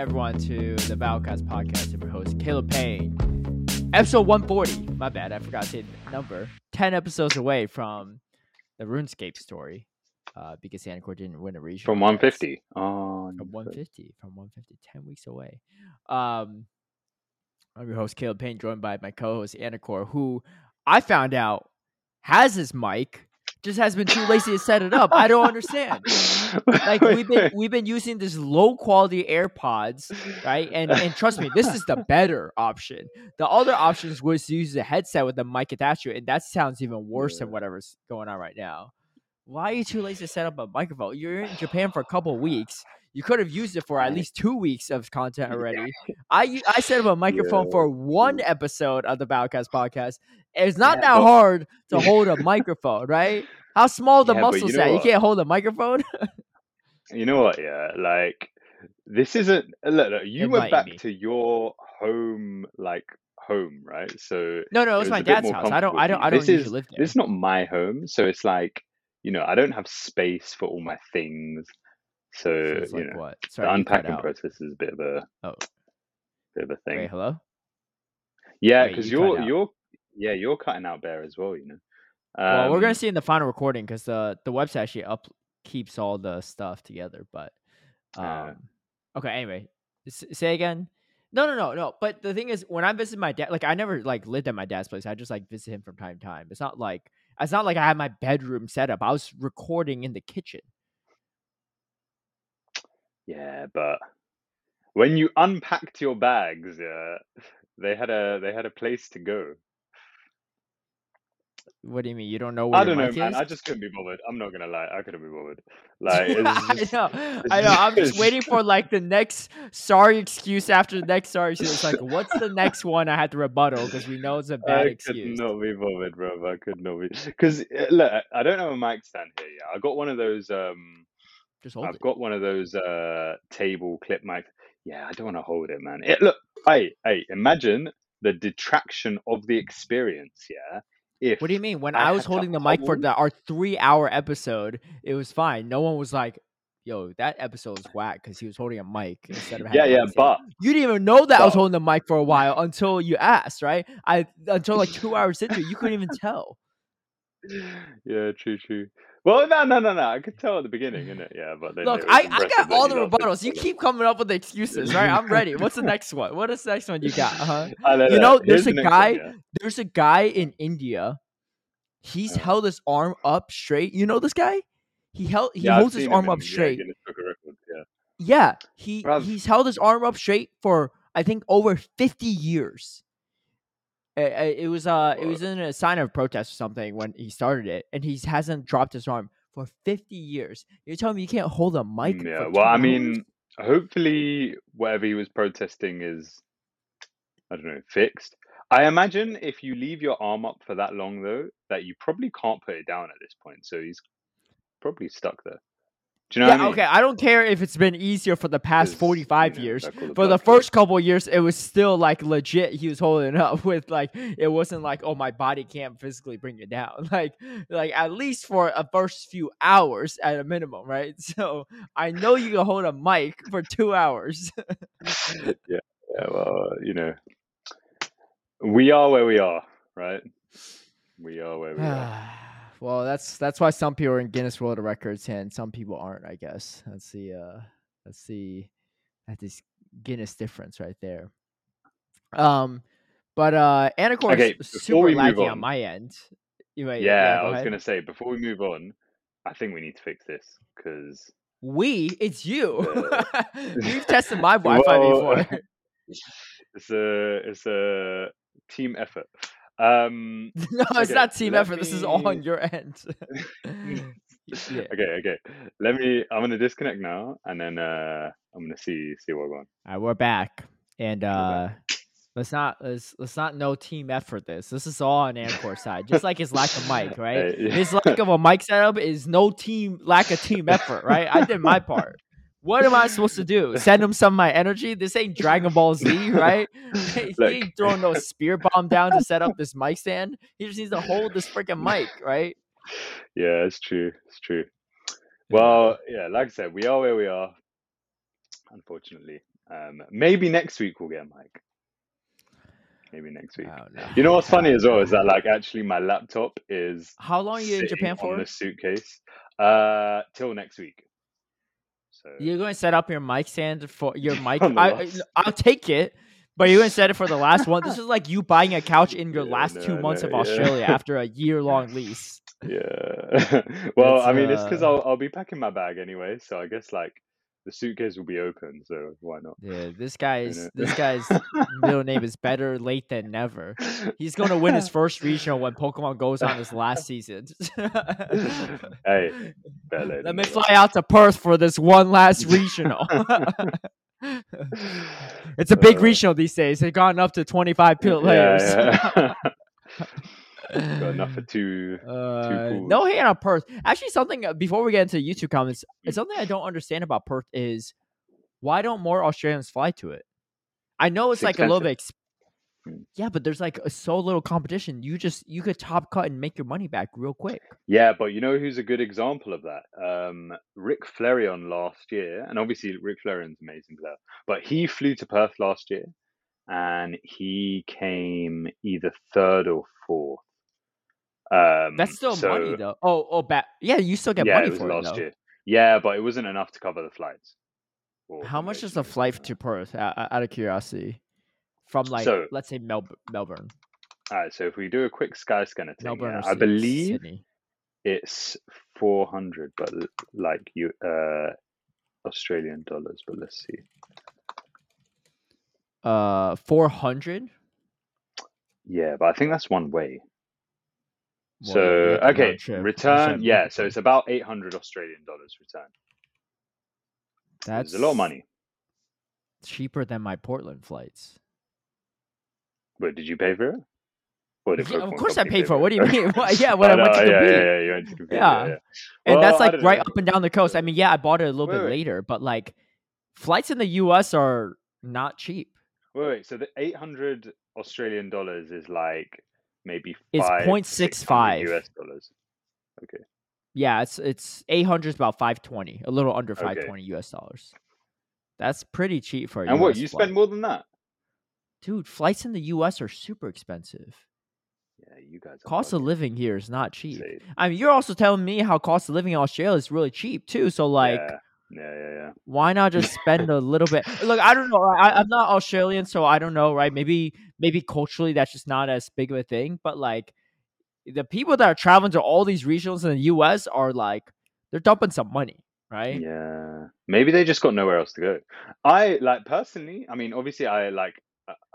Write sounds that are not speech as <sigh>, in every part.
everyone to the Valcast podcast. I'm your host, Caleb Peng. Episode 140. My bad, I forgot to say the number. 10 episodes away from the RuneScape story uh, because Anicor didn't win a region. From 150. Oh, From 150. From 150. 10 weeks away. Um, I'm your host, Caleb Peng, joined by my co host, Anicor, who I found out has his mic just has been too lazy to set it up. I don't understand. <laughs> Like we've been we've been using this low quality AirPods, right? And <laughs> and trust me, this is the better option. The other options was to use a headset with a mic attached to it, and that sounds even worse than whatever's going on right now. Why are you too lazy to set up a microphone? You're in Japan for a couple weeks. You could have used it for at least two weeks of content <laughs> already. I I set up a microphone Yeah. for one episode of the Balcast podcast. It's not Yeah, that but- hard to <laughs> hold a microphone, right? How small the Yeah, but you muscles know at? You can't hold a microphone. <laughs> You know what? Yeah, like this isn't. Look, look you went back me. to your home, like home, right? So No, no, it was was my dad's house. I don't, I don't. I don't This is live there. this is not my home, so it's like you know I don't have space for all my things. So So you like know what? the Sorry, you unpacking process is a bit of a Oh, bit of a thing. wait, hello. Yeah, because you're you're yeah you're cutting out there as well. You know. well, we're gonna Um, see in the final recording because the the website actually up keeps all the stuff together. But Uh. um, okay. Anyway, S- say again. No, no, no, no. But the thing is, when I visit my dad, like I never like lived at my dad's place. I just like visit him from time to time. It's not like it's not like I had my bedroom set up. I was recording in the kitchen. Yeah, but when you unpacked your bags, yeah, they had a they had a place to go. What do you mean? You don't know where I don't know, man. is? I just couldn't be bothered. I'm not gonna lie, I couldn't be bothered. <laughs> Like it's I know, I know. I'm just just- waiting for like the next sorry excuse after the next sorry excuse. It's like, what's the next one I had to rebuttal because we know it's a bad I could excuse. not be bothered, bro. I could not be because look, I don't have a mic stand here. Yeah, I got one of those. Um, Just hold I've it. got one of those uh table clip mic. Yeah, I don't want to hold it, man. It, look, hey, hey, imagine the detraction of the experience. Yeah, if What do you mean? When I I, was holding the mic for the, our three-hour episode, it was fine. No one was like, "Yo, that episode was whack" because he was holding a mic instead of Yeah, yeah, but you didn't even know that I was holding the mic for a while until you asked, right? I until like two hours into it, you couldn't even tell. <laughs> yeah, true, true. Well, no, no, no, no. I could tell at the beginning, innit? Yeah, but then Look, I, I got all the rebuttals. You keep coming up with the excuses, right? I'm ready. What's the <laughs> next one? What is the next one you got? Uh-huh. <laughs> You know, here's there's a the next one, guy. yeah. There's a guy in India. He's Yeah. held his arm up straight. You know this guy? He held. He Yeah, holds his arm up straight. Guinness Book of Records, yeah. Yeah, he he's held his arm up straight for I think over 50 years. Uh, It was uh it was in a sign of protest or something when he started it, and he hasn't dropped his arm for 50 years. You're telling me you can't hold a mic? For Yeah, well, I hours? mean, hopefully, whatever he was protesting is, I don't know, fixed. I imagine if you leave your arm up for that long, though, that you probably can't put it down at this point. So he's probably stuck there. Do you know yeah, I mean? okay. I don't care if it's been easier for the past 'Cause, 45 you know, years. For the first couple of years, it was still like legit. He was holding <laughs> up with like it wasn't like oh my body can't physically bring it down. <laughs> Like like at least for a first few hours at a minimum, right? <laughs> So I know you can hold a mic for two hours. yeah, yeah, well, uh, you know, we are where we are, right? We are where we are. <sighs> <sighs> well, that's that's why some people are in Guinness World Records and some people aren't. I guess that's the uh that's the that's this Guinness difference right there. Um, but uh, Anicor Okay, super laggy on. on- my end. You might- Yeah, go I was ahead. gonna say before we move on, I think we need to fix this because We, it's you. Uh, <laughs> You've <laughs> tested my Wi-Fi well, before. <laughs> it's a it's a team effort. Um, <laughs> no, it's okay, not team effort. This is all on your end. <laughs> yeah. Okay, okay. Let me. I'm gonna disconnect now, and then uh, I'm gonna see see what going. All right, we're back, and uh, back. let's not let's let's not no team effort. This this is all on Anicor's side, just like his lack of mic, <laughs> right? Hey, His lack of a mic setup is no team lack of team effort, right? I did my part. What am I supposed to do? Send him some of my energy? This ain't Dragon Ball Z, right? <laughs> he ain't throwing no Spirit Bomb down to set up this mic stand. He just needs to hold this freaking mic, right? Yeah, it's true. It's true. Well, yeah, like I said, we are where we are. Unfortunately, Um, maybe next week we'll get a mic. Maybe next week. Oh, no. You know what's funny as well is that <laughs> like actually my laptop is How long are you in Japan on for? the suitcase uh till next week. So You're going to set up your mic stand for your <laughs> mic. I, I'll take it, but you're going to set it for the last one. This <laughs> is like you buying a couch in your Yeah, last no, two months know, of yeah. Australia <laughs> after a year long lease. yeah. well, It's, I mean, it's because uh, I'll I'll be packing my bag anyway, so I guess like the suitcase will be open, so why not? Yeah, this <laughs> guy's this guy's middle name is better late than never. He's going to win his first regional when Pokemon goes on his last season. <laughs> Hey, Let me fly out to Perth for this one last regional. <laughs> it's a big Uh, regional these days. They've gotten up to 25 players. Yeah, yeah. Got enough for <sighs> two. Uh, pools. no hate on Perth. Actually, something uh, before we get into YouTube comments, Mm. it's something I don't understand about Perth is why don't more Australians fly to it? I know it's, It's like a little bit, expensive. ex- Mm. yeah, but there's like a, so little competition. You just you could top cut and make your money back real quick. Yeah, but you know who's a good example of that? Um, Rick Flareon last year, and obviously Rick Flareon's an amazing player, but he flew to Perth last year, and he came either third or fourth. Um, That's still money though. Oh, oh, yeah, you still get yeah, money it was for last it. though. year. Yeah, but it wasn't enough to cover the flights. How much is a flight to Perth? Out, of curiosity, from like So- let's say Mel- Melbourne. All right, so if we do a quick sky scanner thing, Melbourne, yeah, I believe Sydney. it's 400 but like you uh australian dollars but let's see Uh, four hundred. yeah but i think that's one way Well, so okay round trip. You return yeah so it's about 800 australian dollars return That's it's a lot of money Cheaper than my Portland flights. but did you pay for it did Yeah, of course I paid for it. What do you mean? <laughs> What- yeah, when Oh, I went to yeah, compete. yeah, yeah, you went to compete, Yeah. yeah, yeah. And Well, that's like right know. up and down the coast. I mean, yeah, I bought it a little Wait, bit wait. later, but like flights in the US are not cheap. Wait, wait, so the 800 Australian dollars is like maybe It's five, 0.65. 600 US dollars. Okay. Yeah, it's it's 800 is about 520, a little under Okay. 520 US dollars. That's pretty cheap for a And what, you flight. spend more than that? Dude, flights in the US are super expensive. Yeah, you guys Cost of living here is not cheap. Insane. I mean, you're also telling me how cost of living in Australia is really cheap too. So like yeah, yeah, yeah, yeah. why not just <laughs> spend a little bit look i don't know I, i'm not australian so i don't know right maybe maybe culturally that's just not as big of a thing but like the people that are traveling to all these regions in the us are like they're dumping some money right Yeah, maybe they just got nowhere else to go. I like personally. I mean, obviously, I like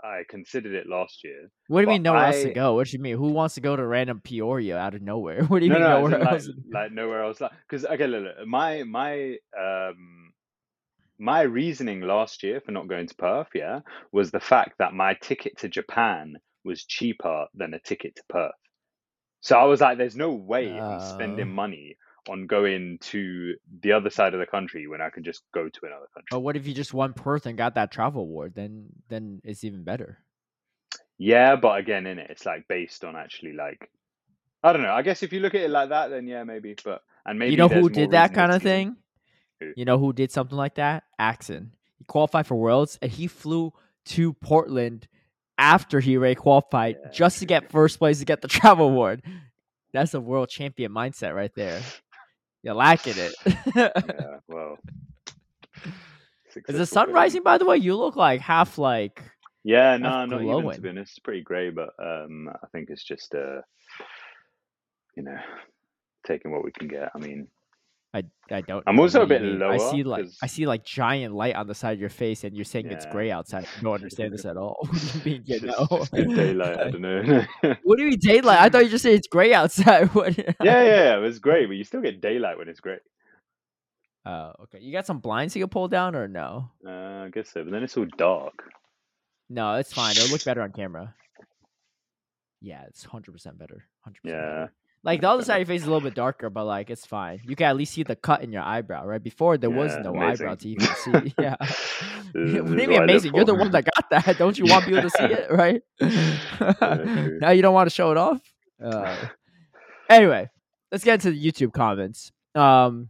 I- I considered it last year. what do you mean nowhere else to go what do you mean who wants to go to random peoria out of nowhere <laughs> what do you No, mean no, nowhere like, else like nowhere else. Because okay, look, look, my my um my reasoning last year for not going to Perth, yeah, was the fact that my ticket to Japan was cheaper than a ticket to Perth. So I was like, "There's no way I'm spending Oh. money on going to the other side of the country when I can just go to another country." but what if you just won perth and got that travel award then then it's even better Yeah, but again, in it, it's like based on actually like I don't know. I guess if you look at it like that, then yeah, maybe. But and maybe you know who did that kind of thing? Who? You know who did something like that? Axon. He qualified for Worlds and he flew to Portland after he already qualified Yeah, just to get first place to get the travel award. That's a world champion mindset right there. You're lacking it. <laughs> <laughs> yeah, well. Is the sun rising by the way? You look like half like Yeah, no, not even to be honest. It's pretty grey, but um, I think it's just uh, you know, taking what we can get. I mean, I I don't I'm also a bit mean. I see like I see like giant light on the side of your face and you're saying it's gray outside. I don't understand this <laughs> at all. <laughs> What do you mean you know? just daylight. I <laughs> don't know. What do you mean daylight? I thought you just said it's gray outside. What? yeah, yeah, it was great, but you still get daylight when it's gray. Oh, okay. You got some blinds you can pull down or no? Uh, I guess so, but then it's all dark. No, it's fine. It'll look better on camera. Yeah, it's hundred percent better. Hundred. Yeah, Like the other side of your face is a little bit darker, but like it's fine. You can at least see the cut in your eyebrow, right? Before there was no amazing. eyebrow to even see. <laughs> Yeah. <laughs> This- what this do is you what mean I live amazing? You're the one that got that. <laughs> Don't you want people to see it, right? now you don't want to show it off. Uh, anyway, let's get into the YouTube comments. Um,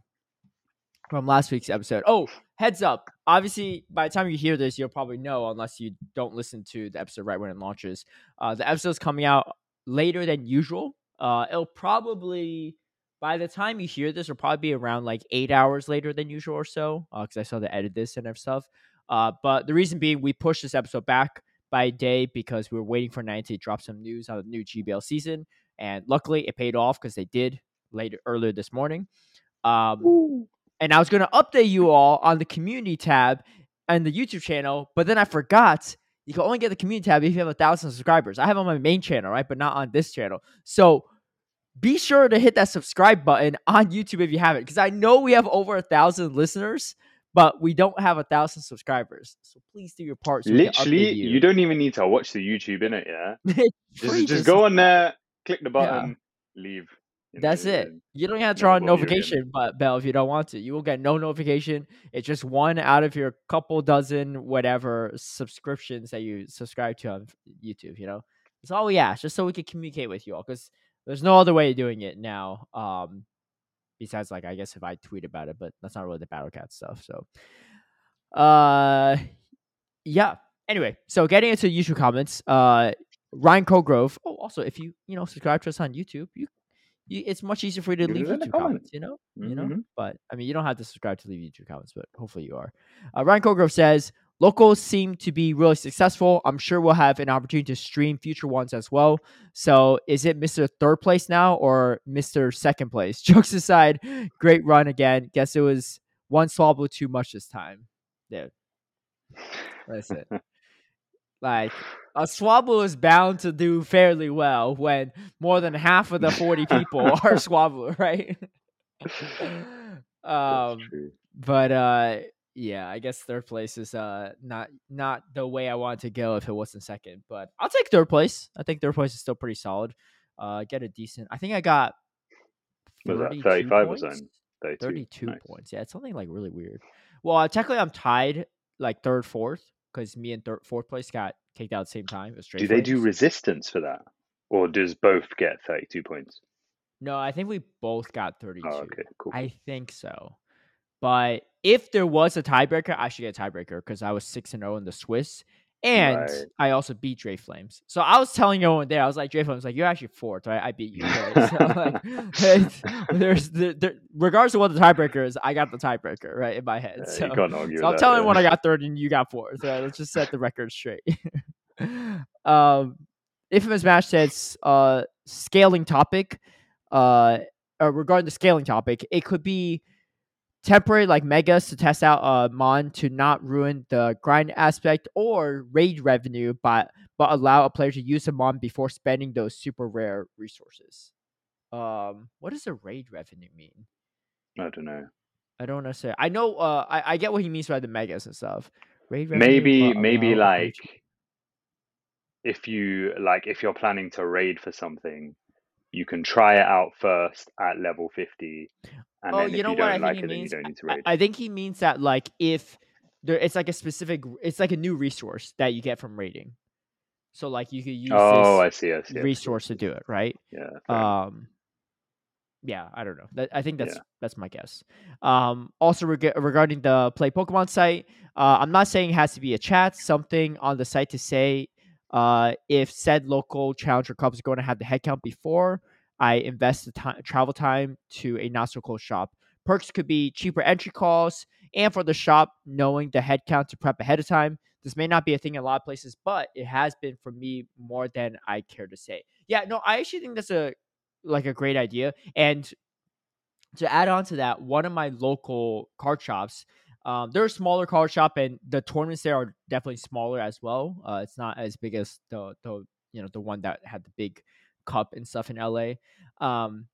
from last week's episode. Oh, heads up. Obviously, by the time you hear this, you'll probably know, unless you don't listen to the episode right when it launches. Uh, the episode's coming out later than usual. Uh, it'll probably by the time you hear this, it'll probably be around like eight hours later than usual or so, because uh, I saw the edit this and stuff. Uh, but the reason being, we pushed this episode back by a day because we were waiting for Niantic to drop some news on the new GBL season, and luckily it paid off because they did later earlier this morning. Um, and I was going to update you all on the community tab and the YouTube channel, but then I forgot you can only get the community tab if you have a thousand subscribers. I have on my main channel, right, but not on this channel. So be sure to hit that subscribe button on YouTube if you haven't, because I know we have over a thousand listeners, but we don't have a thousand subscribers. So please do your part. So Literally, you. you. don't even need to watch the YouTube in it, yeah. <laughs> just, just go on there, click the button, yeah. leave. That's it. You don't have to turn on notification but bell if you don't want to. You will get no notification. It's just one out of your couple dozen whatever subscriptions that you subscribe to on YouTube. You know, that's all we ask, just so we can communicate with you all. Because there's no other way of doing it now. Um, besides, like I guess if I tweet about it, but that's not really the Battle Cat stuff. So, uh, yeah. Anyway, so getting into YouTube comments, uh, Ryan Colgrove. Oh, also, if you you know subscribe to us on YouTube, you, you it's much easier for you to leave YouTube comments. You know, mm-hmm. you know. Mm-hmm. But I mean, you don't have to subscribe to leave YouTube comments, but hopefully you are. Uh, Ryan Colgrove says, Locals seem to be really successful. I'm sure we'll have an opportunity to stream future ones as well. So, is it Mr. Third Place now or Mr. Second Place? <laughs> Jokes aside, great run again. Guess it was one Swablu too much this time. Dude, listen. <laughs> like, a Swablu is bound to do fairly well when more than half of the 40 <laughs> people are Swablu, right? um, but uh yeah, I guess third place is uh not not the way I wanted to go if it wasn't second, but I'll take third place. I think third place is still pretty solid. Uh, get a decent. I think I got. Was that thirty five or something? 32 nice. points. Yeah, it's something like really weird. Well, technically, I'm tied like third, fourth because me and third, fourth place got kicked out at the same time. do they do resistance for that, or does both get 32 points? No, I think we both got 32. Oh, okay, cool. I think so. But if there was a tiebreaker, I should get a tiebreaker because I was six and zero oh in the Swiss, and right. I also beat Dre Flames. So I was telling you one there, I was like, Dre Flames, like you're actually fourth, right? I beat you. <laughs> so like, <laughs> <laughs> there's the, there, regardless of what the tiebreaker is, I got the tiebreaker right in my head. Yeah, so, so I'm that, telling yeah. one I got third and you got fourth. So let's just set the record straight. um, Infamous Match says uh, scaling topic. Uh, uh, regarding the scaling topic, it could be temporary like megas to test out uh mon to not ruin the grind aspect or raid revenue but but allow a player to use a mon before spending those super rare resources. Um what does a raid revenue mean? I don't know. I don't necessarily i know uh i, I get what he means by the megas and stuff. Raid revenue, maybe maybe like if you like if you're planning to raid for something you can try it out first at level 50 and oh, then you if know you don't like it, means, then you don't need to raid. I think he means that like if there, it's like a specific, it's like a new resource that you get from raiding. So like you could use oh, I see, I see, resource I see. to do it, right? Yeah. Um. Yeah, I don't know. I think that's yeah. that's my guess. Um. Also reg- regarding the play Pokemon site, uh, I'm not saying it has to be a chat. Something on the site to say, uh, if said local challenger club is going to have the headcount before I invest the time, travel time to a not so close shop. Perks could be cheaper entry costs, and for the shop, knowing the headcount to prep ahead of time. This may not be a thing in a lot of places, but it has been for me more than I care to say. Yeah, no, I actually think that's a like a great idea. And to add on to that, one of my local card shops, um, they're a smaller card shop, and the tournaments there are definitely smaller as well. Uh, it's not as big as the the you know the one that had the big Cup and stuff in LA. Um,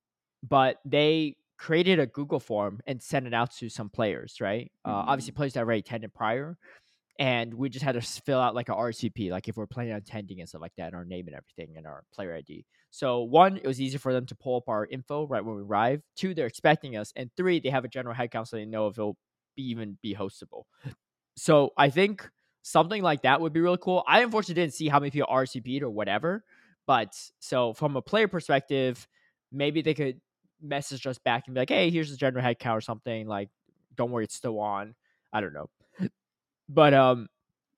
but they created a Google form and sent it out to some players, right? Uh, mm-hmm. Obviously, players that already attended prior. And we just had to fill out like a RSVP, like if we're planning on attending and stuff like that, and our name and everything, and our player ID. So one, it was easy for them to pull up our info right when we arrive. Two, they're expecting us, and three, they have a general head count so they know if it'll be even be hostable. So I think something like that would be really cool. I unfortunately didn't see how many people RSVP'd or whatever, but so from a player perspective, maybe they could message us back and be like, "Hey, here's the general head count or something." Like, don't worry, it's still on. I don't know. But um,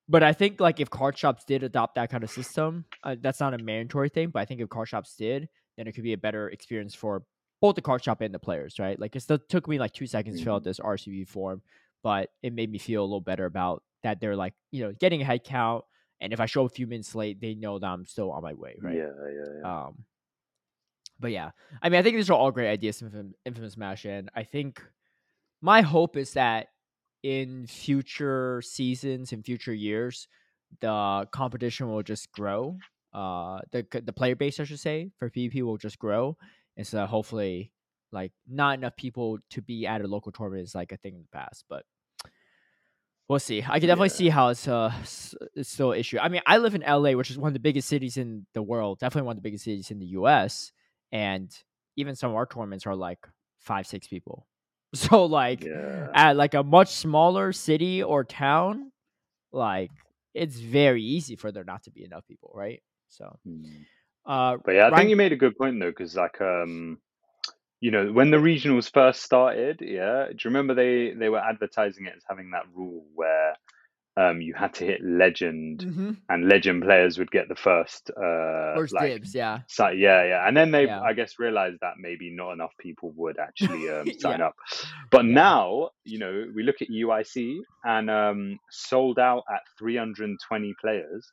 but I think like if card shops did adopt that kind of system, uh, that's not a mandatory thing. But I think if card shops did, then it could be a better experience for both the card shop and the players, right? Like it still took me like two seconds to fill out Mm-hmm. this RSVP form, but it made me feel a little better about that. They're like you know getting a head count, and if I show up a few minutes late, they know that I'm still on my way, right? Yeah, yeah, yeah. Um, but yeah, I mean, I think these are all great ideas from Infam- Infamous Smash, and I think my hope is that in future seasons, in future years, the competition will just grow. Uh, the the player base, I should say, for PvP will just grow, and so hopefully, like, not enough people to be at a local tournament is like a thing in the past, but. We'll see. I can definitely Yeah. see how it's uh it's still an issue. I mean, I live in LA, which is one of the biggest cities in the world. Definitely one of the biggest cities in the US. And even some of our tournaments are like five, six people. <laughs> So like yeah. at like a much smaller city or town, like it's very easy for there not to be enough people, right? So Mm. Uh But yeah, I think you made a good point though, because like um, you know, when the regionals first started, yeah, do you remember they they were advertising it as having that rule where um you had to hit legend and legend players would get the first uh first like dibs, yeah. So, yeah, yeah, and then they, Yeah. I guess, realized that maybe not enough people would actually <laughs> um, sign Yeah. up. But Yeah. now, you know, we look at UIC and um, sold out at 320 players.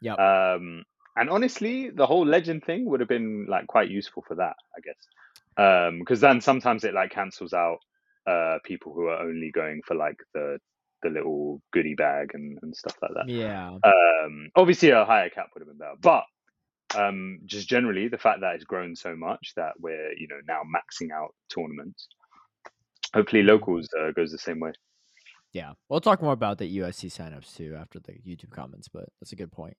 Yeah. Um, and honestly, the whole legend thing would have been like quite useful for that, I guess, because then sometimes it like cancels out uh, people who are only going for like the the little goodie bag and, and stuff like that. Yeah. Um, obviously, a higher cap would have been better, but um, just generally the fact that it's grown so much that we're you know now maxing out tournaments. Hopefully, locals uh, goes the same way. Yeah, we'll talk more about the USC signups too after the YouTube comments, but that's a good point.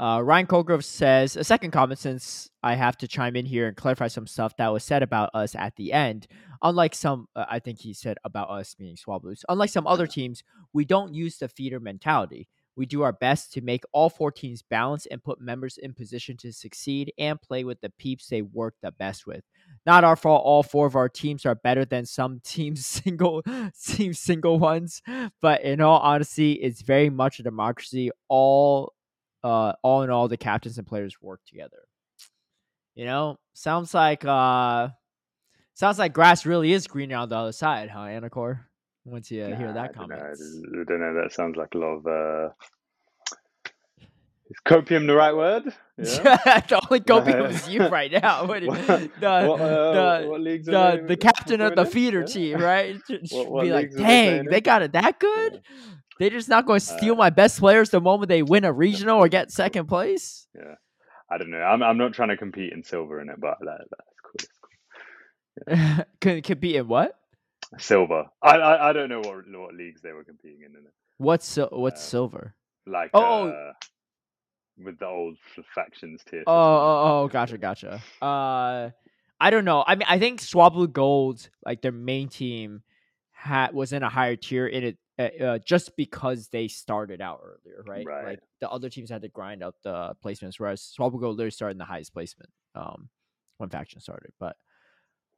Uh, Ryan Colgrove says a second comment since I have to chime in here and clarify some stuff that was said about us at the end. Unlike some, uh, I think he said about us meaning Swablus. Unlike some other teams, we don't use the feeder mentality. We do our best to make all four teams balance and put members in position to succeed and play with the peeps they work the best with. Not our fault. All four of our teams are better than some <laughs> teams single team single ones, but in all honesty, it's very much a democracy. All, uh, all in all, the captains and players work together. You know, sounds like uh, sounds like grass really is greener on the other side, huh, Anicor? Once you uh, hear that comment, I don't know. That sounds like a lot of. Uh... Is copium the right word? <laughs> Yeah. the only copium is you <laughs> right now. What, What- the what, uh, the what the, the captain of the feeder Yeah. team, right? What- be like, dang, they got it that good. They're just not going to steal Uh, my best players the moment they win a regional or get second place. Yeah, I don't know. I'm I'm not trying to compete in silver in it, but that, that's cool. That's cool. <laughs> Can compete in what? Silver. I, I I don't know what what leagues they were competing in. in it. What's what's Uh, silver? Like Oh. uh, with the old factions tier. Oh, oh, oh, gotcha, gotcha. Uh, I don't know. I mean, I think Swablu Gold, like their main team, had was in a higher tier in it uh, uh, just because they started out earlier, right? Right. Like the other teams had to grind up the placements, whereas Gold literally started in the highest placement um when faction started. But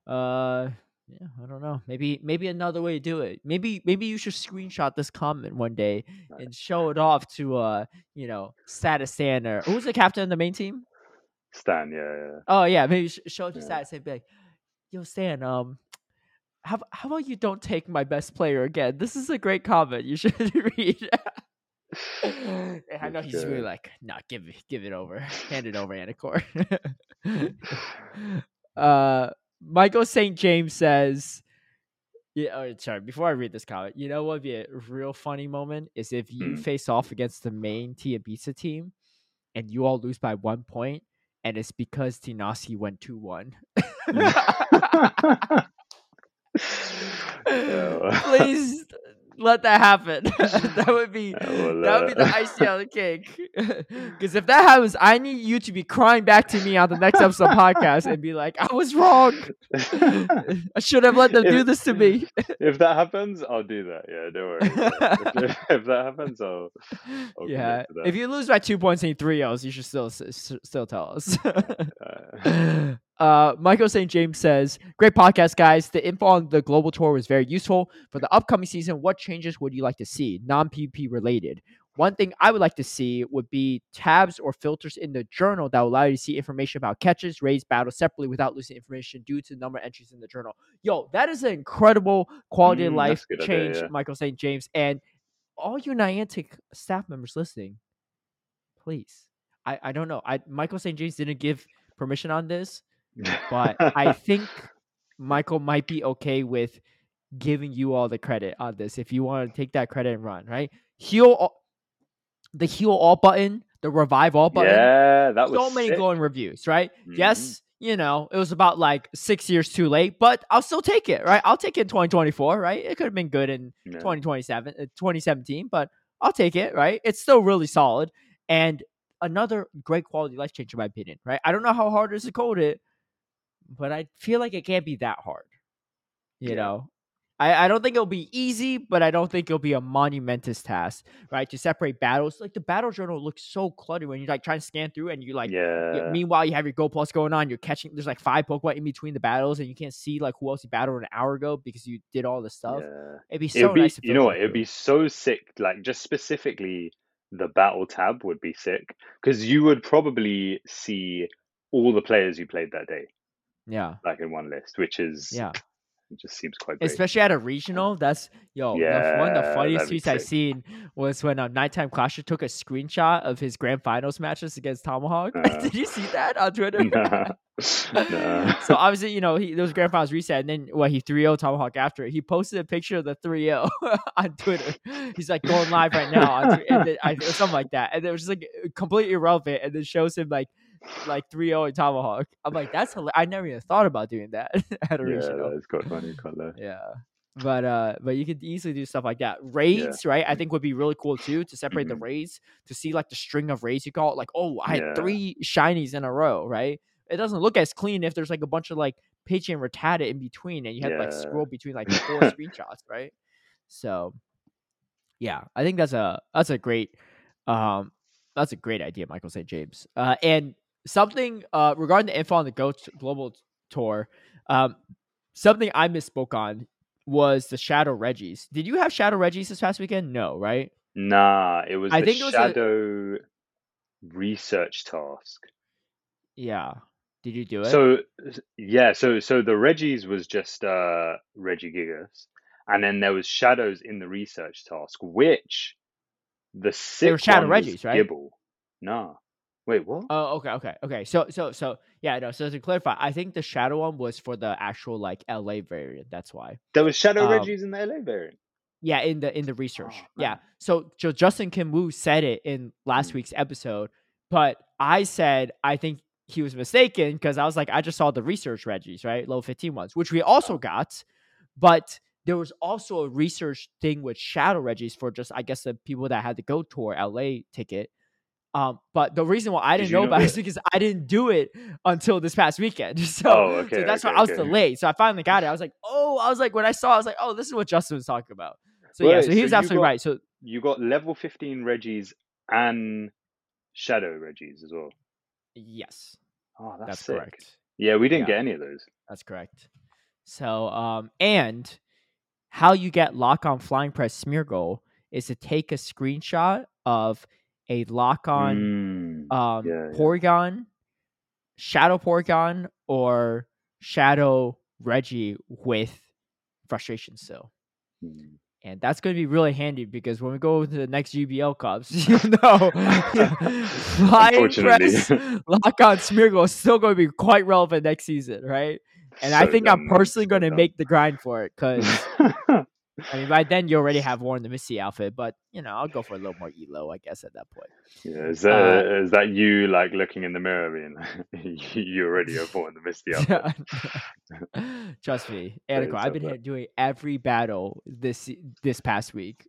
uh, yeah, I don't know. Maybe maybe another way to do it. Maybe maybe you should screenshot this comment one day Right. and show it off to uh you know Status or who's the captain of the main team. Stan, yeah, yeah. Oh yeah, maybe show it to Yeah. Stat and be like, "Yo, Stan, um, how how about you don't take my best player again? This is a great comment. You <laughs> should read." And I know he's really like, "Nah, give it, give it over, <laughs> hand it over, Anicor." <laughs> uh, Michael St. James says. Yeah, oh, sorry. Before I read this comment, you know what would be a real funny moment is if you Hmm. face off against the main Tia Ibiza team, and you all lose by one point, and it's because Tinasi went two one. Please let that happen. <laughs> that would be that would be the uh, icing on the cake. <laughs> Because if that happens, I need you to be crying back to me on the next episode podcast and be like, "I was wrong. <laughs> I should have let them do this to me." if that happens, I'll do that. Yeah, don't worry. If, if that happens, I'll. I'll yeah. that. If you lose by two points in three O's, you should still still tell us. Uh, Uh, Michael St. James says, "Great podcast, guys. The info on the global tour was very useful for the upcoming season. What changes would you like to see, non PP related? One thing I would like to see would be tabs or filters in the journal that will allow you to see information about catches, raids, battles separately without losing information due to the number of entries in the journal. Yo, that is an incredible quality of Mm, life a good change, idea, yeah. Michael St. James. And all you Niantic staff members listening, please. I, I don't know. I Michael St. James didn't give permission on this, but <laughs> I think Michael might be okay with giving you all the credit on this if you want to take that credit and run, right? Heal the heal all button, the revive all button. yeah, that was so many sick. glowing reviews, right? Mhm. Yes, you know, it was about like six years too late, but I'll still take it, right? I'll take it in 2024, right? It could have been good in Yeah. 2027, uh, 2017, but I'll take it, right? It's still really solid. And another great quality life change, in my opinion, right? I don't know how hard it is to code it, but I feel like it can't be that hard. You Yeah. know, I, I don't think it'll be easy, but I don't think it'll be a monumentous task, right? To separate battles. Like the battle journal looks so cluttered when you're like try and scan through and you like yeah. yeah, meanwhile, you have your Go Plus going on. You're catching. There's like five Pokemon in between the battles, and you can't see like who else you battled an hour ago because you did all this stuff. yeah. It'd be so would be, nice. You know what? It'd be so sick. Like just specifically, the battle tab would be sick because you would probably see all the players you played that day, yeah, like in one list, which is yeah. <laughs> it just seems quite great. Especially at a regional. That's yo. the, one of the funniest tweets I've seen was when a Nighttime Clasher took a screenshot of his grand finals matches against Tomahawk. <laughs> Uh, did you see that on Twitter? <laughs> Nah. Nah. so obviously, you know, he those grand finals reset, and then what he 3-0 Tomahawk after it. He posted a picture of the 3-0 on Twitter. He's like going live right now on and then, I, or something like that. And it was just like completely irrelevant, and then shows him like like 3-0 in Tomahawk. I'm like, that's hilarious. I never even thought about doing that <laughs> at a yeah, regional. that's quite funny. Quite low. Yeah. But uh but you could easily do stuff like that. Raids, right? I think would be really cool too to separate the Mhm. raids to see like the string of raids you call it. Like, oh, I had three shinies in a row, right? It doesn't look as clean if there's like a bunch of like Pidgey and Rattata in between and you had to like scroll between like four <laughs> screenshots, right? So yeah, I think that's a that's a great um that's a great idea, Michael St. James. Uh and something uh regarding the info on the Go Global Tour, um something I misspoke on was the Shadow Regis. Did you have Shadow Regis this past weekend? No, right? Nah, it was I the think it was a- shadow research task. Yeah. Did you do it? So yeah, so so the Regis was just uh Regigigas, and then there was shadows in the research task, which the sick were Shadow Regis, right? Gibble. Nah, wait, what? oh, okay, okay, okay. So, so, so, yeah, no. So to clarify, I think the Shadow one was for the actual like LA variant. That's why. there was Shadow um, Regis in the LA variant. Yeah, in the in the research. Oh, yeah. So, so Justin Kim Woo said it in last Mm. week's episode, but I said I think he was mistaken because I was like, I just saw the research Regis, right? Low 15 ones, which we also Oh. got, but there was also a research thing with Shadow Regis for just I guess the people that had the Go Tour LA ticket. Um, but the reason why I Did didn't you know know about it is because I didn't do it until this past weekend. <laughs> So, Oh, okay, so that's why I was okay. delayed. So I finally got it. I was like, oh, I was like, when I saw, I was like, oh, this is what Justin was talking about. So yeah, so he so was absolutely got- right. So You got level fifteen Regis and Shadow Regis as well. yes, Oh, that's, that's correct. Yeah, we didn't Yeah. get any of those. That's correct. So um, and how you get lock on flying press Smeargle is to take a screenshot of a lock on Mm, um yeah, yeah. Shadow Porygon, or Shadow Regi with frustration still. mm. And that's going to be really handy because when we go to the next GBL Cups, <laughs> you <laughs> know, <laughs> flying press lock on Smeargle is still going to be quite relevant next season, right? And I think dumb, I'm personally so going to make the grind for it because I mean, by then you already <laughs> have worn the Misty outfit, but you know, I'll go for a little more elo, I guess, at that point. Yeah, is that Uh, is that you like looking in the mirror being <laughs> you already have worn the misty <laughs> outfit? Trust me, Anicor, I've been bad. doing every battle this this past week.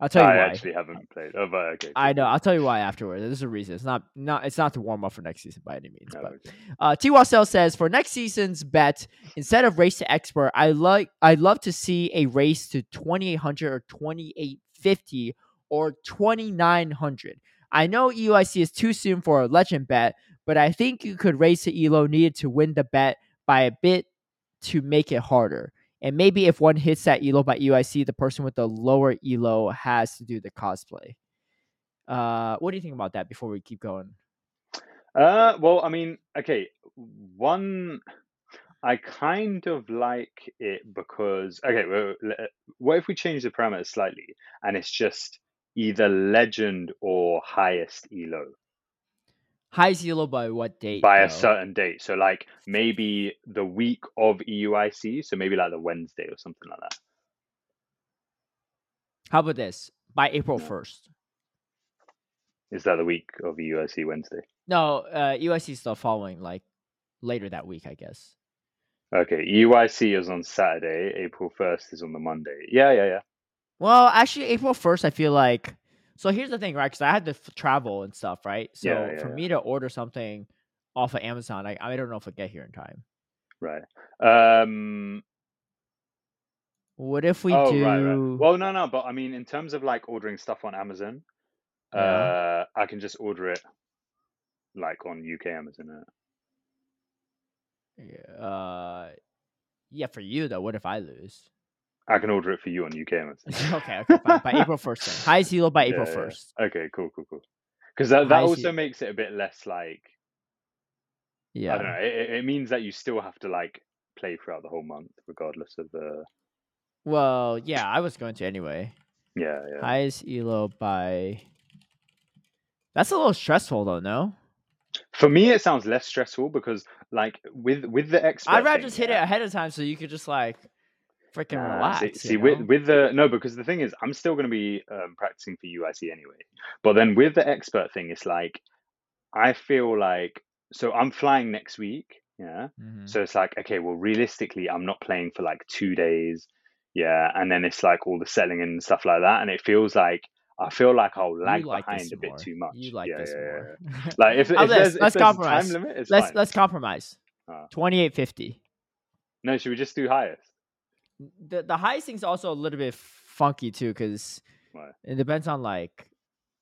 I'll tell you why. I why. actually haven't played. Oh, but okay. I know. I'll tell you why afterwards. There's a reason. It's not not. It's not to warm up for next season by any means. cool. But Oh, okay. uh, T. Wassell says for next season's bet, instead of race to expert, I like I'd love to see a race to 2800 or 2850 or 2900. I know EUIC is too soon for a legend bet, but I think you could raise the elo needed to win the bet by a bit to make it harder. And maybe if one hits that elo by UIC, the person with the lower elo has to do the cosplay. Uh, what do you think about that before we keep going? Uh, well, I mean, okay, one, I kind of like it because, okay, well, what if we change the parameters slightly and it's just either legend or highest elo Highest elo by what date? by a certain date? So, like maybe the week of EUIC, so maybe like the Wednesday or something like that. How about this? By April 1st. Is that the week of EUIC Wednesday? No, uh, UIC is still following like later that week, I guess. Okay, EUIC is on Saturday. April 1st is on the Monday. Yeah, yeah, yeah. Well, actually, April 1st, I feel like. So here's the thing, right? Because I had to f- travel and stuff, right? So Yeah, yeah, for yeah. me to order something off of Amazon, I, I don't know if it'll get here in time. Right. Um, What if we oh, do. right, right. Well, no, no, but I mean, in terms of like ordering stuff on Amazon, uh, I can just order it like on UK Amazon. Yeah, uh, yeah, for you though. What if I lose? I can order it for you on UK Amazon. <laughs> okay, okay, fine. By April 1st, then. Highest elo by April Yeah, yeah. 1st. Okay, cool, cool, cool. Because that, that also makes it a bit less like Yeah. I don't know. It, it- means that you still have to like play throughout the whole month, regardless of the. Well, yeah, I was going to anyway. Yeah, yeah. Highest elo by. That's a little stressful though, no? For me, it sounds less stressful because, like, with with the expert. I'd rather just hit it ahead of time so you could just like freaking Nah, relax. see, see with with the no, because the thing is, I'm still going to be um, practicing for UIC anyway. But then with the expert thing, it's like I feel like so I'm flying next week, yeah. Mhm. So it's like okay, well, realistically, I'm not playing for like two days, yeah, and then it's like all the settling and stuff like that, and it feels like I feel like I'll lag like behind a bit more. too much. You like yeah, this yeah, more. yeah. <laughs> Like if, if there's, if Let's there's a compromise. time limit, let's fine. let's compromise. Ah. Twenty eight fifty. No, should we just do highest? The the highest thing's also a little bit funky too, because it depends on like.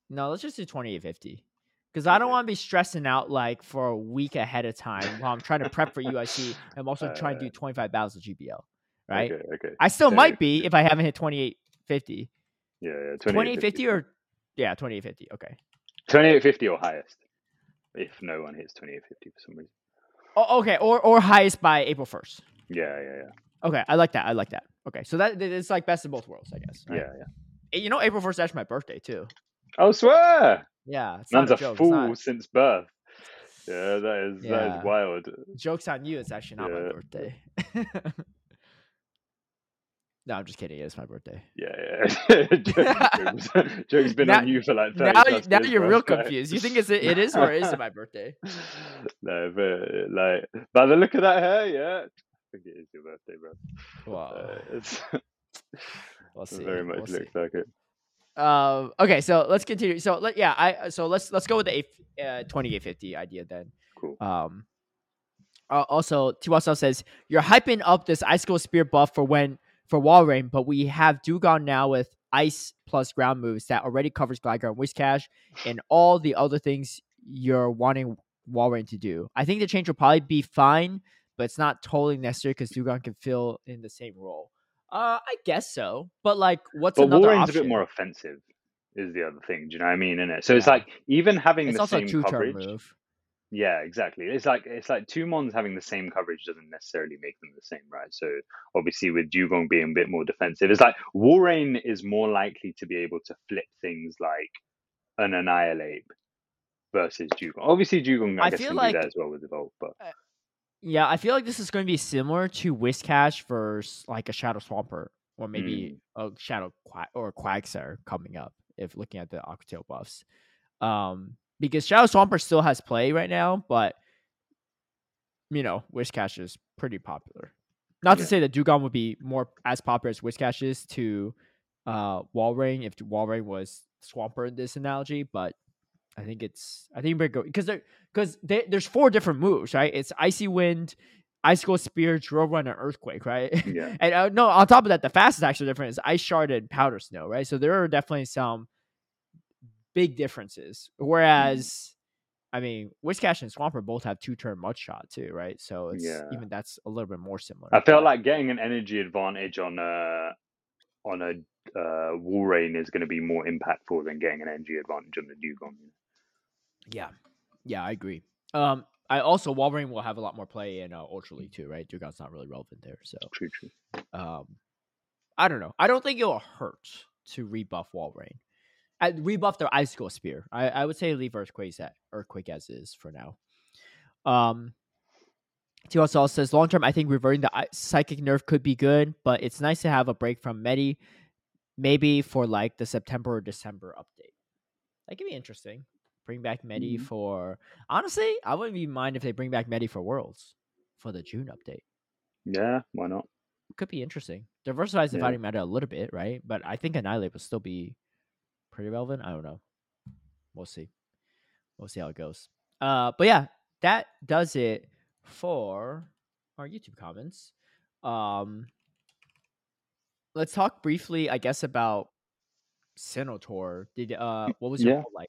No, let's just do twenty eight fifty. Because I don't want to be stressing out like for a week ahead of time while I'm trying to prep for UIC. <laughs> I'm also trying to do Uh, twenty five battles of GBL. Right. Okay, okay. I still So, might be if I haven't hit twenty eight fifty. Yeah, yeah. 2850 or yeah 2850 okay 2850 or highest. If no one hits 2850 for some reason. oh, okay or or highest by april 1st Yeah, yeah, yeah. Okay i like that i like that okay so that that- it's like best of both worlds i guess right? Yeah, yeah. Eh, you know april 1st is actually my birthday too Oh, swear! yeah it's Man's a, a fool since birth. Yeah, that is that Yeah. is wild. joke's on you it's actually not my birthday <laughs> no i'm just kidding it's my birthday Yeah, yeah. <laughs> Joke's, <laughs> joke's been Now- on you for like 30 now, you- now you're real confused you think it's it is or it isn't my birthday no, but like by the look of that hair, yeah. I think it is your birthday, bro. wow Uh, <laughs> it's <laughs> we'll see very much we'll see. looks like it. Um. Okay. So let's continue. So let yeah. I so let's let's go with the uh, twenty eight fifty idea then. Cool. Um. Uh, also, Tiwasa says you're hyping up this icicle spear buff for when for Walrein, but we have Dewgong now with ice plus ground moves that already covers Gligar and Whiscash and all the other things you're wanting Walrein to do. I think the change will probably be fine, but it's not totally necessary because Dewgong can fill in the same role. Uh, I guess so. But like, what's But another Walrein's option? a bit more offensive, is the other thing. Do you know what I mean? In it, so it's like even having It's the same coverage. move. Yeah, exactly. It's like it's like two mons having the same coverage doesn't necessarily make them the same, right? So obviously with Dewgong being a bit more defensive, it's like Walrein is more likely to be able to flip things like an Annihilape versus Dewgong. Obviously Dewgong I, I guess can like- do that as well with Evolve, but Yeah, I feel like this is going to be similar to Whiscash versus like a Shadow Swampert or maybe a Shadow Qua- or Quagsire coming up if looking at the Aquatail buffs. Um, because Shadow Swampert still has play right now, but you know, Whiscash is pretty popular. Not Yeah. to say that Dewgong would be more as popular as Whiscash is to uh Walrein if Walrein was Swampert in this analogy, but I think it's I think we're going because there because there's four different moves, right? It's Icy Wind, Icicle Spear, Drill Run, and Earthquake, right? yeah. <laughs> and uh, no, on top of that, the fastest actually different is Ice Shard and Powder Snow, right? So there are definitely some big differences. Whereas I mean, Whiscash and Swampert both have two turn mud shot too, right? So it's Yeah. even that's a little bit more similar. I felt like getting an energy advantage on a on a uh, Walrein is going to be more impactful than getting an energy advantage on the Dewgong. Yeah, yeah, I agree. Um, I also Walrein will have a lot more play in uh, Ultra League too, right? Dewgong's not really relevant there, so True, true. um, I don't know. I don't think it'll hurt to rebuff Walrein. I, rebuff their icicle spear. I, I would say leave Earthquake at Earthquake as is for now. Um, TSL says long term, I think reverting the psychic nerf could be good, but it's nice to have a break from Medi, maybe for like the September or December update. That could be interesting. Bring back Medi Mhm. for honestly, I wouldn't even mind if they bring back Medi for Worlds for the June update Yeah, why not? could be interesting. Diversifies the Yeah. fighting meta a little bit, right? But I think Annihilape will still be pretty relevant. I don't know. We'll see. We'll see how it goes. Uh, but yeah, that does it for our YouTube comments. Um, let's talk briefly, I guess, about Sinnoh Tour. Did uh, what was your Yeah. like?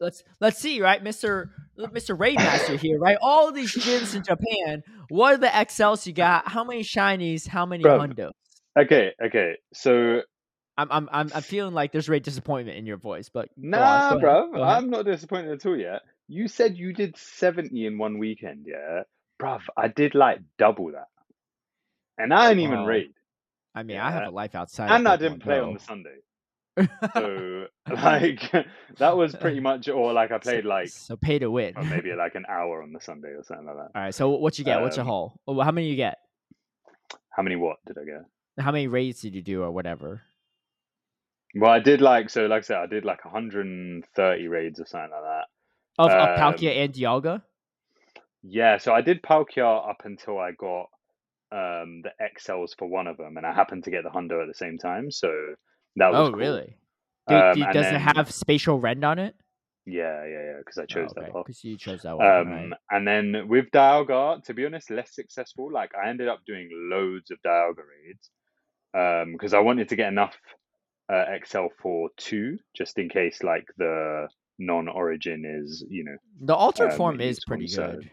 Let's let's see, right, Mister Mister Raidmaster here, right? All these gyms in Japan. What are the XLs you got? How many shinies? How many Bruv. hundos? Okay, okay. So I'm I'm I'm I'm feeling like there's great disappointment in your voice, but on, nah, go bro, ahead. I'm not disappointed at all yet. You said you did 70 in one weekend, yeah? Bruv, I did like double that. And I didn't even Wow. raid. I mean, I have a life outside. And I didn't play Go. on the Sunday. So <laughs> like that was pretty much or like I <laughs> played so, like so pay to win. or maybe like an hour on the Sunday or something like that. All right. So what you get? What's your Um, haul? How many you get? How many what did I get? How many raids did you do, or whatever? Well, I did like so like I said, I did like 130 raids or something like that. Of, of Palkia Um, and Dialga. Yeah, so I did Palkia up until I got um the XLs for one of them, and I happened to get the Hundo at the same time, so that was Oh, cool. really? Do, Um, do- does then- it have spatial rend on it? Yeah, yeah, yeah, because I Oh, chose okay, that because you chose that one. Um, right. and then with Dialga, to be honest, less successful. Like I ended up doing loads of Dialga raids um because I wanted to get enough uh, XL for two, just in case like the non-origin is, you know, The altered um, form is pretty so- good.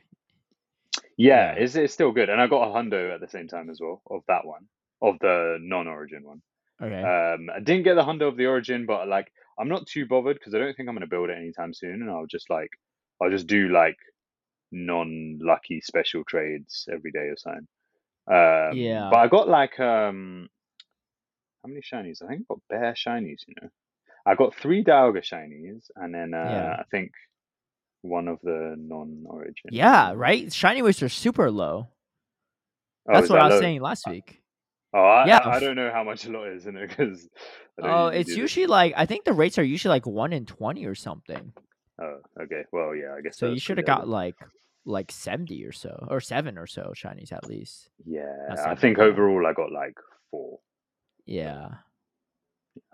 yeah, Yeah. it's it's still good. And I got a hundo at the same time as well of that one, of the non-origin one. Okay. Um, I didn't get the hundo of the origin, but like I'm not too bothered because I don't think I'm going to build it anytime soon, and I'll just like I'll just do like non-lucky special trades every day or something. Um, Yeah. But I got like um, how many shinies? I think I got bare shinies. You know, I got three Dialga shinies, and then uh, Yeah. I think one of the non-origin. yeah, right. Shiny waves are super low. Oh, That's what that I was low? saying last week. Oh, I, Yeah, I, I don't know how much a lot is in it because. Oh, it's usually like I think the rates are usually like one in twenty or something. Oh, okay. Well, yeah, I guess. So you should have got like like seventy or so, or seven or so shinies at least. Yeah, I think overall I got like four. Yeah.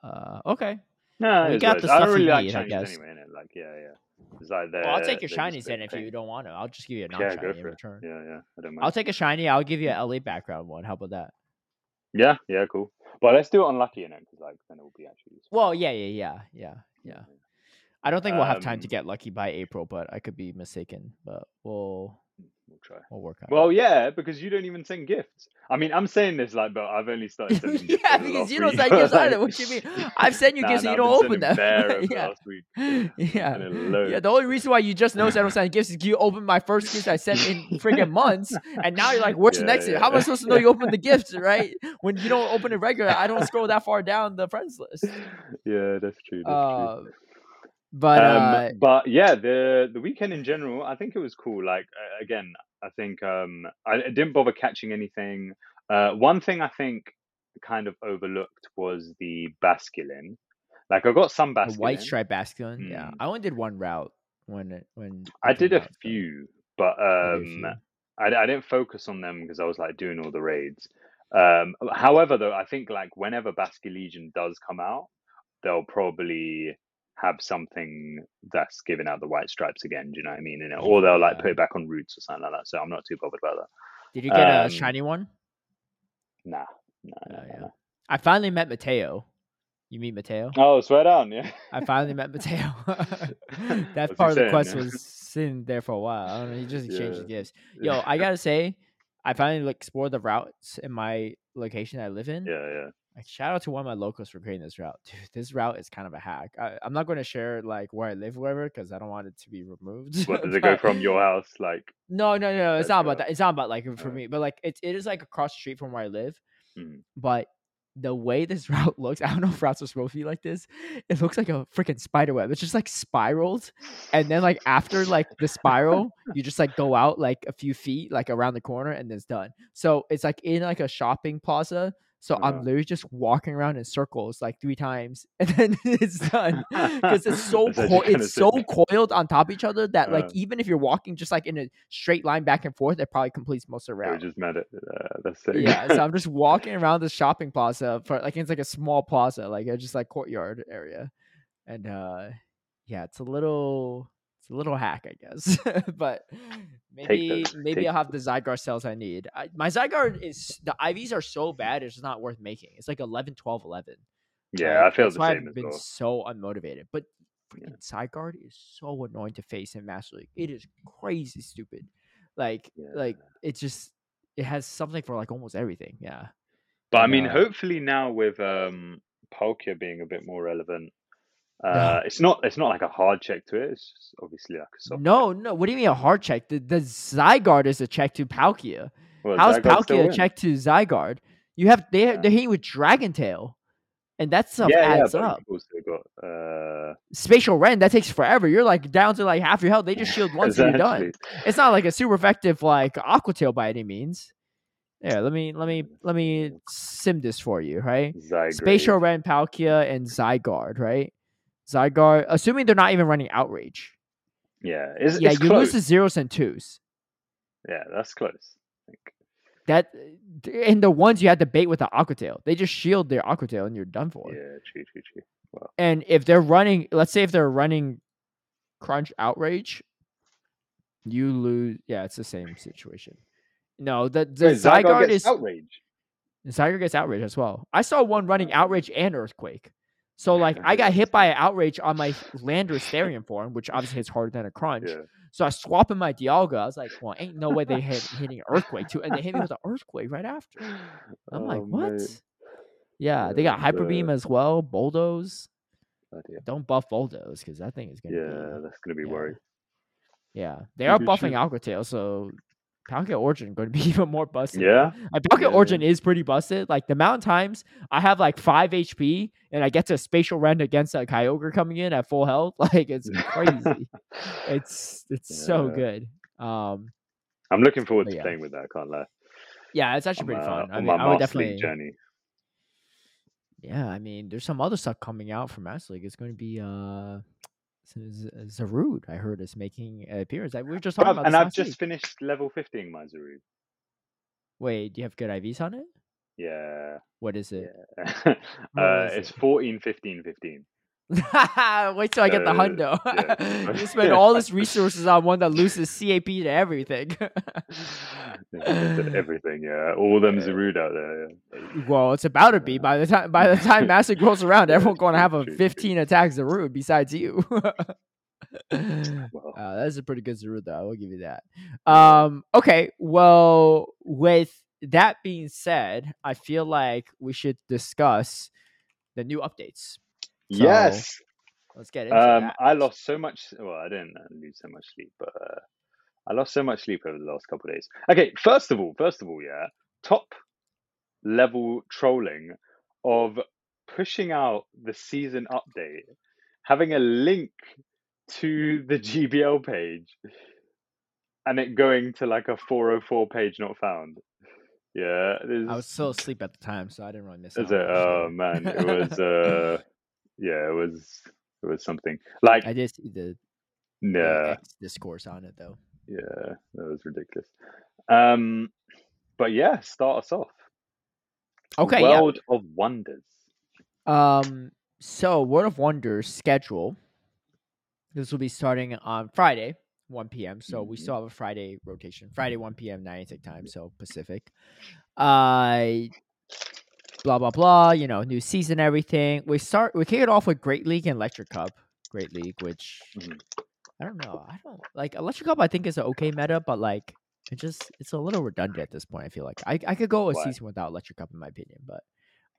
Uh, okay. No, Well, got the is. I stuff really you like need, I guess. anyway. Innit? Like, yeah, yeah. It's like Well, I'll take your shinies then if you don't want to. I'll just give you a non Yeah, in return. Yeah, yeah. I don't mind. I'll take a shiny. I'll give you a LA background one. How about that? Yeah, yeah, cool. But let's do it on lucky in it because like then it will be actually useful. Well, yeah, yeah, yeah, yeah, yeah. I don't think we'll have time to Um, get lucky by April, but I could be mistaken. But we'll We'll try. we'll work on Well, yeah, because you don't even send gifts. I mean, I'm saying this like, but I've only started <laughs> sending gifts. yeah, because you don't send gifts <laughs> either. What you mean? I've sent you Nah, gifts nah, and you don't open them. <laughs> yeah, yeah. Sending. Yeah, the only reason why you just noticed I don't send gifts is you opened my first gift I sent in freaking months, and now you're like, "Where's the Yeah, next yeah. How am I supposed to know you opened the gifts, right? When you don't open it regular, I don't scroll that far down the friends list. Yeah, that's true. That's true. Um, But um, uh, but yeah, the the weekend in general, I think it was cool. Like uh, again, I think um, I, didn't bother catching anything. Uh, one thing I think kind of overlooked was the basculin. Like I got some basculin. white stripe basculin, yeah, Mm. I only did one route when it when I did a out, few, but I did a um. I, I didn't focus on them because I was like doing all the raids. Um, however, though, I think like whenever Basculegion does come out, they'll probably have something that's giving out the white stripes again. Do you know what I mean? And it- or they'll like put it back on roots or something like that. So I'm not too bothered about that. Did you get a um, shiny one? Nah, nah, Oh, nah, nah, yeah. nah. I finally met Mateo. You meet Mateo? Oh, swear down, yeah. I finally <laughs> met Mateo. <laughs> that part of the saying, quest yeah? was sitting there for a while. I don't know. He just exchanged Yeah. gifts. <laughs> Yo, I gotta say, I finally like explored the routes in my location I live in. yeah, yeah. Like, shout out to one of my locals for creating this route. Dude, <laughs> this route is kind of a hack. I, I'm not going to share like where I live, wherever, because I don't want it to be removed. <laughs> What does it go from your house? Like, No, no, no. It's not about that. It's not about like for Uh, me, but like it, it is like across the street from where I live. Mhm. But the way this <laughs> route looks, I don't know if routes are supposed to be like this. It looks like a freaking spider web. It's just like spiraled, and then like after like the spiral, you just like go out like a few feet, like around the corner, and then it's done. So it's like in like a shopping plaza. So Uh-huh. I'm literally just walking around in circles like three times, <laughs> and then it's done <laughs> because it's so co- it's so <laughs> coiled on top of each other that like Uh. even if you're walking just like in a straight line back and forth, it probably completes most of the we route. just met it. Uh, that's sick. Yeah, so I'm just walking around the shopping plaza for like it's like a small plaza, like a just like courtyard area, and uh yeah, it's a little it's a little hack, I guess, <laughs> but maybe maybe take I'll have the Zygarde cells I need. I, my Zygarde is the IVs are so bad, it's just not worth making. It's like 11, 12, 11. yeah, I Like, feel that's the why same I've been well. so unmotivated. But Yeah. Zygarde is so annoying to face in Master League. It is crazy stupid. Like like it's just it has something for like almost everything. Yeah. But I mean, uh, hopefully now with um, Palkia being a bit more relevant, Yeah. uh, it's not it's not like a hard check to it. It's just obviously like a soft. No, no. What do you mean a hard check? The the Zygarde is a check to Palkia. Well, How's Zygarde Palkia a check to Zygarde? You have they Yeah. they're hitting with Dragon Tail. And that stuff Yeah, yeah, adds but up. also got uh, Spatial Rend, that takes forever. You're like down to like half your health. They just shield <laughs> once and you're done. It's not like a super effective like Aqua Tail by any means. Yeah, let me let me let me sim this for you, right? Zygarde. Spatial Rend, Palkia, and Zygarde, right? Zygarde, assuming they're not even running Outrage. Yeah, it's, yeah, it's you close. lose the zeros and twos. Yeah, that's close. That and the ones you had to bait with the Aqua Tail, they just shield their Aqua Tail and you're done for. Yeah, true, true, true. Well, And if they're running, let's say if they're running Crunch Outrage, you lose. Yeah, it's the same situation. No, the the Wait, Zygarde is outrage. Zygarde gets Outrage as well. I saw one running oh. Outrage and Earthquake. So like I got hit by an Outrage on my Landorus Therian form, which obviously hits harder than a Crunch. Yeah. So I swap in my Dialga. I was like, well, ain't no way they hit hitting Earthquake too, and they hit me with an Earthquake right after. I'm like, Oh, what? mate. Yeah, they got Hyper Beam as well. Bulldoze. Oh, Bloody. Don't buff Bulldoze because that thing is gonna Yeah, be. that's gonna be yeah. worried. Yeah, they are buffing shit. Aqua Tail, so Palkia Origin going to be <laughs> even more busted. Yeah. Like Palkia Yeah. Origin is pretty busted. Like the amount of times I have like five HP and I get to spatial rend against a Kyogre coming in at full health, <laughs> like it's <laughs> crazy. it's it's so good. Um, I'm looking forward to yeah. playing with that. I can't lie. yeah, it's actually On pretty my, fun. I mean, I would definitely. journey. Yeah, I mean, there's some other stuff coming out from Master League. It's going to be uh, Z- Z- I heard is making an appearance. We were just talking about and I've just week. finished level 15 my Zarude. Wait, do you have good IVs on it? Yeah. What is it? Yeah. <laughs> Uh, was it's it? 14, 15, 15. <laughs> Wait till I get the hundo. yeah. <laughs> you spend all this <laughs> resources on one that loses CAP to everything. Everything, yeah. All them. Zarude out there. Yeah. well, it's about to be by the time by the time Master rolls around. Everyone's going to have a. 15 attacks Zarude besides you. Well, Uh, that's a pretty good Zarude, though. I will give you that. Um, okay, well, with that being said, I feel like we should discuss the new updates. So, yes. Let's get into Um, that. I lost so much. Well, I didn't lose so much sleep, but uh, I lost so much sleep over the last couple of days. Okay, first of all, first of all, yeah, top level trolling of pushing out the season update, having a link to the <laughs> GBL page, and it going to like a 404 page not found. Yeah, I was still asleep at the time, so I didn't really miss. Is it? Oh man, it was. uh <laughs> Yeah, it was. It was something like. I did see the, the Yeah, X discourse on it though. yeah, that was ridiculous. Um, but yeah, start us off. Okay, yeah. World of Wonders. Um, so World of Wonders schedule. This will be starting on Friday, 1 p.m. So we Mhm. still have a Friday rotation. Friday, 1 p.m. Niantic time, so Pacific. Uh blah blah blah. You know, new season, everything. We start we kick it off with Great League and Electric Cup. Great League, which Mhm. I don't know. I don't like Electric Cup. I think is an okay meta, but like it just it's a little redundant at this point. I feel like I I could go a Why? season without Electric Cup in my opinion, but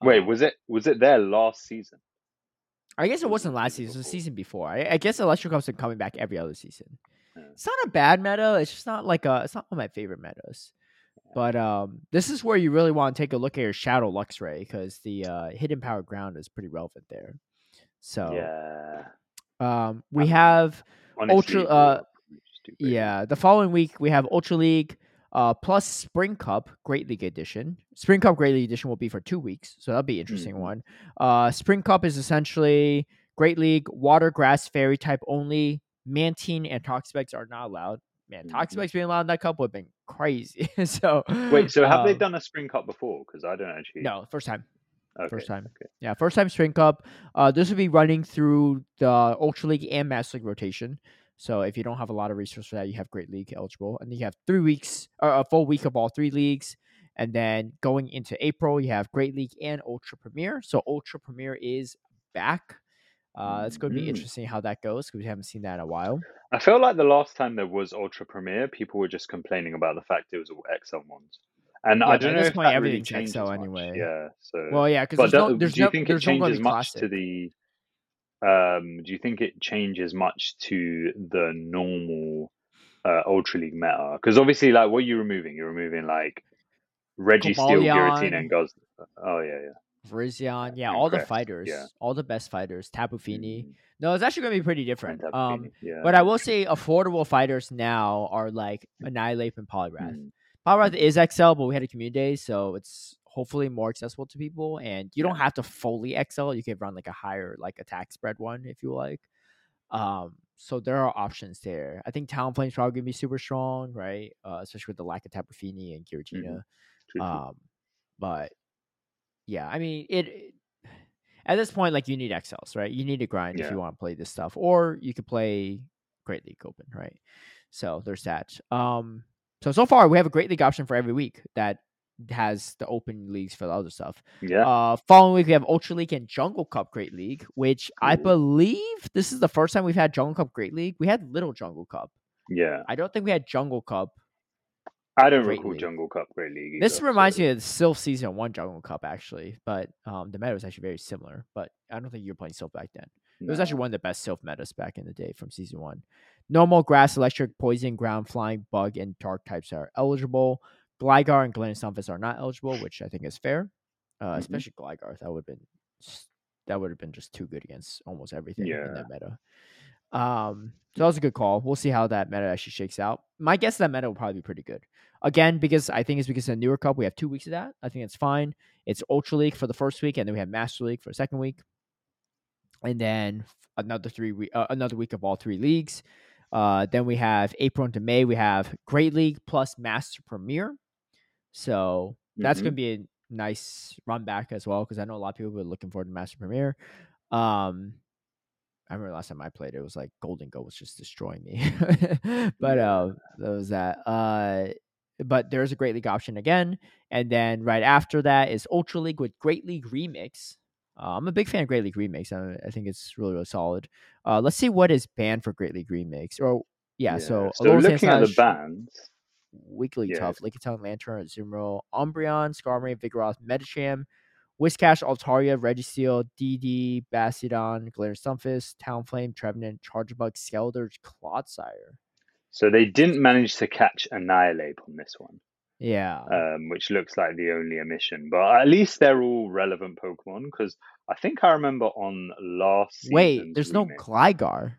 Wait, um, was it was it there last season? I guess it was wasn't last season season. It was the season before. I, I guess Electric Cup's been coming back every other season. Yeah. It's not a bad meta. It's just not like a. It's not one of my favorite metas. But um, this is where you really want to take a look at your Shadow Luxray because the uh, hidden power ground is pretty relevant there. So Yeah. um, we Um, have Honestly, Ultra- uh, probably just do Great League. yeah. The following week we have Ultra League uh, plus Spring Cup Great League Edition. Spring Cup Great League Edition will be for two weeks, so that'll be an interesting Mhm. one. Uh, Spring Cup is essentially Great League water, grass, fairy type only. Mantine and Toxapex are not allowed. Man, Mhm. Toxapex being allowed in that cup would have been crazy. <laughs> so Wait, so have they um, done a spring cup before? Because I don't actually. No, first time. Okay, first time. Okay. Yeah, first time Spring Cup. Uh, this will be running through the Ultra League and Master League rotation. So if you don't have a lot of resources for that, you have Great League eligible, and you have three weeks or a full week of all three leagues. And then going into April, you have Great League and Ultra Premier. So Ultra Premier is back. Uh, it's going to be Mm. interesting how that goes because we haven't seen that in a while. I feel like the last time there was Ultra Premiere, people were just complaining about the fact it was all XL ones, and Yeah, I don't at know this if that really changes XL much. anyway. Yeah. So. Well, yeah, because there's no, there's do you no, think it there's no changes much classic. to the? Um, do you think it changes much to the normal uh, Ultra League meta? Because obviously, like, what are you removing? You're removing like Registeel, Giratina, and Guz. Oh yeah, yeah. Virizion, yeah, all the fighters, yeah. all the best fighters. Tapu Fini. Mm, No, it's actually going to be pretty different. Um, yeah. But I will say affordable fighters now are like Annihilape and Poliwrath. Mm, Poliwrath is XL, but we had a community day, so it's hopefully more accessible to people. And you don't have to fully XL. You can run like a higher like attack spread one if you like. Um, so there are options there. I think Talonflame's probably gonna be super strong, right? Uh, especially with the lack of Tapu Fini and Giratina. true. Um, but yeah, I mean it. it- At this point, like you need XLs, right? You need to grind if you want to play this stuff, or you could play Great League Open, right? So there's that. Um, so so far we have a Great League option for every week that has the open leagues for the other stuff. yeah. Uh, following week we have Ultra League and Jungle Cup Great League, which I believe this is the first time we've had Jungle Cup Great League. We had Little Jungle Cup. yeah. I don't think we had Jungle Cup I don't recall League. Jungle Cup Great League. This reminds so- me of the Silph Season 1 Jungle Cup, actually. But um, the meta was actually very similar. But I don't think you were playing Silph back then. It was actually one of the best Silph metas back in the day from Season 1. Normal, Grass, Electric, Poison, Ground, Flying, Bug, and Dark types are eligible. Gligar and Glen are not eligible, which I think is fair. Uh, Mhm. Especially Gligar. That would have been that would have been just too good against almost everything in that meta. Um, so that was a good call. We'll see how that meta actually shakes out. My guess is that meta will probably be pretty good. Again, because I think it's because of the newer cup, we have two weeks of that. I think it's fine. It's Ultra League for the first week, and then we have Master League for the second week, and then another three week, uh, another week of all three leagues. Uh, then we have April into May. We have Great League plus Master Premier. So that's Mhm. going to be a nice run back as well because I know a lot of people were looking forward to Master Premier. Um, I remember last time I played, it was like Golden Go was just destroying me. <laughs> but uh, that was that. Uh, but there's a Great League option again, and then right after that is Ultra League with Great League Remix. Uh, I'm a big fan of Great League Remix. I, I think it's really really solid. Uh, let's see what is banned for Great League Remix. Or yeah, so so Alolan looking at the bans. Weekly Yeah. Tough, Lickitung, Lanturn, Azumarill, Umbreon, Skarmory, Vigoroth, Medicham, Whiscash, Altaria, Registeel, DD, Bastiodon, Galar Stunfisk, Talonflame, Trevenant, Charjabug, Skeletor, Clodsire. So they didn't manage to catch Annihilape on this one, Yeah. um, which looks like the only omission. But at least they're all relevant Pokemon because I think I remember on last Wait, there's no Gligar.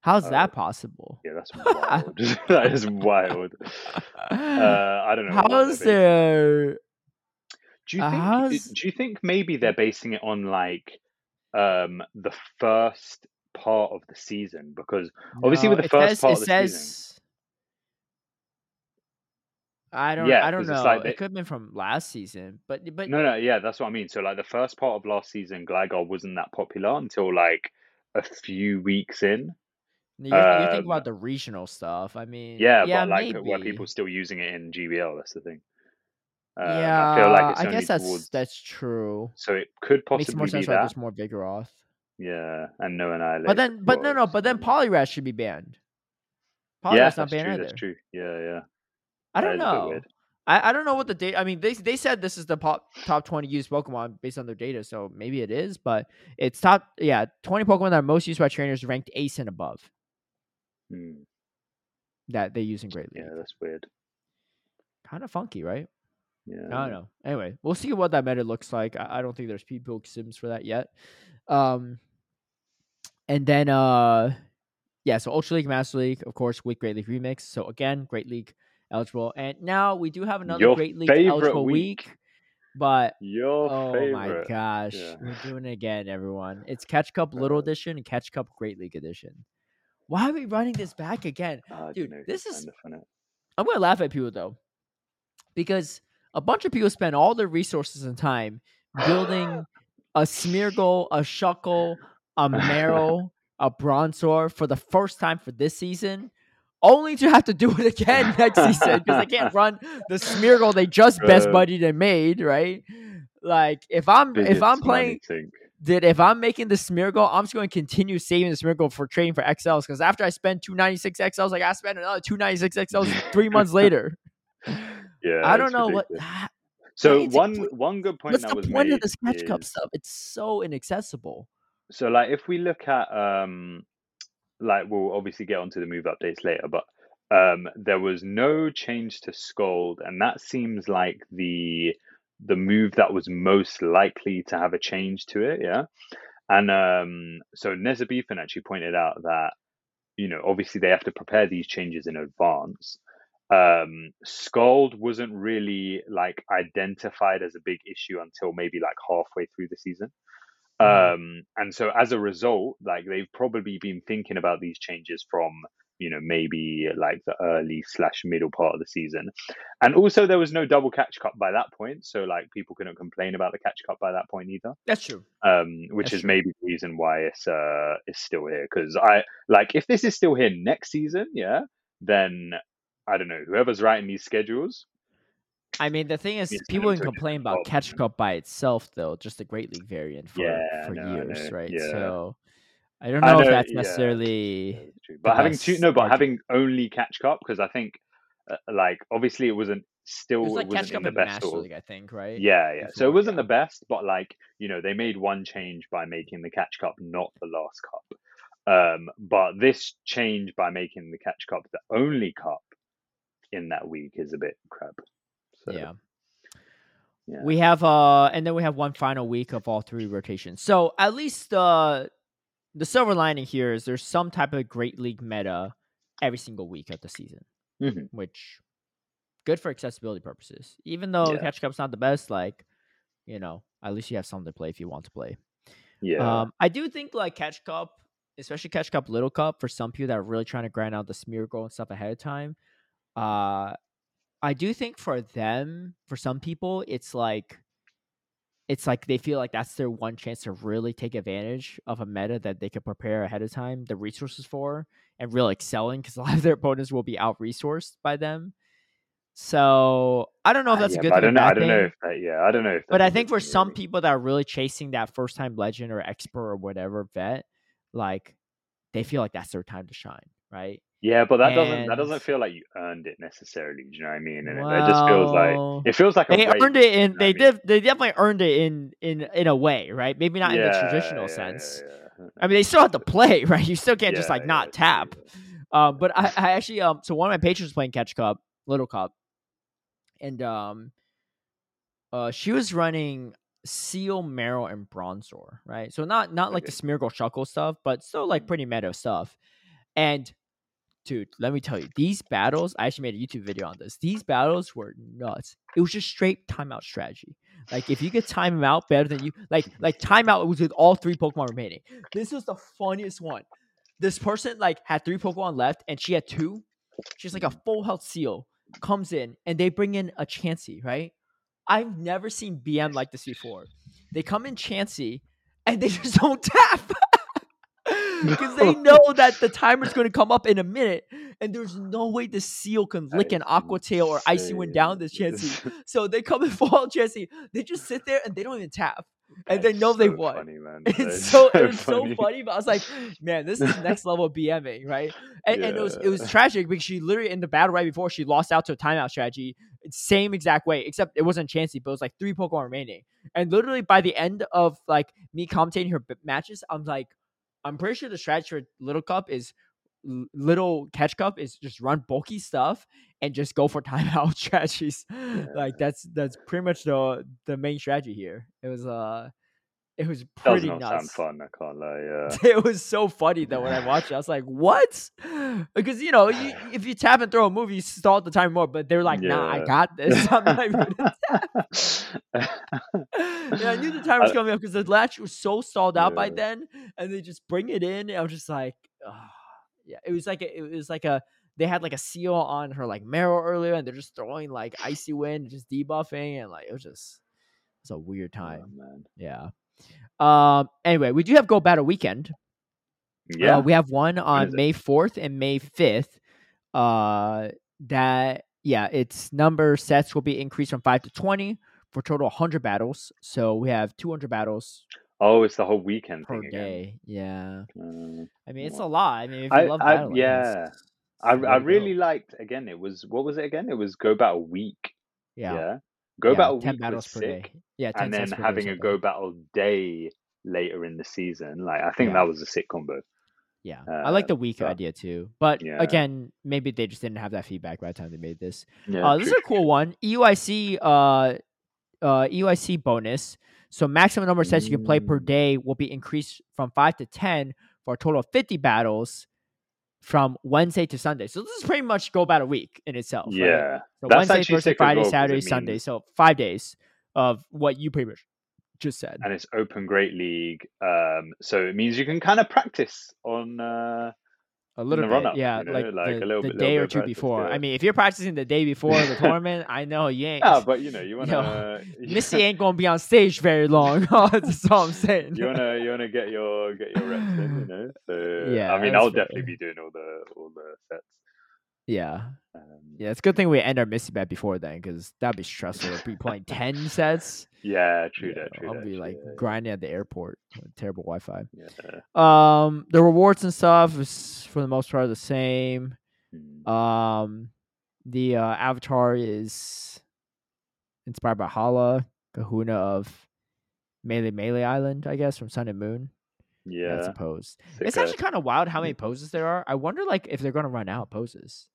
How's Oh. that possible? Yeah, that's <laughs> wild. <laughs> that is wild. Uh, I don't know. How is basing it on. there? Do you Uh, think? how's- Do you think maybe they're basing it on like um the first part of the season? Because Obviously with the first says, part of the says, season. I don't. Yeah, I don't know. like they- it could have been from last season, but but no, no, yeah, that's what I mean. So like the first part of last season, Gligar wasn't that popular until like a few weeks in. thinking um, about the regional stuff. I mean, Yeah, yeah, but like maybe. where people still using it in GBL. That's the thing. Um, yeah, I feel like it's I guess that's towards. that's true. So it could possibly Makes more be sense that. there's more Vigoroth. Yeah, and no Annihilape. But then, but no, no, but then Poliwrath should be banned. yeah, Poliwrath's that's not true. banned either. That's true. Yeah, yeah. I That don't is a bit know. I, I don't know what the data. I mean, they they said this is the pop, top twenty used Pokemon based on their data, so maybe it is. But it's top, yeah, twenty Pokemon that are most used by trainers ranked Ace and above Hmm, that they use in Great League. yeah, that's weird. Kind of funky, right? Yeah. I don't know. Anyway, we'll see what that meta looks like. I, I don't think there's people sims for that yet. Um, and then uh, yeah. So Ultra League, Master League, of course, with Great League Remix. So again, Great League eligible, and now we do have another Your Great League eligible week. week. But Your oh favorite. my gosh, Yeah. we're doing it again, everyone. It's Catch Cup Little Uh, Edition and Catch Cup Great League Edition. Why are we running this back again? I Dude, know. this is-. I'm gonna laugh at people though, because a bunch of people spend all their resources and time building a Smeargle, a Shuckle, a Marill, <laughs> a Bronzor for the first time for this season, only to have to do it again <laughs> next season because they can't run the Smeargle they just best buddied and made, right? Like if I'm if I'm playing that if I'm making the Smeargle, I'm just going to continue saving the Smeargle for trading for XLs because after I spend 296 XLs, like I spend another 296 XLs three months <laughs> later. Yeah. I don't know what. ridiculous. ah, So one one good point What's that the was point made of this catch cup stuff? It's so inaccessible. So like if we look at um like we'll obviously get onto the move updates later, but um there was no change to Scald, and that seems like the the move that was most likely to have a change to it, yeah. And um so Nezabethan actually pointed out that, you know, obviously they have to prepare these changes in advance. Um Scald wasn't really like identified as a big issue until maybe like halfway through the season. Mhm. Um, and so as a result, like they've probably been thinking about these changes from, you know, maybe like the early slash middle part of the season. And also there was no double catch cup by that point. So like people couldn't complain about the catch cup by that point either. That's true. Um, which That's is true. maybe the reason why it's uh it's still here. Cause I like if this is still here next season, yeah, then I don't know, whoever's writing these schedules, I mean, the thing is, It's people can complain about catch cup by itself, though, just the Great League variant for Yeah, for no, years, know, right? yeah. So I don't I know, if that's yeah. necessarily. That's true. But having two, no, but having only catch cup because I think, uh, like, obviously it wasn't still It was it like wasn't the best of. League, I think, right? Yeah, yeah. So it wasn't the best, but like you know, they made one change by making the catch cup not the last cup. Um, but this change by making the catch cup the only cup in that week is a bit crap. So, yeah. yeah. We have uh and then we have one final week of all three rotations. So at least uh the silver lining here is there's some type of great league meta every single week of the season, Mhm. which good for accessibility purposes. Even though Yeah. catch cup's not the best, like, you know, at least you have something to play if you want to play. yeah. Um I do think like catch cup, especially catch cup little cup for some people that are really trying to grind out the Smeargle and stuff ahead of time. Uh I do think for them, for some people, it's like it's like they feel like that's their one chance to really take advantage of a meta that they could prepare ahead of time, the resources for, and really excelling because a lot of their opponents will be out resourced by them. So I don't know if Uh, that's yeah, a good but I thing. don't know. I don't know if that. Yeah, I don't know if. but I think for thing, some people that are really chasing that first time legend or expert or whatever vet, like they feel like that's their time to shine, right? Yeah, but that doesn't that doesn't feel like you earned it necessarily. Do you know what I mean? And it, it just feels like it feels like a they race, earned it you know they I mean? did they definitely earned it in in in a way, right? Maybe not in the traditional Yeah, yeah, sense. yeah, yeah. I mean, they still have to play, <laughs> right? You still can't just like not tap. yeah. Um, but I, I actually um so one of my patrons playing catch cup, little cup, and um, uh, she was running Seel, marrow, and bronzor, right? So not not like the Smeargle Shuckle stuff, but still like pretty meta stuff. And dude, let me tell you, these battles. I actually made a YouTube video on this. These battles were nuts. It was just straight timeout strategy. Like if you could time them out better than you, like like timeout was with all three Pokemon remaining. This was the funniest one. This person like had three Pokemon left, and she had two. She's like a full health Seel comes in, and they bring in a Chansey. Right? I've never seen BM like this before. They come in Chansey, and they <laughs> just don't tap. Because they know that the timer's going to come up in a minute, and there's no way the Seel can lick an aqua tail or icy wind down this Chansey. <laughs> So they come and <laughs> fall Chansey. They just sit there and they don't even tap. And they That's know they so won. Funny. <laughs> It's so it was so funny. funny, but I was like, man, this is next level BMing, right? And, and it was it was tragic because she literally in the battle right before she lost out to a timeout strategy, same exact way, except it wasn't Chansey, but it was like three Pokemon remaining. And literally by the end of like me commentating her matches, I'm like, I'm pretty sure the strategy for Little Cup is Little Catch Cup is just run bulky stuff and just go for <laughs> timeout strategies. Like that's that's pretty much the the main strategy here. It was uh it was pretty nuts. fun. I can't lie. Yeah. <laughs> It was so funny though when I watched it. I was like, "What?" Because you know, you, <sighs> if you tap and throw a move, you stall the time more. But they were like, "Nah, I got this." <laughs> I'm not even and <laughs> I knew the time was coming up because the latch was so stalled out by then, and they just bring it in. And I was just like, "Ah." "Yeah." It was like a, it was like a they had like a Seel on her like marrow earlier, and they're just throwing like icy wind, just debuffing, and like it was just it's a weird Oh, time. man. Yeah. Um. Anyway, we do have Go Battle Weekend. Yeah. Uh, we have one on? May 4th and May 5th. Uh, that, yeah, its number sets will be increased from 5 to 20 for total 100 battles. So we have 200 battles oh, it's the whole weekend per thing again. day. Yeah. Uh, I mean, it's a lot. I mean, if you I- love I- battling, yeah. I it's the way I to go. really liked again. It was what was it again? It was Go Battle Week. yeah. Yeah. Go yeah, Battle 10 Week battles per sick, day. Yeah. 10 and then sets per day or having a. Go Battle Day later in the season. Like I think Yeah. that was a sick combo. Yeah, I like Uh, the week but- idea too, but Yeah. again, maybe they just didn't have that feedback by the time they made this. Yeah. uh, this is a cool one. EUIC uh uh EUIC bonus. So maximum number of sets you can play per Mm. day will be increased from five to ten for a total of fifty battles from Wednesday to Sunday. So this is pretty much go about a week in itself. right? Yeah. So That's Wednesday, Thursday, Friday, Saturday, Sunday. So five days of what you pretty much just said. and it's Open Great League. Um, so it means you can kind of practice on. Uh, A little bit, run-up, yeah, you know, like, like a the, little the bit- day little or two practice, before. I mean, if you're practicing the day <laughs> before the tournament, I know you ain't. yeah, but you know, you want <laughs> Yo, <laughs> to. Missy ain't gonna be on stage very long. That's all I'm saying. you wanna you wanna get your get your reps in, you know. So Yeah, I mean, I'll fair. definitely be doing all the all the sets. Yeah, Um, yeah. It's a good thing we end our Missy bet before then, because that'd be stressful to be <laughs> playing ten sets. yeah, true that. True I'll that, be true like that, grinding at the airport. with Terrible Wi-Fi. Yeah. Um, the rewards and stuff is for the most part the same. Mm. Um, the uh, avatar is inspired by Hala, Kahuna of Melemele Island, I guess, from Sun and Moon. I Yeah, suppose. sick, It's actually kind of wild how many poses there are. I wonder, like, if they're gonna run out poses.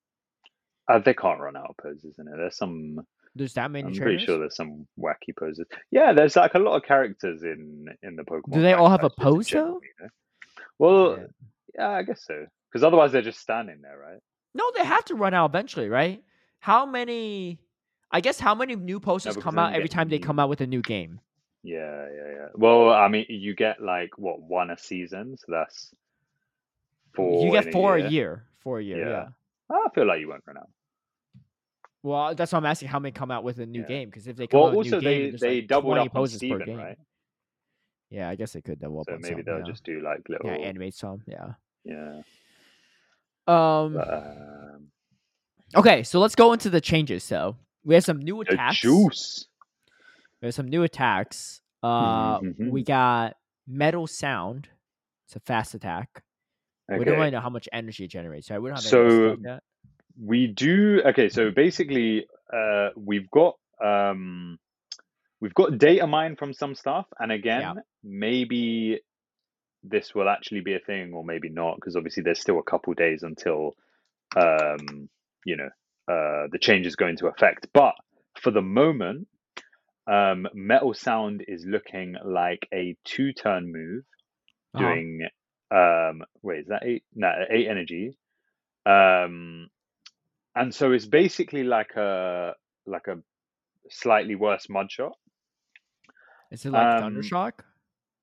Uh, they can't run out of poses in it. There's some. There's that many I'm trainers. pretty sure there's some wacky poses. Yeah, there's like a lot of characters in in the Pokemon. Do they all have a franchise, just in pose, though? you know? Well, Yeah. yeah, I guess so. Because otherwise they're just standing there, right? No, they have to run out eventually, right? How many? I guess how many new poses because come out every time they come out with a new game? Yeah, yeah, yeah. Well, I mean, you get like what one a season, so that's four. you get four a year. a year. Four a year, yeah. Yeah. I feel like you won't run out. Well, that's why I'm asking how many come out with a new Yeah. game. Because if they come out Well, with a also new game, they there's they like doubled up poses per game. right? Yeah, I guess they could double up So maybe some, they'll yeah. just do like little. yeah animate some. Yeah. yeah. Um. But, um, Okay, so let's go into the changes. So we have some new attacks. juice. We have some new attacks. Uh, Mhm, we got metal sound. It's a fast attack. We don't really know how much energy it generates. Right? We don't have So- like that. We do okay so basically uh we've got um we've got data mine from some stuff and again maybe this will actually be a thing or maybe not because obviously there's still a couple days until um you know uh the change is going to affect. But for the moment um metal sound is looking like a two turn move Uh-huh. doing um wait is that eight? No eight energy. Um and so it's basically like a like a slightly worse mud shot Is it like um, Thundershock?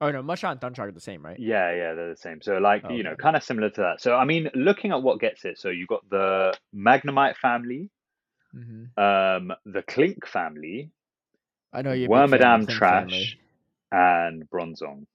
Oh no, Mudshot and Thundershock are the same, right? yeah yeah they're the same so like you know Okay. kind of similar to that so i mean looking at what gets it so you've got the magnemite family Mm-hmm. um the Klink family I know you're. a big fan of wormadam trash family. and bronzong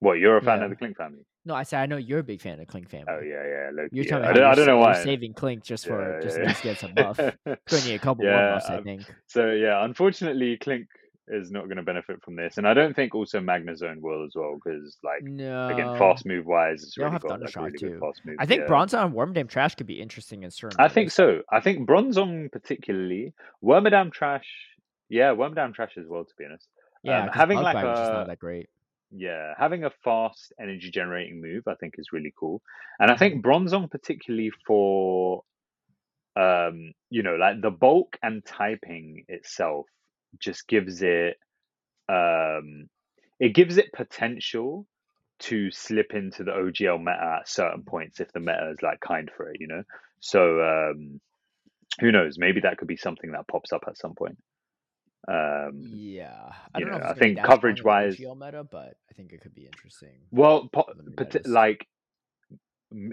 what you're a fan Yeah. of the Klink family No, I said I know you're a big fan of Klink family. Oh yeah, yeah. Loki, You're yeah. telling me I don't, I don't know why. you're saving Klink just for Yeah, just yeah. he gets a buff. To need a couple more Yeah, buffs, I um, think. So yeah, unfortunately, Klink is not going to benefit from this, and I don't think also Magnezone will as well because like No. again, fast move wise, it's really have got like, really too. fast move. I think yeah. Bronzong and Wormadam Trash could be interesting in certain. I think so. I think Bronzong particularly, Wormadam Trash. Yeah, Wormadam Trash as well. To be honest, Yeah, um, having Bug like Bite was just a- not that great. Yeah, having a fast energy generating move, I think is really cool. And I Mm-hmm. think Bronzong particularly for, um, you know, like the bulk and typing itself just gives it, um, it gives it potential to slip into the OGL meta at certain points if the meta is like kind for it, you know. So um, who knows? Maybe that could be something that pops up at some point. Um, Yeah, I don't know. know, I it's gonna be think that strong in the coverage-wise- OGL meta, but I think it could be interesting. Well, po- like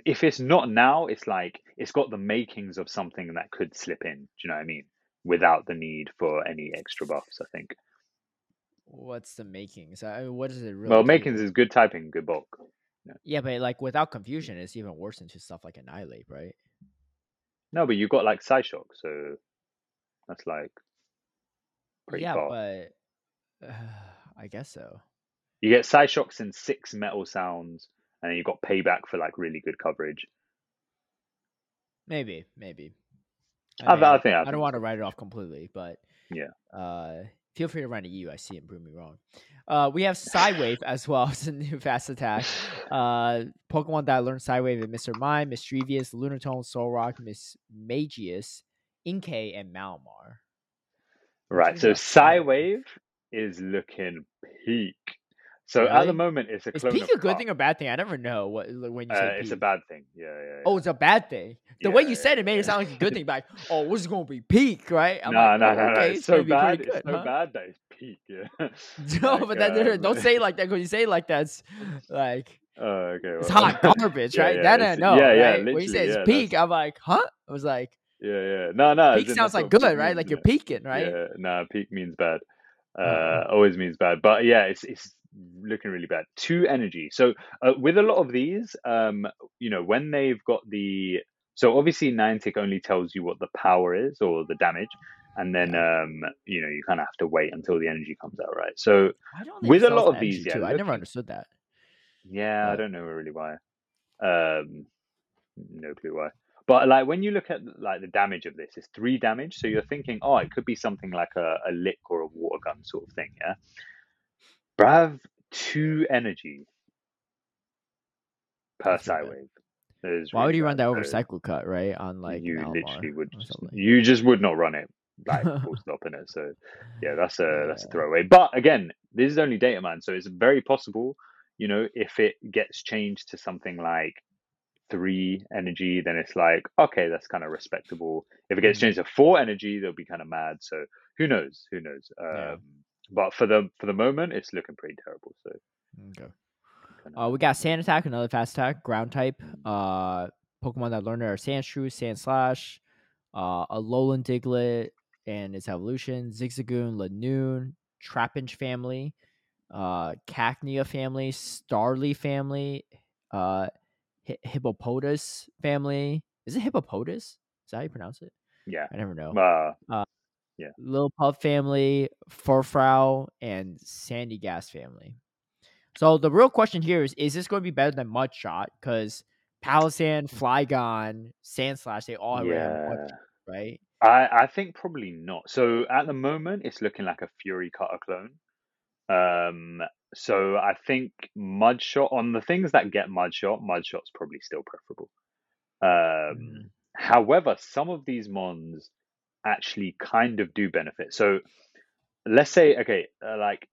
if it's not now, it's like it's got the makings of something that could slip in. Do you know what I mean? Without the need for any extra buffs, I think. What's the makings? I mean, what does it really? well, do? makings is good typing, good bulk. Yeah, but like without confusion, it's even worse into stuff like Annihilape, right? No, but you got like Psyshock, so that's like pretty yeah, far. but uh, <sighs> I guess so. You get Psyshocks and six metal sounds, and then you've got payback for like really good coverage. Maybe, maybe. I, mean, I think I, I don't want to write it off completely, but Yeah. Uh, feel free to run a U. I see it. Prove me wrong. Uh, we have Psywave <laughs> as well <laughs> as a new fast attack. Uh, Pokemon that learned Psywave are Mr. Mime, Misdreavus, Lunatone, Solrock, Miss Magius, Inkay, and Malamar. Right. So Psywave. Psywave is looking peak. So at the moment, it's a Is peak a good Car- thing or bad thing? I never know what when you Uh, say it's a bad thing. Yeah, yeah. yeah. Oh, it's a bad thing. The way Yeah, you said it made it sound like a good thing. Like, <laughs> oh, what's gonna be peak, right? I'm no, like, no, oh, no, no. okay, It's it's so bad. good, it's so huh? bad that it's peak. Yeah. <laughs> No, Like, but that um, <laughs> don't say it like that. When you say it like that's like Oh, okay. it's hot garbage, yeah, right? yeah, that I know, yeah, yeah, right? when you say it's yeah, peak, that's- I'm like, huh? I was like, Yeah, yeah. No, no. peak sounds like peak good, right? means, Like you're peaking, right? Yeah. No, peak means bad. Uh, Uh-uh. always means bad. But yeah, it's it's looking really bad. Two energy. So uh, with a lot of these, um, you know, when they've got the so obviously Niantic only tells you what the power is or the damage, and then um, you know, you kind of have to wait until the energy comes out, right? So Why don't they with a lot of these, yeah, too? I never understood that. Yeah, I don't know really why. Um, no clue why. But like when you look at like the damage of this, it's three damage. So you're thinking, oh, it could be something like a, a lick or a water gun sort of thing. Yeah. Brav two energy per That's pretty bad. Psywave. Why would you run that over Psycho Cut, right? On like you literally would just, you just would not run it like <laughs> full stop in it. So yeah, that's a that's a throwaway. But again, this is only data man, so it's very possible. You know, if it gets changed to something like three energy, then it's like okay, that's kind of respectable. If it gets Mhm. changed to four energy, they'll be kind of mad. So who knows? Who knows? Um, Yeah. But for the for the moment, it's looking pretty terrible. So Okay. Uh, we got Sand Attack, another fast attack, ground type. Uh, Pokemon that learned are Sandshrew, Sandslash, uh, Alolan Diglett and its evolution, Zigzagoon, Linoone, Trapinch family, uh, Cacnea family, Starly family, uh, Hi- Hippopotas family. Is it Hippopotas? Is that how you pronounce it? yeah. I never know. Uh, Lillipup family, Furfrou, and Sandygast family. So the real question here is: Is this going to be better than Mudshot? Because Palossand, Flygon, Sandslash, they all have yeah. Mudshot, right? I, I think probably not. So at the moment, it's looking like a Fury Cutter clone. Um, so I think Mudshot on the things that get Mudshot, Mudshot's probably still preferable. Um, Mm. however, some of these mons actually kind of do benefit. So let's say, okay, uh, like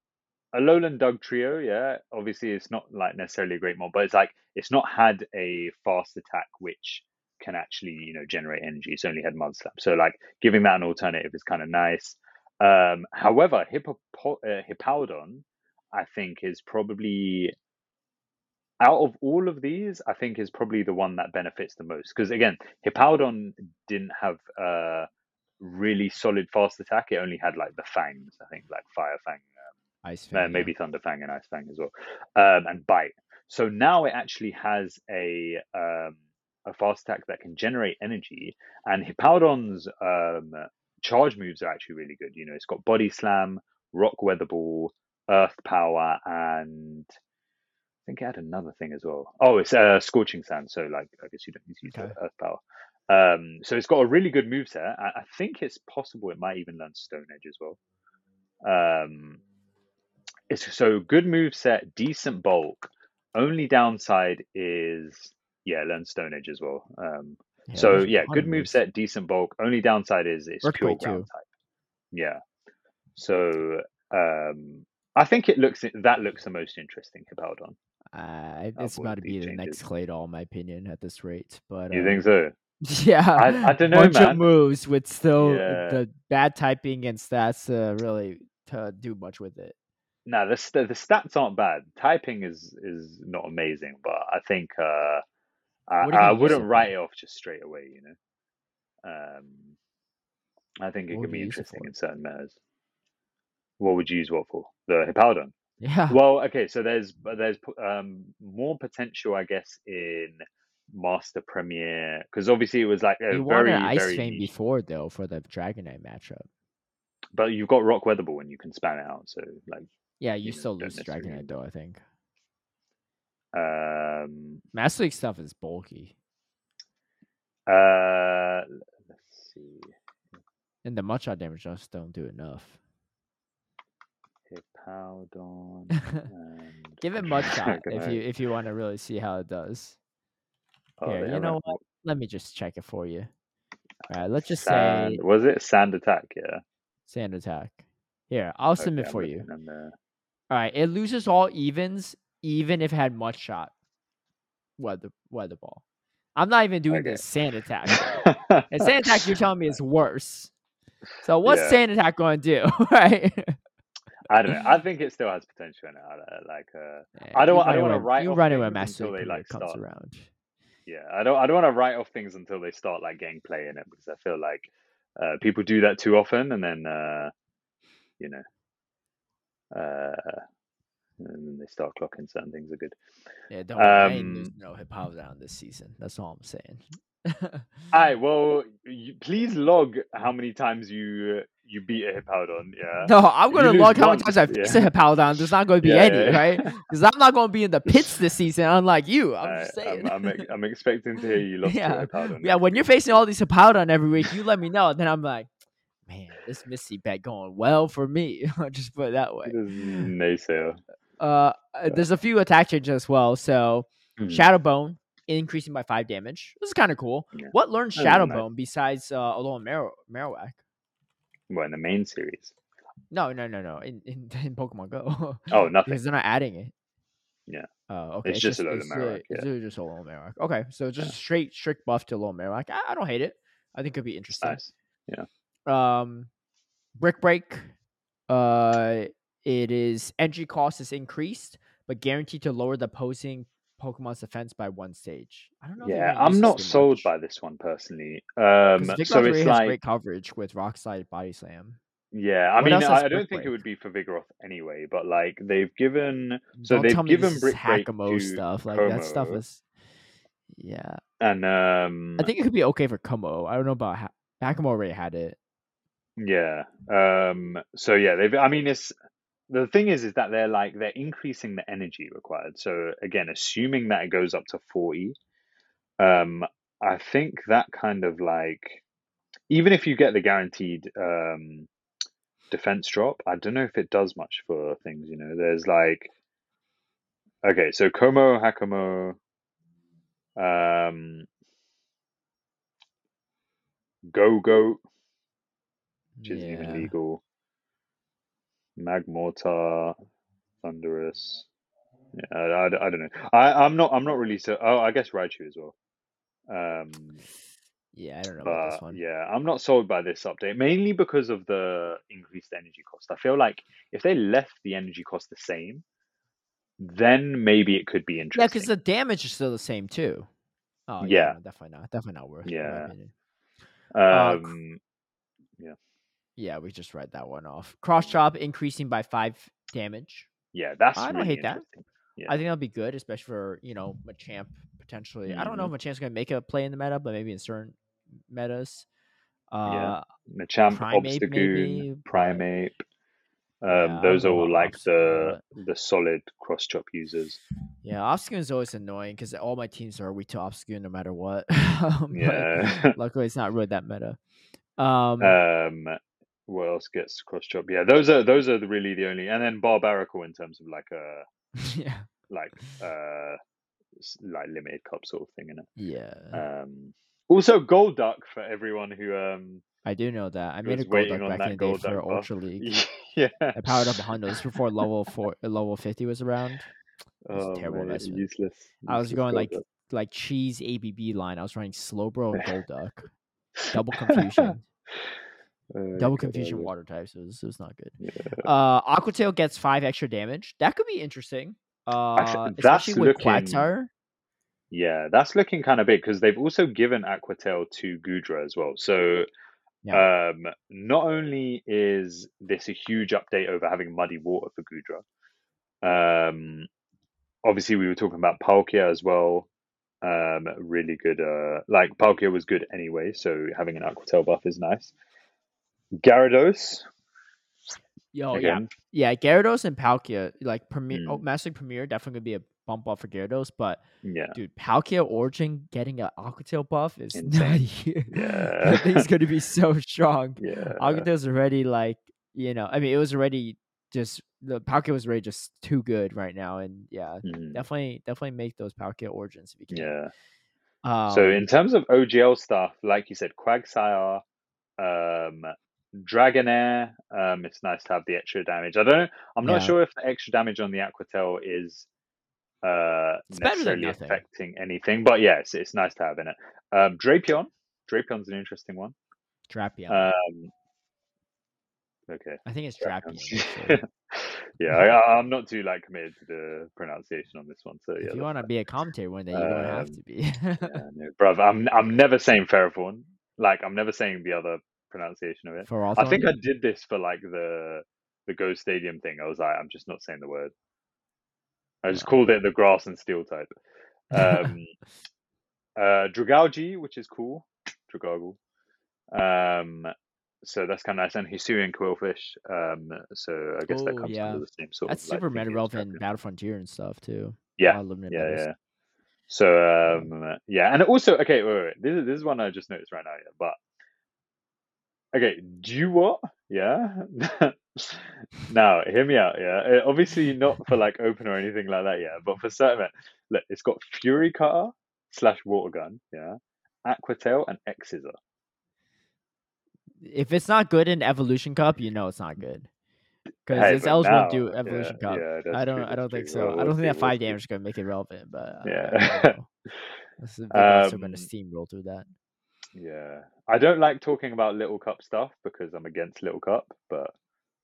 a Alolan Dugtrio, yeah, obviously it's not like necessarily a great mod, but it's like it's not had a fast attack which can actually, you know, generate energy. It's only had Mud Slap. So like giving that an alternative is kind of nice. Um, however, Hippopo- uh, Hippowdon, I think, is probably out of all of these, I think is probably the one that benefits the most. Because again, Hippowdon didn't have a really solid fast attack. It only had like the fangs, I think, like Fire Fang, Ice uh, Fang, maybe Thunder Fang and Ice Fang as well, um, and Bite. so now it actually has a um, a fast attack that can generate energy, and Hippowdon's um, charge moves are actually really good. You know, it's got Body Slam, Rock Weather Ball, Earth Power, and I think it had another thing as well. Oh, it's uh, Scorching Sand. So, like, I guess you don't need to use Okay. Earth Power. Um, so it's got a really good moveset. I, I think it's possible it might even learn Stone Edge as well. Um, it's so good move set, decent bulk. Only downside is yeah, learn Stone Edge as well. Um, Yeah, so yeah, good move set, decent bulk. Only downside is it's Work pure ground too. type. Yeah. So um, I think it looks that looks the most interesting Hippowdon. Uh, it's all about to be the next. Claydol, in my opinion, at this rate. But You uh, think so? Yeah, I- I dunno, <laughs> bunch of moves with still Yeah. the bad typing and stats to really to do much with it. No, the st- the stats aren't bad. Typing is is not amazing, but I think uh, I, What do you I wouldn't write it off just straight away. You know, um, I think it What can be it interesting in certain matters. What would you use what for? The Hippowdon. Yeah, Well, okay, so there's there's um more potential, I guess, in Master Premier because obviously it was like a you very wanted Ice very Fang niche. before though for the Dragonite matchup. But you've got Rock Weatherball and you can spam it out. So like, Yeah, you You still don't lose Dragonite though. I think um, Master League stuff is bulky, uh, let's see, and the much damage just don't do enough. Hippowdon. <laughs> and... Give it mud shot <laughs> if you if you want to really see how it does. Oh, Here, you know what? Let me just check it for you. All right, let's just Sand, say was it Sand Attack? Yeah. sand attack. Here, I'll submit Okay, I'm for you. looking on the- All right, it loses all evens, even if it had mud shot. Weather weather ball. I'm not even doing Okay. the sand attack. <laughs> and sand attack, you're telling me is worse. So what's Yeah. sand attack going to do? right? I don't know. I <laughs> think it still has potential in it. I Like, uh, Yeah, I don't I don't wanna write You off run when things Master until they, like, comes start. around. yeah, I don't. I don't want to write off things until they start like getting play in it because I feel like uh, people do that too often, and then uh, you know, uh, and then they start clocking certain things are good. Yeah, don't. Um, losing no Hippowdon this season. That's all I'm saying. All right. <laughs> Well, you, please log how many times you you beat a Hippowdon. Yeah. No, I'm gonna log how many times I face yeah. a Hippowdon. There's not going to be Yeah, any, yeah, yeah. right? Because I'm not going to be in the pits this season, unlike you. I'm just saying. I'm, I'm, I'm expecting to hear you <laughs> lost Yeah. to a Hippowdon. yeah, when you're facing all these Hippowdon every week, you let me know. Then I'm like, man, this Misty bet going well for me. <laughs> I'll just put it that way. naysayer. Uh, uh, there's a few attack changes as well. So Mhm. Shadow Bone increasing by five damage. This is kind of cool. Yeah. What learns Oh, Shadow nice. Bone besides uh, Alolan Marrow- Marowak? Well, in the main series. No, no, no, no. In in, <laughs> in Pokemon Go. Oh, nothing. because they're not adding it. Yeah. Oh, okay. It's just a Alolan it's, Marowak, It's yeah. just a little Marowak. Okay, so just Yeah. a straight strict buff to Alolan Marowak. I, I don't hate it. I think it'd be interesting. Nice. Um, Brick Break. Uh, it is entry cost is increased, but guaranteed to lower the opposing Pokemon's defense by one stage. I don't know. Yeah, I'm not sold much, by this one personally. Um, so it's has like, great coverage with Rock Slide Body Slam. yeah, I What mean, I, I don't think it would be for Vigoroth anyway, but like they've given, so don't they've given Brick Break to stuff. Like that stuff is. Yeah, and um, I think it could be okay for Como. I don't know about ha- Hakamo already had it. Yeah. Um so yeah, they've I mean it's the thing is is that they're like they're increasing the energy required. So again, assuming that it goes up to 40, um I think that kind of like even if you get the guaranteed um defense drop, I don't know if it does much for things, you know. There's like okay, so Como Hakamo um Go Go which isn't even legal. Magmortar, Thundurus. Yeah, I, I, I don't know. I, I'm not. I'm not really so. Oh, I guess Raichu as well. Um, Yeah, I don't know about this one. yeah, I'm not sold by this update mainly because of the increased energy cost. I feel like if they left the energy cost the same, then maybe it could be interesting. Yeah, because the damage is still the same too. Oh Yeah. no, definitely not. Definitely not worth. it, in my Yeah. uh, um, Yeah, we just read that one off. Cross chop increasing by five damage. yeah, that's I don't really hate that. Yeah. I think that'll be good, especially for you know Machamp potentially. I don't know if Machamp's gonna make a play in the meta, but maybe in certain metas. Uh, Machamp, Primeape, Obstagoon, maybe. Um, Yeah, those are all like the the solid cross chop users. Yeah, Obstagoon is always annoying because all my teams are weak to Obstagoon no matter what. <laughs> Yeah. <laughs> luckily, it's not really that meta. Um, um, what else gets cross chop? Yeah, those are those are the, really the only, and then Barbaracle in terms of like a <laughs> yeah, like uh like limited cup sort of thing in it. yeah, Um, also Golduck for everyone who um I do know that. I made a Golduck on back in the day for buff. Ultra <laughs> League. yeah. I powered up 100. This was before level four, uh, level 50 was around. was a Oh, terrible mate, investment. useless. I was going like Golduck. like cheese ABB line. I was running Slowbro and <laughs> Golduck. Double confusion. Oh, Double confusion Golduck. water types. It was, it was not good. Yeah. Uh, Aquatail gets five extra damage. That could be interesting. Uh, that's especially with looking- Quagsire. Yeah, that's looking kind of big because they've also given Aquatail to Goodra as well. So, um, not only is this a huge update over having muddy water for Goodra, um, obviously we were talking about Palkia as well. Um, really good. Uh, like Palkia was good anyway, so having an Aquatail buff is nice. Gyarados, Yo, yeah, again, yeah. Gyarados and Palkia, like Premier, Mm. oh, Master Premier, definitely gonna be a bump up for Gyarados. But yeah, dude, Palkia Origin getting an Aquatail buff is <laughs> nutty. Yeah. thing's gonna be so <laughs> strong. yeah, Aquatail's already like, you know, I mean, it was already just the Palkia was already just too good right now, and yeah, Mhm. definitely, definitely make those Palkia Origins if you can. yeah. Um, So in terms of OGL stuff, like you said, Quagsire, um, Dragonair, um, it's nice to have the extra damage. I don't know. I'm not Yeah. sure if the extra damage on the Aquatail is uh, It's necessarily affecting anything, but yeah, it's, it's nice to have in it. Um, Drapion, Drapion's an interesting one. Drapion. Um, okay. I think it's Drapion. Drapion. <laughs> yeah, I, I'm not too like committed to the pronunciation on this one. So yeah, if you want to be a commentator one day, you're gonna have Um, to be. <laughs> Yeah, no, bruv, I'm I'm never saying Ferrothorn. Like I'm never saying the other pronunciation of it. For all I think I did this for like the the Go Stadium thing. I was like, I'm just not saying the word. I just called it the grass and steel type. Um, uh, Dragalge, which is cool. Dragargle. Um, so that's kind of nice. And Hisuian Qwilfish. Um, so I guess that Oh, comes yeah. under the same sort That's of. like, super thing meta relevant in Battle Frontier and stuff too. Yeah, A lot of limited yeah, yeah. So um, yeah, and also okay, wait, wait, wait. This is this is one I just noticed right now. Yeah, but okay, Do what? yeah. <laughs> now hear me out. Yeah, Uh, obviously not for like open or anything like that. Yeah, but for certain, look, it's got Fury Cutter slash Water Gun. Yeah, Aquatail and X Scissor. If it's not good in Evolution Cup, you know it's not good. Because Hey, its L's won't do Evolution yeah, Cup. Yeah, I don't. true, I don't think true. so. Well, I we'll don't think that we'll five see. damage is gonna make it relevant. But uh, Yeah. I don't know. This is- Big Bots are gonna <laughs> Um, steamroll through that. Yeah, I don't like talking about Little Cup stuff because I'm against Little Cup, but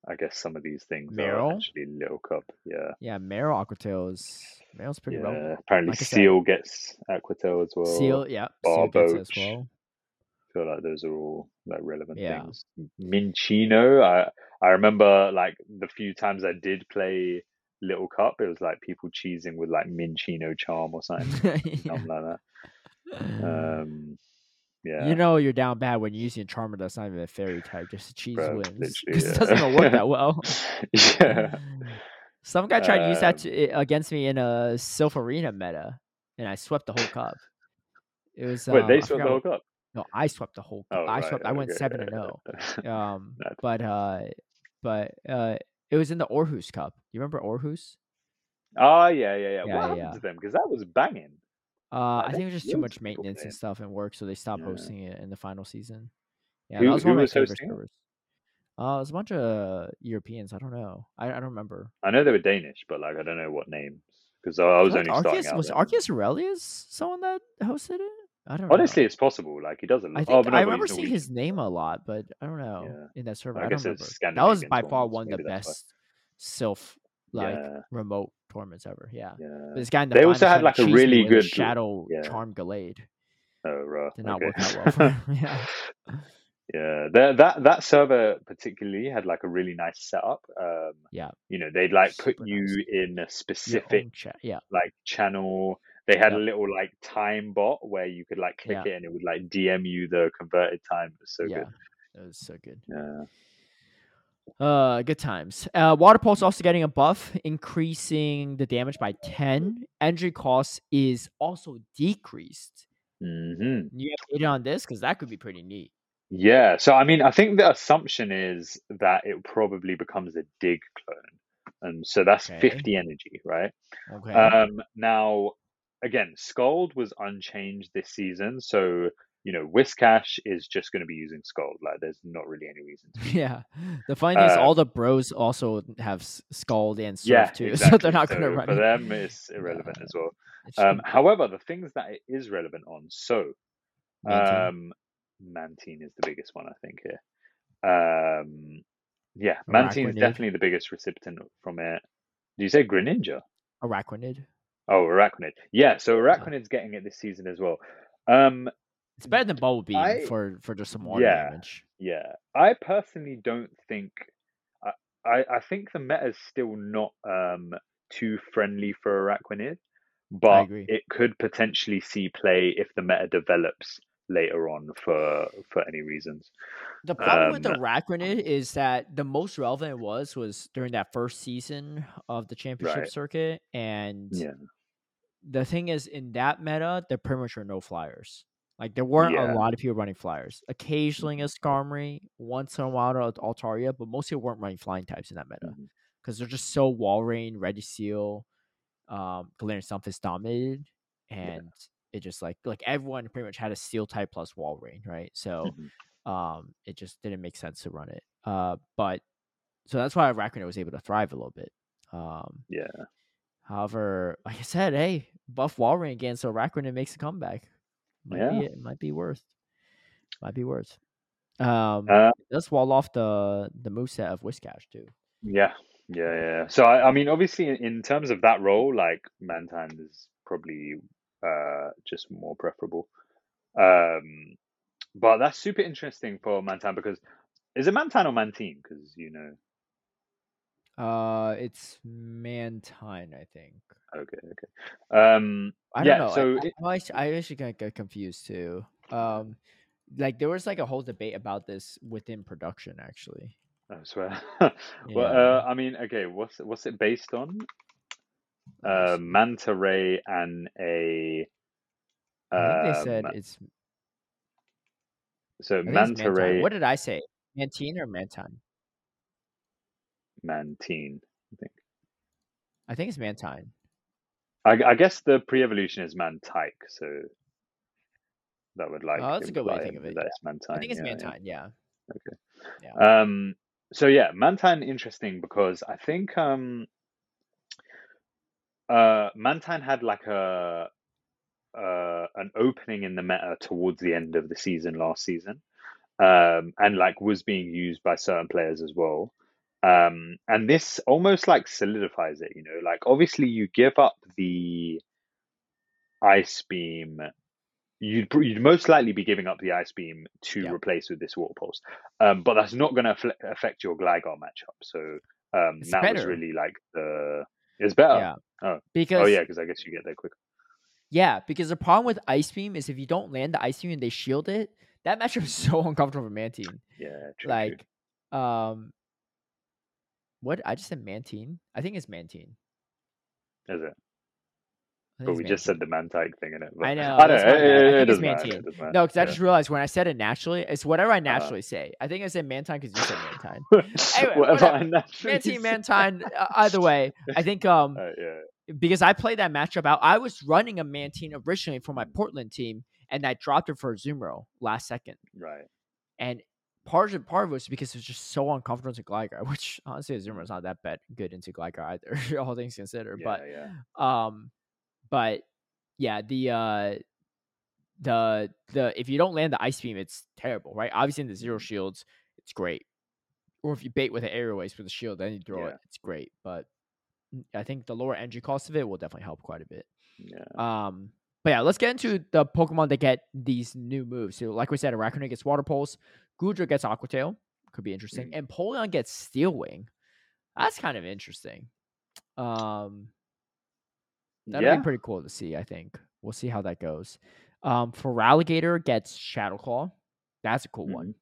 I guess some of these things Marill? are actually Little Cup. Yeah, Yeah, Marill Aquatail is Marill's pretty yeah. relevant. Apparently, Like I said- Seel gets Aquatail as well. Seel, yeah, Seel gets it as well. I feel like those are all like relevant Yeah. things. Minccino, I I remember like the few times I did play Little Cup, it was like people cheesing with like Minccino charm or something, <laughs> Yeah. something like that. <laughs> Um, yeah, You know you're down bad when you're using a charmer that's not even a fairy type, just cheese Bruh, wins. Because <laughs> it doesn't even work that <laughs> well. yeah. <sighs> Some guy tried to use that Um, to, against me in a Silph Arena meta, and I swept the whole cup. It was Wait, um, they I swept the whole cup. No, I swept the whole. Oh, I right, swept. I went seven and zero. <laughs> Um, but uh, but uh, it was in the Orhus Cup. You remember Orhus? Oh yeah, yeah, yeah. Yeah, what happened yeah. to them? Because that was banging. Uh, I think think it was just too much maintenance and stuff and work, so they stopped Yeah. hosting it in the final season. Yeah, Who- that was who one of my favorite servers. Uh, it was a bunch of Europeans. I don't know. I, I don't remember. I know they were Danish, but like I don't know what names because I, I was only starting out. was then. Arceus Aurelius someone that hosted it? I don't know. Honestly, it's possible. Like he doesn't. I oh, think but no, I remember seeing his name a lot, but I don't know Yeah. in that server. I I, don't remember. That was by far one of the maybe that's why. best self like Yeah. remote tournaments ever. Yeah. Yeah. But this guy in the They also had, like, a really good- shadow yeah. charm Gallade. Oh, right. Did not okay. work out well for <laughs> him. <laughs> yeah. Yeah, the, that that server particularly had like a really nice setup. Um, Yeah. you know, they'd like put Super you nice. in a specific chat. Yeah. like channel. They had a little like time bot where you could like click Yeah. it and it would like DM you the converted time. It was so yeah. good. That was so good. Yeah. Uh, good times. Uh, water pulse also getting a buff, increasing the damage by ten. Energy cost is also decreased. Mm-hmm. You have data on this because that could be pretty neat. Yeah. So I mean, I think the assumption is that it probably becomes a dig clone, and so that's Okay. fifty energy, right? Okay. Um, now, again, Scald was unchanged this season, so you know, Whiscash is just going to be using Scald. Like, there's not really any reason to. <laughs> yeah. The funny thing is, Uh, all the bros also have Scald and Surf Yeah, too, exactly. <laughs> so they're not going to run for them. It's <laughs> irrelevant Yeah. as well. Um, however, the things that it is relevant on, so Mantine. um, Mantine is the biggest one, I think here. Um, yeah, Mantine is definitely the biggest recipient from it. Do you say Greninja? Araquanid. Oh, Arachnid. Yeah, so Arachnid's getting it this season as well. Um, It's better than Bubble Beam I- for for just some water yeah. damage. Yeah, I personally don't think. I I, I think the meta is still not um too friendly for Araquanid, but it could potentially see play if the meta develops later on for for any reasons. The problem with the Um, is that the most relevant it was was during that first season of the championship Right. circuit, and Yeah, the thing is, in that meta, there pretty much are no flyers. Like there weren't Yeah. a lot of people running flyers. Occasionally a Skarmory, once in a while a Altaria, but most people weren't running flying types in that meta because they're just so Walrein, Ready Seal, um, Galarian Stunfisk dominated, and it just like like everyone pretty much had a Steel type plus Walrein, right? So Mhm. um, it just didn't make sense to run it. Uh, but so that's why Arachnid was able to thrive a little bit. Um, yeah, However, like I said, hey, buff Walrein again, so Arachnid makes a comeback. Might Yeah. be it might be worth. Might be worth. Um uh, does wall off the the moveset of Whiscash too. yeah, yeah, yeah. So I, I mean, obviously, in, in terms of that role, like mantan is probably uh just more preferable. Um, but that's super interesting for mantan because is it mantan or Mantine? Because you know, Uh it's Mantine, I think. okay, okay. Um, I don't know. So I, I, I actually, got, confused too. Um like there was like a whole debate about this within production actually. I swear. <laughs> well, Yeah. uh, I mean, okay. What's what's it based on? Uh. Manta Ray and a. I think they said um, it's so Manta Ray What did I say? Mantine or Mantine? Mantine. I think. I think it's Mantine. I, I guess the pre-evolution is Mantyke, so that would like Oh, that's a good way to think of it, that it's Mantine. I think it's yeah, yeah. Mantine, yeah. Um, so yeah, Mantine interesting because I think um, uh, Mantine had like a uh, an opening in the meta towards the end of the season last season, um, and like was being used by certain players as well. Um, and this almost like solidifies it, you know, like obviously you give up the ice beam. You'd, you'd most likely be giving up the ice beam to Yeah. replace with this water pulse, um, but that's not going to affect your Gligar matchup. So um, that was really like the it's better. yeah. Oh. Because Oh yeah, because I guess you get there quicker. yeah, because the problem with Ice Beam is if you don't land the Ice Beam and they shield it, that matchup is <laughs> so uncomfortable for Mantine. Yeah, true, true. like, um, what I just said Mantine. I think it's Mantine. Is it? But we just said the Mantyke thing in it. I know. I don't know. It, it, it it's doesn't matter. Mantine. It doesn't matter. No, because I just realized when I said it naturally, it's whatever I Uh, naturally say. I think I said Mantine because you said Mantine. <laughs> whatever, whatever. I naturally Mantine. Mantine. Uh, either way, <laughs> I think um Uh, yeah. because I played that matchup out. I was running a Mantine originally for my Portland team, and I dropped it for a Zumro last second. Right. And part of part of it was because it was just so uncomfortable to Gligar, <laughs> which honestly Zumro's not that bad good into Gligar either, <laughs> all things considered. Yeah, but yeah. um, but yeah, the uh, the the if you don't land the ice beam, it's terrible, right? Obviously, in the Mm-hmm. zero shields, it's great. Or if you bait with an aerial ace with a shield, then you throw Yeah. it, it's great. But mm, I think the lower energy cost of it will definitely help quite a bit. Yeah. Um, but yeah, let's get into the Pokemon that get these new moves. So, like we said, Arachnid gets Water Pulse, Goodra gets Aqua Tail, could be interesting, Mm. and Polion gets Steel Wing. That's kind of interesting. Um, that'd yeah, be pretty cool to see. I think we'll see how that goes. Um, Feraligatr gets Shadow Claw. That's a cool one.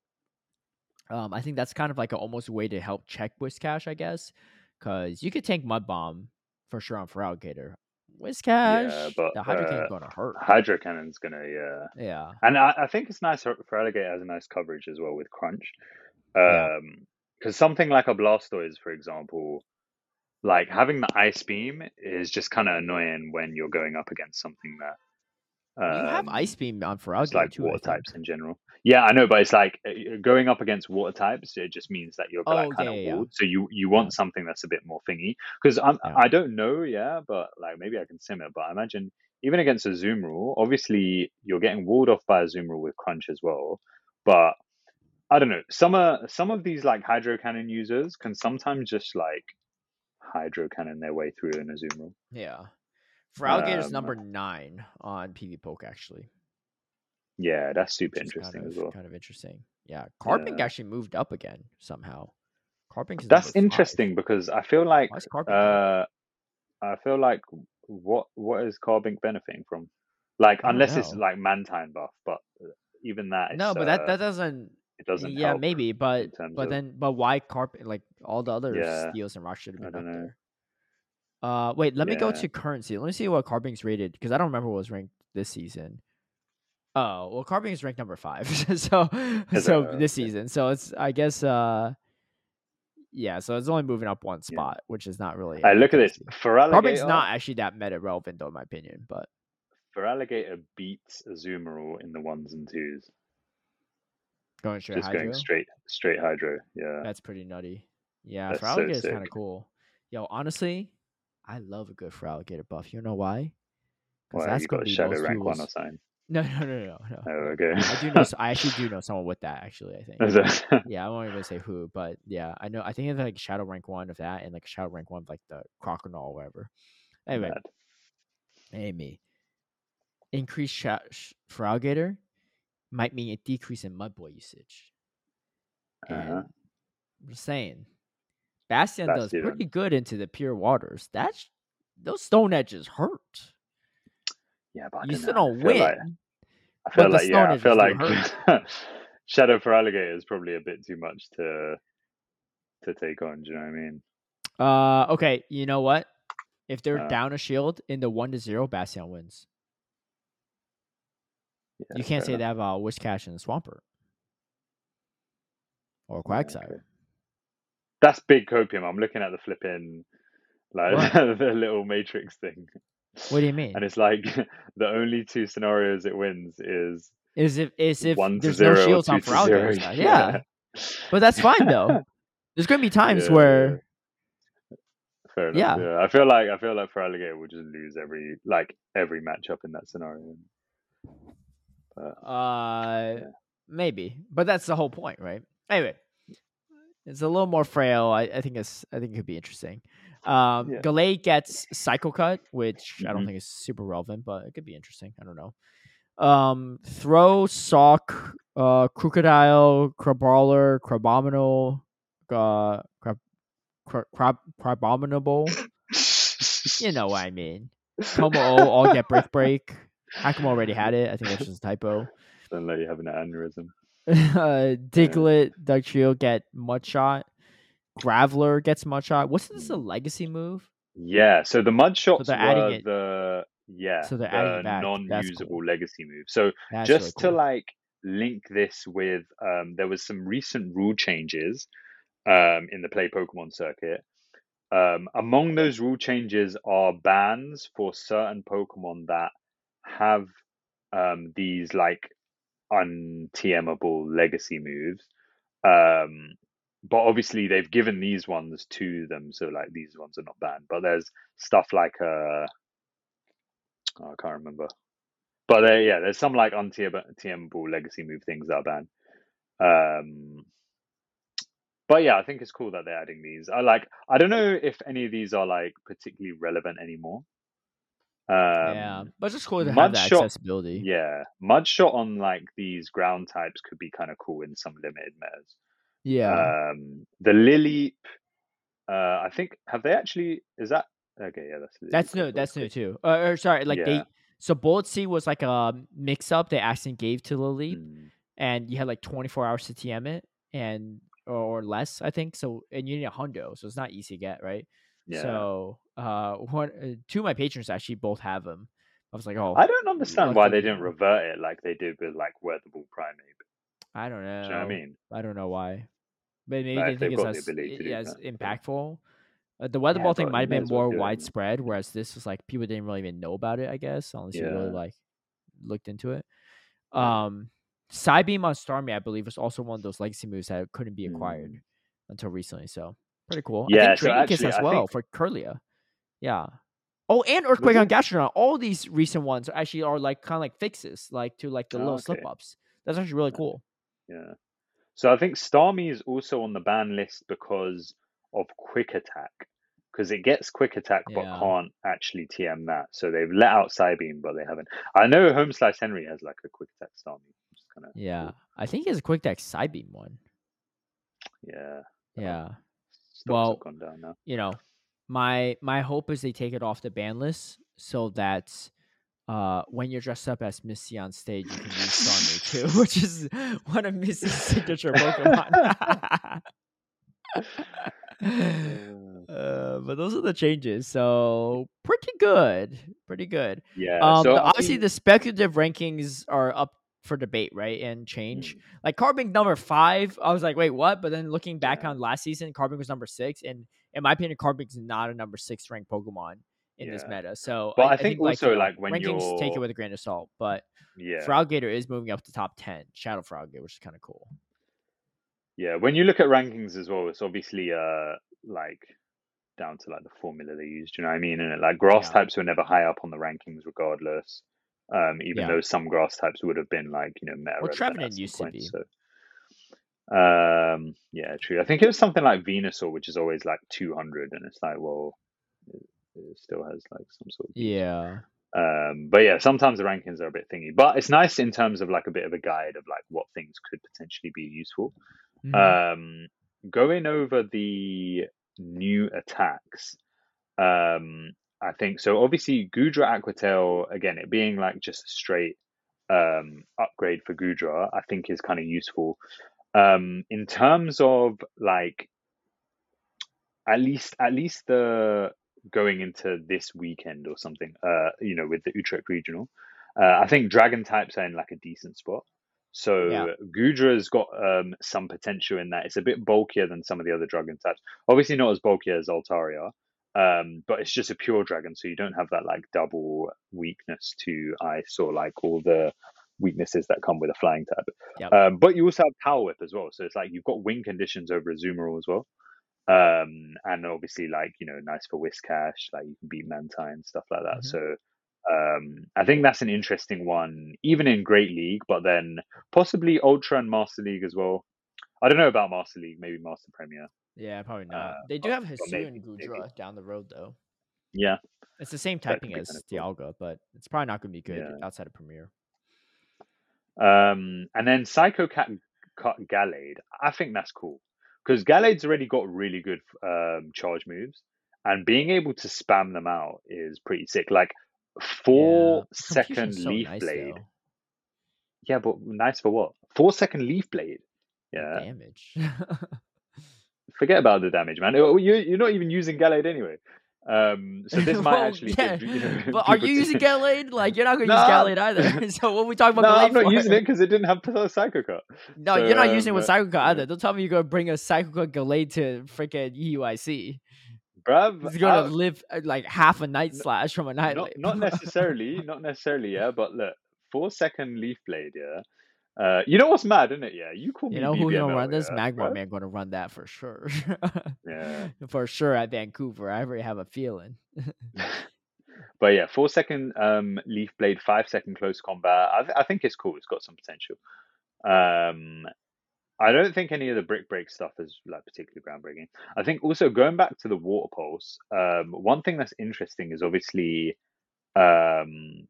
Um, I think that's kind of like a, almost a way to help check Whiscash, I guess, because you could tank Mud Bomb for sure on Feraligatr. Whiscash, but, the Hydro uh, Cannon's gonna hurt. Hydro Cannon's gonna yeah, Yeah, and I, I think it's nice for, Alligator has a nice coverage as well with Crunch. Yeah. Um, because something like a Blastoise, for example, like having the Ice Beam is just kind of annoying when you're going up against something that. Um, you have Ice Beam on Alligator like too. Water types in general. Yeah, I know, but it's like uh, going up against water types. It just means that you're like Oh, kind yeah, of walled. So you you want something that's a bit more thingy. Because I'm Yeah. I don't know, yeah, but like maybe I can sim it. But I imagine even against a Zoom rule, obviously you're getting walled off by a Zoom rule with Crunch as well. But I don't know. Some uh, some of these like Hydro Cannon users can sometimes just like Hydro Cannon their way through in a Zoom rule. Yeah, Feraligatr's Um, number nine on PvPoke actually. Yeah, that's super interesting kind of, as well. Kind of interesting. Yeah, Carbink Yeah. actually moved up again somehow. Carbink is That's number five. interesting because I feel like? Uh, I feel like what what is Carbink benefiting from? Like unless it's like Mantine buff, but uh, even that, no, but that uh, that doesn't. it doesn't. yeah, maybe, but but of- then but why Carbink? Like all the other Yeah, steals and rocks should have been up know. there. Uh, wait, let me go to currency. Let me see what Carbink's rated because I don't remember what was ranked this season. Oh well, Carbink is ranked number five. <laughs> so so it? this season. So it's I guess uh yeah. So it's only moving up one Yeah. spot, which is not really. I look at this. Feraligatr, not actually that meta relevant though, in my opinion. But Feraligatr beats Azumarill in the ones and twos. going straight Just hydro, going straight straight hydro. Yeah. that's pretty nutty. Yeah, That's for so alligator is kind of cool. Yo, honestly, I love a good Feraligatr buff. You know why? Because Well, that's you gonna got a be shadow rank one or something. No, no, no, no, no. Oh, okay. I do know. I actually do <laughs> know someone with that. Actually, I think. <laughs> Yeah, I won't even say who, but yeah, I know. I think it's like shadow rank one of that, and like shadow rank one of like the crocodile or whatever. Anyway, Mad. Amy, increased sh- Feraligatr might mean a decrease in mudboy usage. And Uh-huh. I'm just saying, Bastion does pretty good into the pure waters. That's those stone edges hurt. Yeah, but I You still don't feel win. like- I feel like yeah, I feel like <laughs> Shadow Feraligatr is probably a bit too much to to take on. Do you know what I mean? Uh, okay, you know what? If they're Uh. down a shield in the one to zero, Bastion wins. Yeah, you can't say enough. that about Whiscash and Swampert or Quagsire. okay. That's big copium. I'm looking at the flipping like <laughs> the little matrix thing, What do you mean? and it's like <laughs> the only two scenarios it wins is Is if is if one there's zero no shields on Feraligatr <laughs> Yeah. but that's fine though. There's gonna be times Yeah, where Fair enough. Yeah. Yeah. I feel like I feel like Feraligatr we'll just lose every like every matchup in that scenario. But uh Yeah. maybe, but that's the whole point, right? Anyway, it's a little more frail. I, I think it's I think it could be interesting. Um, Yeah. Gallade gets Psycho Cut, which I don't Mhm. think is super relevant, but it could be interesting. I don't know. Um, Throh, Sawk, uh, Krookodile, Crabrawler, crabominal, uh, crab, crab, crab, crabominable. you know what I mean. Como O all get break break. Hakim already had it. I think that's just a typo. <laughs> don't let you have an aneurysm. <laughs> uh, Diglett, Dugtrio get mud shot. Graveler gets mud shot. What's this a legacy move? Yeah, so the mud shots they're adding were it- the yeah so they're adding the it back. Non-usable cool. legacy move. So That's just really to like link this with um there was some recent rule changes um in the play Pokemon circuit. Um among those rule changes are bans for certain Pokemon that have um these like untmable legacy moves. Um but obviously they've given these ones to them, so like these ones are not banned. But there's stuff like uh oh, I can't remember. But yeah, there's some like untmable legacy move things that are banned. Um, but yeah, I think it's cool that they're adding these. I like. I don't know if any of these are like particularly relevant anymore. Um, yeah, but it's just cool to have that shot- accessibility. yeah, mud shot on like these ground types could be kind of cool in some limited metas. Yeah. Um, the Lily, uh, I think have they actually? Is that okay? Yeah, that's That's new. That's new too. Uh, or sorry, like they so Bullet Seed was like a mix up they accidentally gave to Lily, Mm, and you had like 24 hours to TM it, and or less, I think. So and you need a hundo, so it's not easy to get, right? Yeah. So uh, one, uh, two of my patrons actually both have them. I was like, oh, I don't understand why they didn't revert it like they did with like Weatherball Primate. I don't know. Do you know what I mean? I don't know why, but maybe Like, they think it's as, ability to do i- as yeah. impactful. Uh, the weather Yeah, ball thing might have been more it, widespread, whereas this was like people didn't really even know about it. I guess unless you really like looked into it. Yeah. Um, Psybeam on Starmie, I believe, was also one of those legacy moves that couldn't be acquired Mm. until recently. So pretty cool. Yeah, I think so actually, as well think- for Kirlia. Yeah. Oh, and Earthquake on? Gastrodon. All these recent ones actually are like kind of like fixes, like to like the Oh, little okay. slip ups. That's actually really cool. Yeah. So I think Starmie is also on the ban list because of quick attack. Because it gets quick attack but Yeah. can't actually TM that. So they've let out Psybeam, but they haven't. I know Home Slice Henry has like a quick attack Starmie. Which is kind of Yeah, I think he has a quick deck Psybeam one. yeah. Yeah. Well, gone down now. you know, my my hope is they take it off the ban list so that uh when you're dressed up as Misty on stage, you can use Starmie too, <laughs> which is one of Misty's signature Pokemon. <laughs> uh, but those are the changes, so pretty good, pretty good. Yeah. Um, so the- obviously the speculative rankings are up for debate, right, and change. Mm, Like Carbink number five, I was like, wait, what? But then looking back Yeah. on last season, Carbink was number six, and in my opinion, Carbink's not a number six ranked Pokemon in this meta. So, But I think also, you know, like, when rankings take it with a grain of salt. But yeah. Feraligatr is moving up to top ten, Shadow Feraligatr, which is kind of cool. Yeah, when you look at rankings as well, it's obviously uh like down to like the formula they use. Do you know what I mean? And like grass Yeah. types were never high up on the rankings, regardless. Um, even Yeah. though some grass types would have been like you know meta Well, Trevenant used to be. So, um, yeah, true. I think it was something like Venusaur, which is always like two hundred, and it's like, well, it, it still has like some sort of. Yeah, Um, but yeah, sometimes the rankings are a bit thingy, but it's nice in terms of like a bit of a guide of like what things could potentially be useful. Mhm. Um, going over the new attacks, um, I think so. Obviously, Goodra Aquatail again, it being like just a straight um, upgrade for Goodra, I think is kind of useful. Um, in terms of like at least at least the going into this weekend or something, uh, you know, with the Utrecht regional, uh, I think Dragon types are in like a decent spot. So Yeah. Goodra's got um, some potential in that. It's a bit bulkier than some of the other dragon types. Obviously, not as bulky as Altaria, um, but it's just a pure dragon, so you don't have that like double weakness to ice or like all the weaknesses that come with a flying type. Yep. Um, but you also have Power Whip as well, so it's like you've got wing conditions over Azumarill as well. Um, and obviously, like you know, nice for Whiscash, like you can beat Mantine and stuff like that. Mhm. So um, I think that's an interesting one, even in Great League, but then possibly Ultra and Master League as well. I don't know about Master League, maybe Master Premier. Yeah, probably not. uh, they do have maybe- and maybe. Goodra down the road though. Yeah, It's the same typing as kinda cool. Dialga, but it's probably not going to be good Yeah. outside of Premier. Um, and then Psycho Cat Cut Gallade. I think that's cool because Gallade's already got really good um, charge moves, and being able to spam them out is pretty sick. Like four Yeah, second so Leaf nice, Blade. though. Yeah, but nice for what? Four second Leaf Blade. Yeah, Damage. <laughs> forget about the damage, man. Oh, You you're not even using Gallade anyway. Um, so this <laughs> might actually. yeah, give, you know, but <laughs> are you using <laughs> Gallade? Like you're not going to No. use Gallade either. so what we talking about? No? I'm not for? using it because it didn't have Psycho Cut. No, So, you're not using it with um, Psycho Cut either. Don't tell me you're going to bring a Psycho Cut Gallade to freaking E UIC. Bruv, It's going I- to live uh, like half a night slash from a night. not not necessarily, not necessarily, yeah. But look, four second leaf blade, yeah. Uh, you know what's mad, isn't it? Yeah, you call me. You know who's gonna run this? yeah, Magmar? Man gonna run that for sure. Yeah. <laughs> for sure at Vancouver. I already have a feeling. <laughs> <laughs> But yeah, four second um leaf blade, five second close combat. I, th- I think it's cool. It's got some potential. Um, I don't think any of the brick break stuff is like particularly groundbreaking. I think also going back to the water pulse. Um, one thing that's interesting is obviously Um,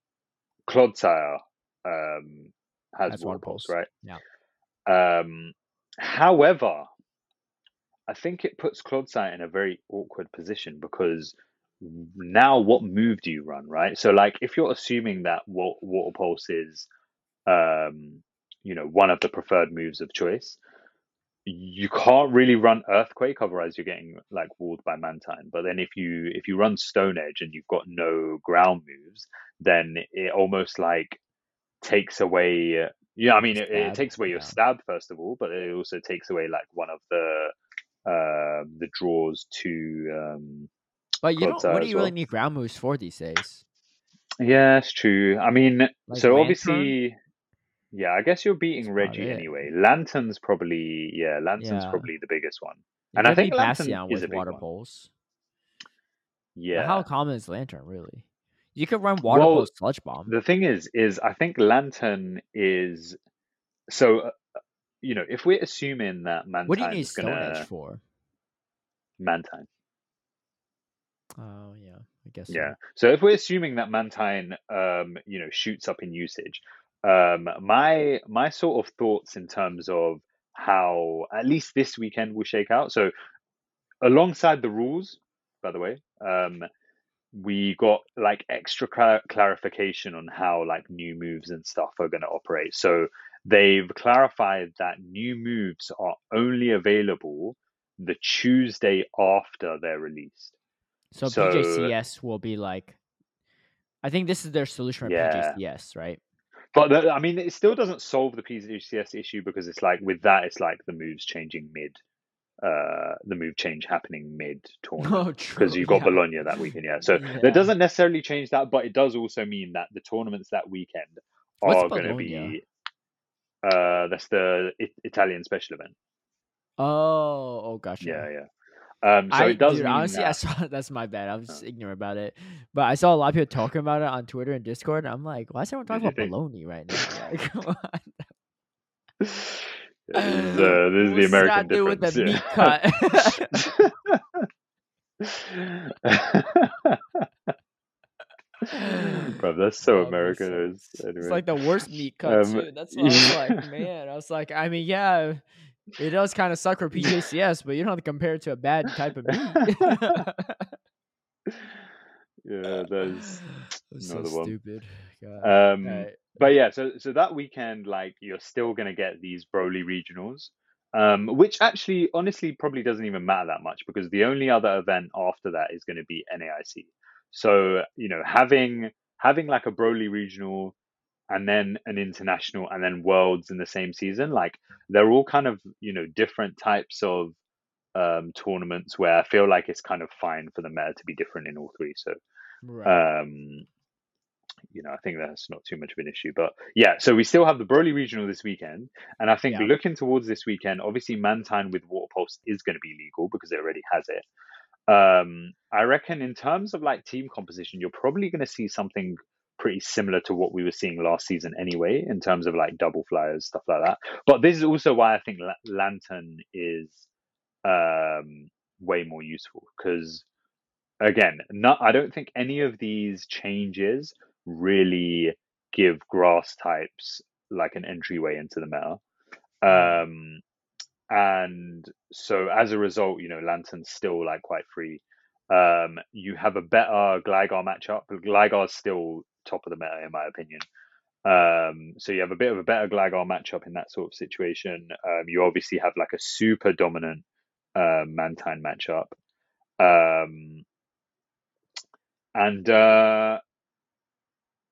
Clodsire um, has water water pulse, right? Yeah. Um, however, I think it puts Clodsire in a very awkward position because now what move do you run, right? So, like, if you're assuming that water pulse is, um, you know, one of the preferred moves of choice, you can't really run earthquake otherwise you're getting like walled by mantine but then if you if you run stone edge and you've got no ground moves then it almost like takes away yeah i mean it, it takes away your stab first of all but it also takes away like one of the uh the draws to um But you don't. What do you really well. need ground moves for these days? yeah it's true i mean Like so Lanturn? obviously yeah i guess you're beating That's Regi anyway Lanturn's probably yeah Lanturn's Yeah. probably the biggest one You And I think Lanturn Bastion is with a big water one. But yeah How common is Lanturn really? You could run water Well, sludge bomb. The thing is, is I think Lanturn is so. Uh, you know, if we're assuming that Mantine's What do you need Stone gonna Edge for? Mantine, Oh yeah, I guess. so. yeah. So if we're assuming that Mantine, um, you know, shoots up in usage, um, my my sort of thoughts in terms of how at least this weekend will shake out. So alongside the rules, by the way, um, we got like extra cla clarification on how like new moves and stuff are going to operate. So they've clarified that new moves are only available the Tuesday after they're released. So, So- PJCS will be like. I think this is their solution for Yeah. PJCS, right? But the, I mean, it still doesn't solve the PCS issue because it's like with that, it's like the moves changing mid, uh, the move change happening mid <laughs> tournament. Oh, because you've got yeah. Bologna that weekend. Yeah, so <laughs> Yeah. that doesn't necessarily change that, but it does also mean that the tournaments that weekend What's are going to Bologna? be. Uh, that's the I- Italian special event. Oh, oh, gotcha. Yeah, yeah. Um, so I, it does dude, honestly, I saw <laughs> that's my bad. I was just ignorant about it, but I saw a lot of people talking about it on Twitter and Discord. And I'm like, why is everyone talking about think? baloney right now? Like, come on. Yeah, this is, <laughs> uh, this is the American with the difference. <laughs> Bro, that's so Oh, American. It's, It's anyway. like the worst meat cut Um, too. That's <laughs> what I was like, man. I was like, I mean, yeah, it does kind of suck for PJCS, but you don't have to compare it to a bad type of meat. yeah, <sighs> that's so one. stupid. God. um. But yeah, so so that weekend, like you're still gonna get these Broly regionals, um, which actually, honestly, probably doesn't even matter that much because the only other event after that is going to be NAIC. So you know, having having like a Broly regional and then an international and then worlds in the same season, like they're all kind of you know different types of um, tournaments where I feel like it's kind of fine for the meta to be different in all three. So Right. um, you know, I think that's not too much of an issue. But yeah, so we still have the Broly Regional this weekend, and I think Yeah. looking towards this weekend, obviously Mantine with Water Pulse is going to be legal because it already has it. Um, I reckon in terms of like team composition, you're probably going to see something pretty similar to what we were seeing last season anyway, in terms of like double flyers, stuff like that. But this is also why I think La- Lanturn is um, way more useful because again, not I don't think any of these changes really give grass types like an entryway into the meta. Mm. Um, and so as a result, you know, Lanturn's still like quite free. Um, you have a better Gligar matchup. Gligar's still top of the meta in my opinion. Um, so you have a bit of a better Gligar matchup in that sort of situation. Um, you obviously have like a super dominant uh, Mantine matchup. Um, and uh,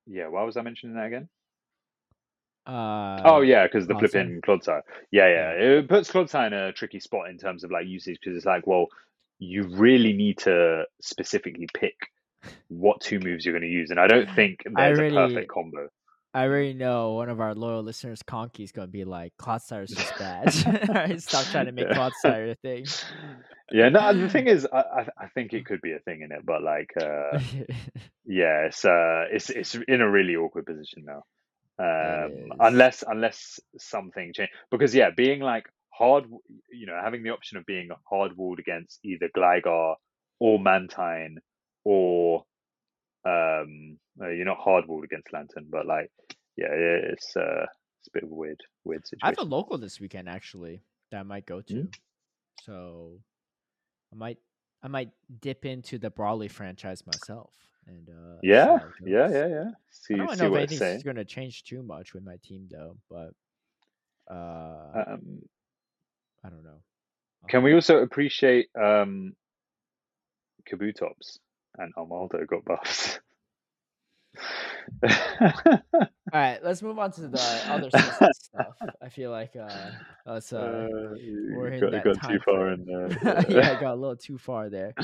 yeah, why was I mentioning that again? Uh, oh yeah, because the flipping Clodsire. Yeah, yeah, it puts Clodsire in a tricky spot in terms of like usage because it's like, well, you really need to specifically pick what two moves you're going to use, and I don't <sighs> think there's really- a perfect combo. I already know one of our loyal listeners, Conky's gonna be like, Clodsire is just bad. <laughs> Stop trying to make <laughs> Yeah. Clodsire a thing. Yeah, no, the thing is, I, I I think it <laughs> could be a thing in it, but like, uh, yeah, it's uh, it's it's in a really awkward position now. Um, unless unless something change, because yeah, being like hard, you know, having the option of being hard walled against either Gligar or Mantine or um Uh, you're not hardballed against Lanturn, but like, yeah, it's uh, it's a bit of a weird, weird situation. I have a local this weekend actually that I might go to. Mm. So I might I might dip into the Brawley franchise myself and uh see Yeah, yeah, yeah, yeah. I don't see know if anything's going to change too much with my team though, but uh Um, I don't know. Can we also appreciate um, Kabutops and Armaldo got buffs? <laughs> <laughs> All right, let's move on to the other <laughs> stuff. I feel like uh let's uh Uh, we're in got, that got too far in there. <laughs> yeah, I got a little too far there.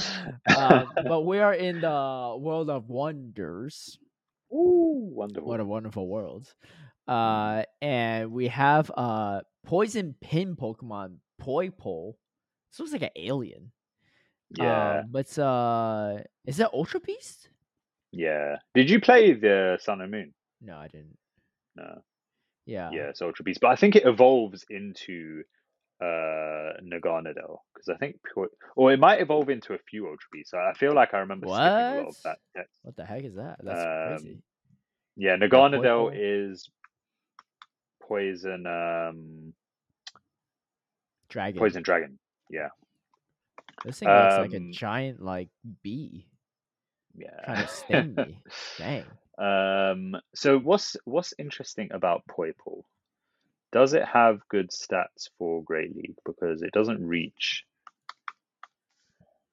Um, but we are in the world of wonders. Ooh, wonderful. What a wonderful world. Uh, and we have uh poison pin Pokemon Poipole. This looks like an alien. Yeah, Um, but uh, is that Ultra Beast? Yeah. Did you play the Sun and Moon? No, I didn't. No. Yeah. Yeah, it's Ultra Beast, but I think it evolves into uh Naganadel because I think, or it might evolve into a few Ultra Beasts. I feel like I remember skipping a lot What? of that text. What the heck is that? That's Um, crazy. Yeah, Naganadel is poison, um, Dragon. poison dragon. Yeah, This thing looks like a Um, giant like bee. Yeah. Trying to sting me. <laughs> Dang. Um, so what's what's interesting about Poipole? Does it have good stats for Great League? Because it doesn't reach.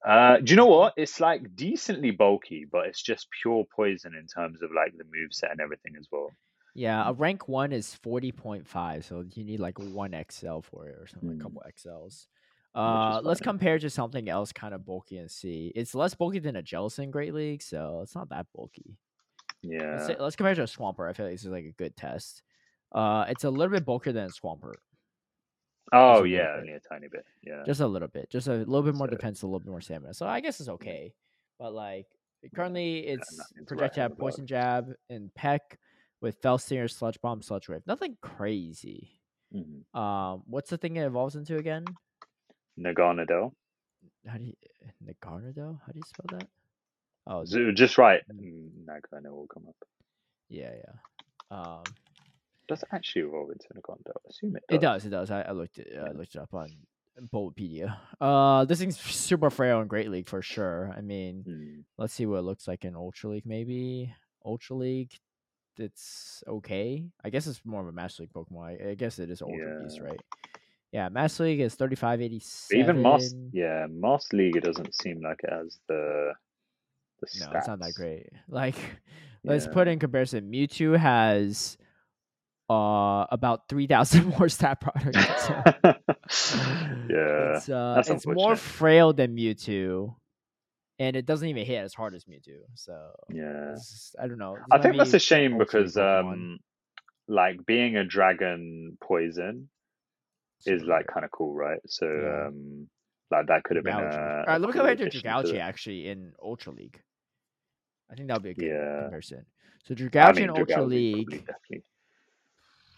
Uh, do you know what? It's like decently bulky, but it's just pure poison in terms of like the move set and everything as well. Yeah, a rank one is forty point five, so you need like one XL for it or something, Mm. a couple XLs. Uh, let's compare to something else kind of bulky and see. It's less bulky than a Jellicent Great League, so it's not that bulky. Let's, Yeah, say, let's compare to a Swampert. I feel like this is like a good test. Uh, it's a little bit bulkier than a Swampert, Oh little yeah, only a tiny bit. Yeah. just a little bit, just a little bit more defense, a little bit more stamina. So I guess it's okay. But like currently, it's to projected write to have about. Poison Jab and Peck with Fell Stinger, Sludge Bomb, Sludge Wave. Nothing crazy. Mhm. Um, what's the thing it evolves into again? Naganadel. How do you Nagarnado? How do you spell that? Oh, So just right. Mm. Mm, will come up. yeah, yeah. Um, Does it actually evolve into Naganadel? I assume it it does. does, it does. I, I looked it, I looked it up on Bulbapedia. Uh, this thing's super frail in Great League for sure. I mean, Mm, let's see what it looks like in Ultra League. Maybe Ultra League, it's okay. I guess it's more of a Master League Pokemon. I, I guess it is Ultra Beast, right? Yeah, Master League is thirty five eighty seven. even Master, yeah, Master League, it doesn't seem like it has the the No, stats. it's not that great. <laughs> Like, let's Yeah. put in comparison. Mewtwo has uh about three thousand <laughs> more stat products. so <laughs> yeah, it's uh, it's more frail than Mewtwo, and it doesn't even hit as hard as Mewtwo. So yeah. just- I don't know. I think that's a shame because um, like being a dragon poison is like kind of cool, right? So Yeah. um, like that could have been a. Dragalge. All right, let me compare it to actually in Ultra League. I think that would be a good Yeah. comparison. So I mean, in Ultra Dragalge is probably League, definitely.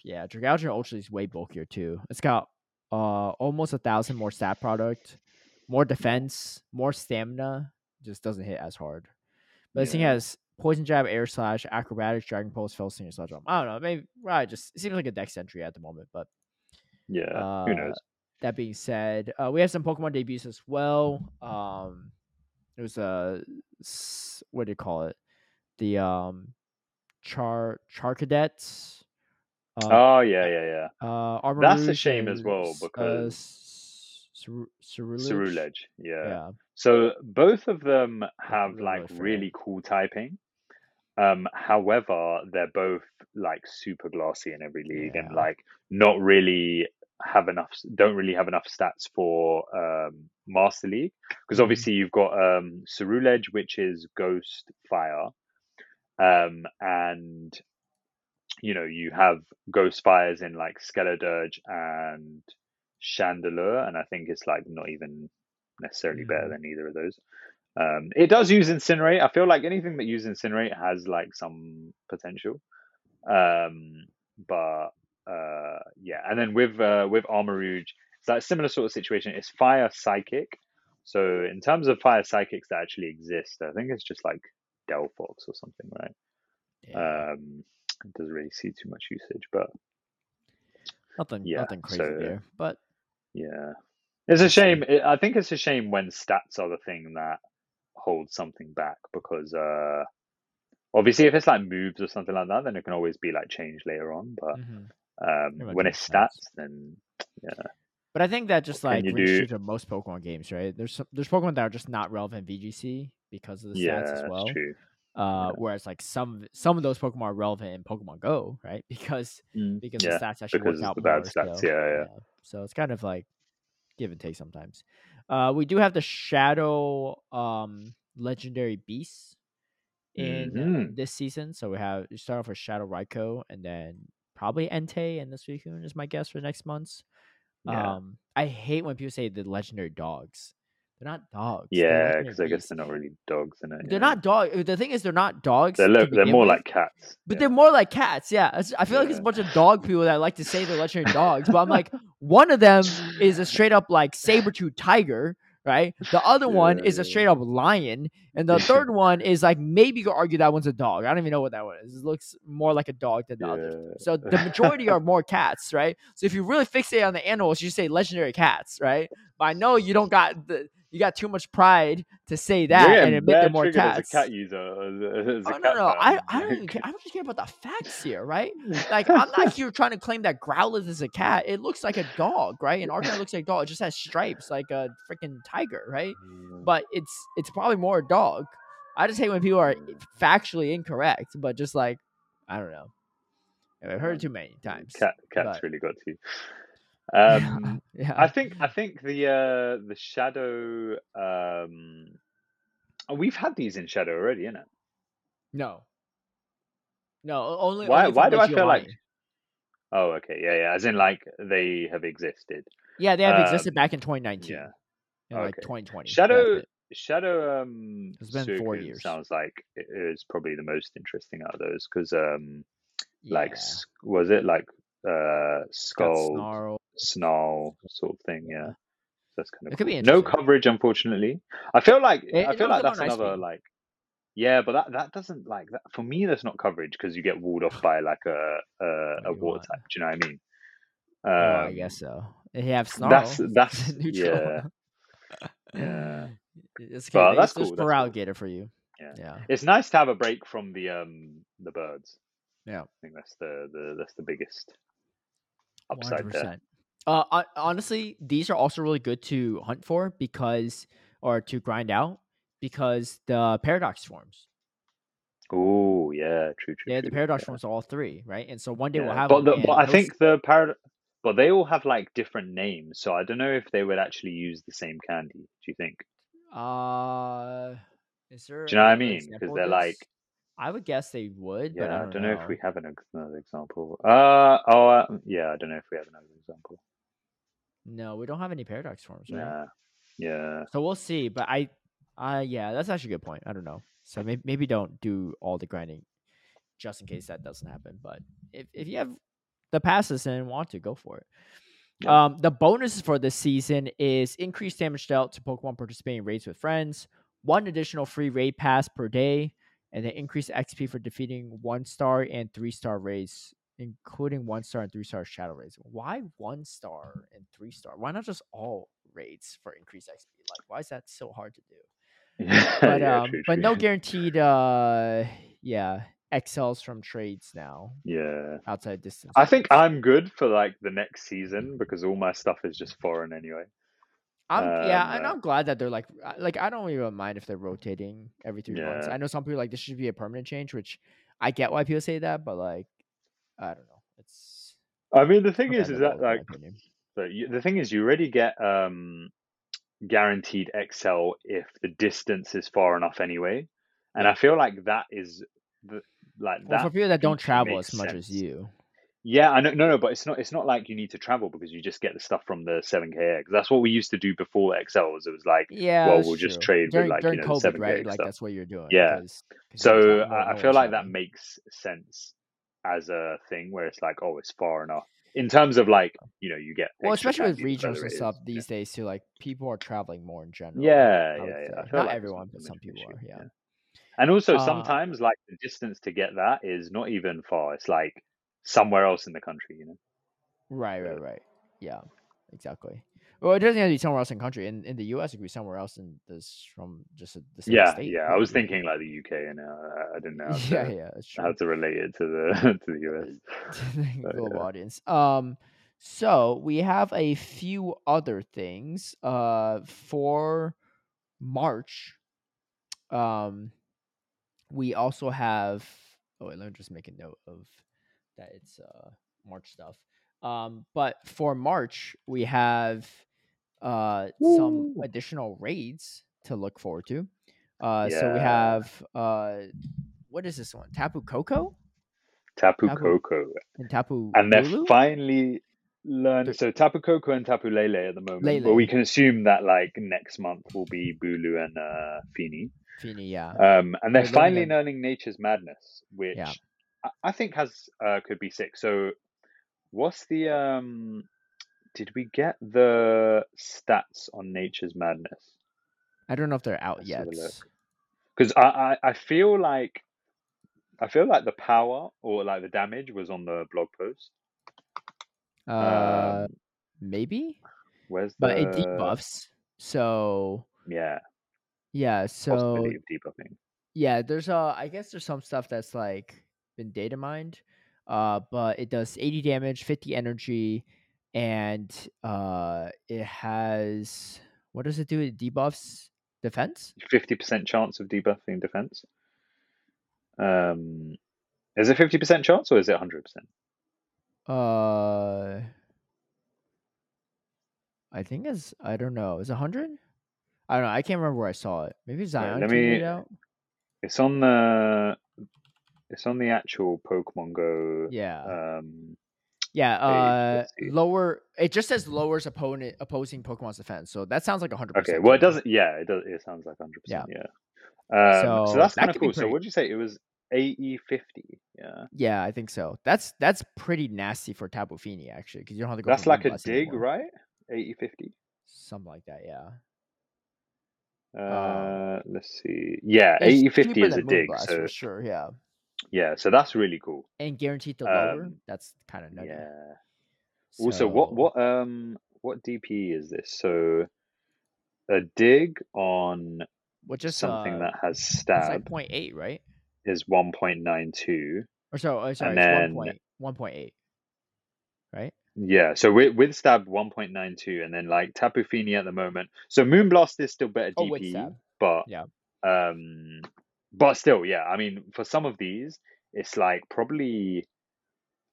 yeah, Dragalge in Ultra League is way bulkier too. It's got uh almost a thousand more stat product, more defense, more stamina. Just doesn't hit as hard. But this thing has poison jab, air slash, acrobatics, dragon pulse, fell stinger, sludge bomb. I don't know. Maybe right. Just it seems like a dex entry at the moment. But Yeah, uh, who knows? that being said, uh, we have some Pokemon debuts as well. Um, it was a s- what do you call it? The um, char Charcadets. Uh, oh yeah, yeah, yeah. uh, Armor That's a Rouge shame as well, uh, because- s- Ceruledge? Ceruledge, yeah. Yeah. So both of them have really, like really cool typing. Um, however, they're both like super glassy in every league and like not really have enough don't really have enough stats for um Master League. Because obviously you've got um Ceruledge, which is Ghost Fire. Um and you know, you have Ghost Fires in like Skeledirge and Chandelure, and I think it's like not even necessarily better Mhm. than either of those. Um, it does use Incinerate. I feel like anything that uses Incinerate has like some potential. Um, but uh, yeah, and then with uh, with Armarouge, it's that similar sort of situation. It's Fire Psychic. So in terms of Fire Psychics that actually exist, I think it's just like Delphox or something, right? Yeah. Um, it doesn't really see too much usage, but nothing, yeah, nothing crazy so- there. But yeah, it's a shame. It, I think it's a shame when stats are the thing that holds something back because uh, obviously if it's like moves or something like that, then it can always be like changed later on. But mhm. Um, when it stats, then yeah, but I think that just What like you do? to most Pokemon games, right? There's some, there's Pokemon that are just not relevant VGC because of the yeah, stats as well. that's true. Uh, whereas like some some of those Pokemon are relevant in Pokemon Go, right? <laughs> Because Mm, because yeah, the stats actually because work out the bad more. stats, so, yeah, yeah. So it's kind of like give and take sometimes. Uh, we do have the Shadow um legendary beasts in Mhm. this season. So we have you start off with Shadow Raikou and then probably Entei and the Suicune is my guess for next month's. yeah, Um, I hate when people say the legendary dogs. They're not dogs. yeah, because I guess they're not really dogs in it. They're yeah. not dog. The thing is, they're not dogs. They're look, they're more with, like cats. but yeah. they're more like cats. Yeah, I feel like it's a bunch of dog people that like to say they're legendary dogs. But I'm like, one of them is a straight up like saber tooth tiger, right? The other one is a straight up lion, and the third <laughs> one is like maybe you could argue that one's a dog. I don't even know what that one is. It looks more like a dog than the others. Yeah. So the majority are more cats, right? So if you really fixate on the animals, you say legendary cats, right? But I know you don't got the you got too much pride to say that You're and admit they're more cats. As a cat user, as as Oh cat no, no, I, I don't even <laughs> care. I don't just care about the facts here, right? Like <laughs> I'm not here trying to claim that Growlithe is a cat. It looks like a dog, right? And Arcanine looks like a dog. It just has stripes like a freaking tiger, right? Mm, But it's it's probably more a dog. I just hate when people are factually incorrect, but just like I don't know. I've heard it too many times. cat, cat's but- really got to. Um, <laughs> yeah, I think I think the uh, the shadow. Um, oh, we've had these in shadow already, innit? no, no, only. Why- only why do I feel like- Oh, okay, yeah, yeah. As in, like they have existed. Yeah, they have existed um, back in 2019. Yeah, in like 2020. Shadow. it. Shadow. Um, It's been four years. Sounds like it is probably the most interesting out of those because, um, like, Yeah. s- was it like uh, skull, snarl. sort of thing? Yeah. That's kind of It could be no coverage, unfortunately. I feel like It- I feel like that's another speed. like. Yeah, but that that doesn't like that for me. That's not coverage because you get walled off by like a a, <sighs> a water type. Do you know what I mean? Oh, I Um, guess so. They have snarl. that's <laughs> that's neutral. yeah <laughs> yeah. It's But that's cool, for that's cool. alligator for you. Yeah. Yeah. It's nice to have a break from the um the birds. Yeah. I think that's the the that's the biggest upside there. 100%. Uh, honestly, these are also really good to hunt for because, or to grind out because the paradox forms. Oh yeah, true, true. Yeah, the paradox yeah. forms are all three, right? And so one day Yeah, we'll have. but the, but I those- think the paradox, but they all have like different names, so I don't know if they would actually use the same candy. Do you think? Uh, is there? Do you know what I mean? Because they're like, I would guess they would, but yeah, I don't, know. if we have an, another example. Uh oh, uh, yeah, I don't know if we have another example. No, we don't have any paradox forms, right? Yeah, yeah, So we'll see. But I, uh, yeah, that's actually a good point. I don't know. So maybe maybe don't do all the grinding, just in case that doesn't happen. But if if you have the passes and want to, go for it. Yeah. Um, the bonuses for this season is increased damage dealt to Pokemon participating in raids with friends, one additional free raid pass per day, and then increased XP for defeating one star and three star raids, including one star and three star shadow raids. Why one star and three star? Why not just all raids for increased XP? Like, why is that so hard to do? <laughs> But yeah, um, true, but true. no guaranteed. Uh, yeah, XLs from trades now Yeah, outside distance. I think. I'm good for like the next season because all my stuff is just foreign anyway. I'm yeah, Um, and uh, I'm glad that they're like like I don't even mind if they're rotating every three months. I know some people are like this should be a permanent change, which I get why people say that, but like I don't know. It's I mean, the thing is, is that world, in my like. So you, the thing is, you already get um, guaranteed XL if the distance is far enough anyway, and I feel like that is the, like well, that. for people that don't travel as much as you, Yeah, I know. No, no, but it's not. It's not like you need to travel because you just get the stuff from the seven K eggs. That's what we used to do before XLs. It was like, yeah, well, we'll just true. trade with, during like, you know, COVID, 7K right? Like stuff. that's what you're doing. Yeah. 'cause you so don't have- no- I, I feel like that makes sense as a thing where it's like, oh, it's far enough in terms of like, you know, you get Well, especially with regionals and stuff these days too. Like people are traveling more in general. Yeah, yeah, yeah. Not like everyone, but some much of an people issue, are. Yeah. And also Uh, sometimes like the distance to get that is not even far. It's like somewhere else in the country, you know. Right, right, right. Yeah, exactly. Well, it doesn't have to be somewhere else in the country. In in the U.S., it could be somewhere else in this from just a, the same Yeah, state. yeah. could I was thinking like the UK, and uh, I didn't know <laughs> how to, yeah, yeah, that's true. how to relate it to the <laughs> to the US. to the global yeah. audience. Um, so we have a few other things. Uh, for March, um, we also have. Oh wait, let me just make a note of that. It's uh March stuff. Um, but for March, we have uh some additional raids to look forward to. Uh, so we have uh, what is this one? Tapu Koko Tapu Tapu Koko, and Tapu and they're finally learn. So Tapu Koko and Tapu Lele at the moment, but we can assume that like next month will be Bulu and uh, Fini. Fini, yeah. Um, and they're They're learning finally a- learning Nature's Madness, which Yeah. I, I think has uh, could be sick. So, what's the um? Did we get the stats on Nature's Madness? I don't know if they're out Let's yet. a. Because I, I I feel like I feel like the power or like the damage was on the blog post. Uh, Um, maybe, where's but the it debuffs. So Yeah, yeah, so of debuffing. yeah, there's uh, I guess there's some stuff that's like been data mined, uh, but it does 80 damage, 50 energy, and uh, it has what does it do? It debuffs defense. Fifty percent chance of debuffing defense. Um, is it fifty percent chance or is it hundred percent? Uh, I think it's I don't know. Is it hundred? I don't know. I can't remember where I saw it. Maybe Zion let tweeted me- it out. It's on the it's on the actual Pokemon Go. Yeah, Um, yeah. Uh, lower. It just says lowers opponent opposing Pokemon's defense. So that sounds like hundred percent. okay. Well, it doesn't. Yeah, it does. It sounds like hundred Yeah. percent. Yeah. Um, so, So that's that kind of cool. So what'd you say? It was AE fifty. Yeah. Yeah, I think so. That's that's pretty nasty for Tapu Fini actually, because you don't have to go. That's like a dig, anymore. right? AE fifty. Something like that. Yeah. Uh, let's see. Yeah, AE fifty is a dig. So for sure. Yeah, yeah, so that's really cool. and guaranteed to lower. Um, That's kind of nutty. Yeah. Also, what what um what DP is this? So a dig on What just something uh, that has It's stab like 0.8, right? is one point nine two. Or so, oh, sorry, then- it's 1. 1.8. Right? Yeah, so with with stab one point nine two, and then like Tapu Fini at the moment. So Moonblast is still better Oh, DP, stab. but Yeah. um, but still, yeah. I mean, for some of these, it's like probably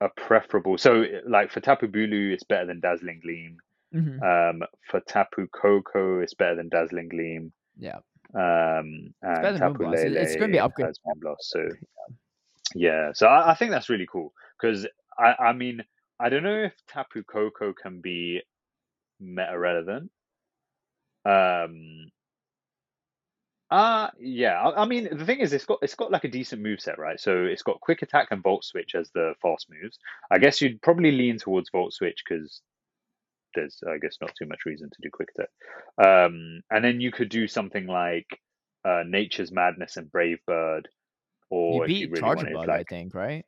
a preferable. So like for Tapu Bulu, it's better than Dazzling Gleam. Mm-hmm. Um, for Tapu Koko, it's better than Dazzling Gleam. Yeah. Um, and Tapu Moonblast. It- it's gonna be Lele upgrade- has Moonblast. So yeah, so I, I think that's really cool because I, I mean, I don't know if Tapu Koko can be meta relevant. Um. Uh yeah. I, I mean, the thing is, it's got it's got like a decent move set, right? So it's got quick attack and volt switch as the fast moves. I guess you'd probably lean towards volt switch because there's, I guess, not too much reason to do quick attack. Um, and then you could do something like uh, Nature's Madness and Brave Bird, or you beat really Charger wanted, Bug, I think, right?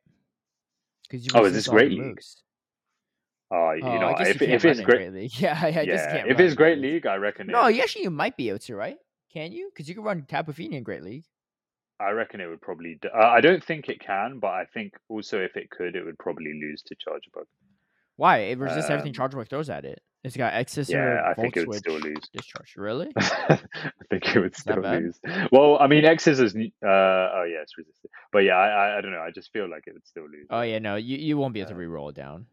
Because you Oh, is this Great League? oh, you Oh, know, if you if it's great, Great League. Yeah, I, I just yeah, can't. if it's Great <laughs> League, I reckon. No, it, actually you might be able to, right? Can you? Because you can run Tapu Fini in Great League. I reckon it would probably. d- Uh, I don't think it can, but I think also if it could, it would probably lose to Charjabug. Why? It resists everything Um, Charjabug throws at it. It's got Exis Yeah, <laughs> I think it would still lose. discharge. Really? I think it would still lose. Well, I mean, X's is. Uh, oh yeah, it's resisted. But yeah, I, I I don't know. I just feel like it would still lose. Oh yeah, no, you, you won't be able to Uh, re-roll it down.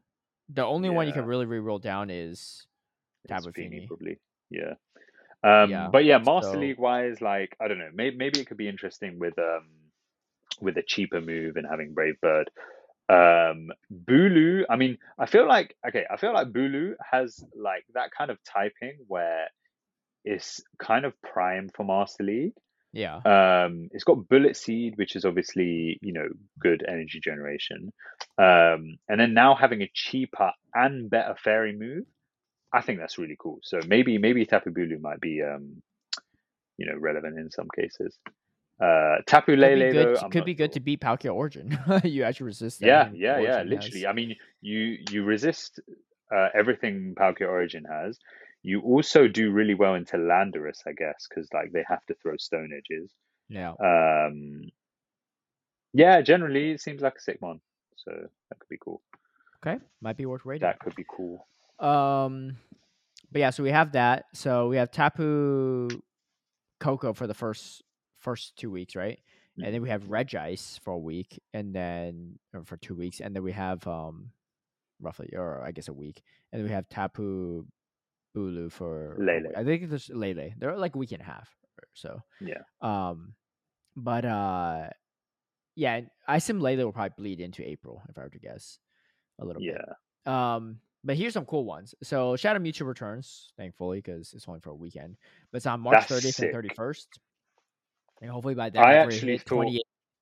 The only one you can really re-roll down is It's Tapu Fini, Fini. probably. Yeah. Um, Yeah, but yeah, Master so- League wise, like I don't know, maybe maybe it could be interesting with um with a cheaper move and having Brave Bird. Um, Bulu, I mean, I feel like okay, I feel like Bulu has like that kind of typing where it's kind of prime for Master League. Yeah. Um, it's got Bullet Seed, which is obviously you know good energy generation. Um, and then now having a cheaper and better fairy move, I think that's really cool. So maybe maybe Tapu Bulu might be um, you know relevant in some cases. Uh, Tapu Could be good. though, could be good sure. to beat Palkia Origin. <laughs> you actually resist. Yeah, yeah, yeah. Literally, has. I mean, you you resist uh, everything Palkia Origin has. You also do really well into Landorus, I guess, because like they have to throw Stone Edges. Yeah. Um, yeah, generally it seems like a sick one, so that could be cool. Okay. Might be worth rating. That could be cool. Um, but yeah, so we have that. So we have Tapu Koko for the first first two weeks, right? And then we have Regice for a week, and then or for two weeks, and then we have um, roughly, or I guess a week, and then we have Tapu Bulu for Lele. I think there's Lele. They're like a week and a half or so. Yeah. Um, but uh, yeah, I assume Lele will probably bleed into April if I were to guess a little bit. Yeah. Um, but here's some cool ones. So Shadow Mewtwo returns, thankfully, because it's only for a weekend. But it's on March That's 30th sick. and 31st. And hopefully by then I actually thought-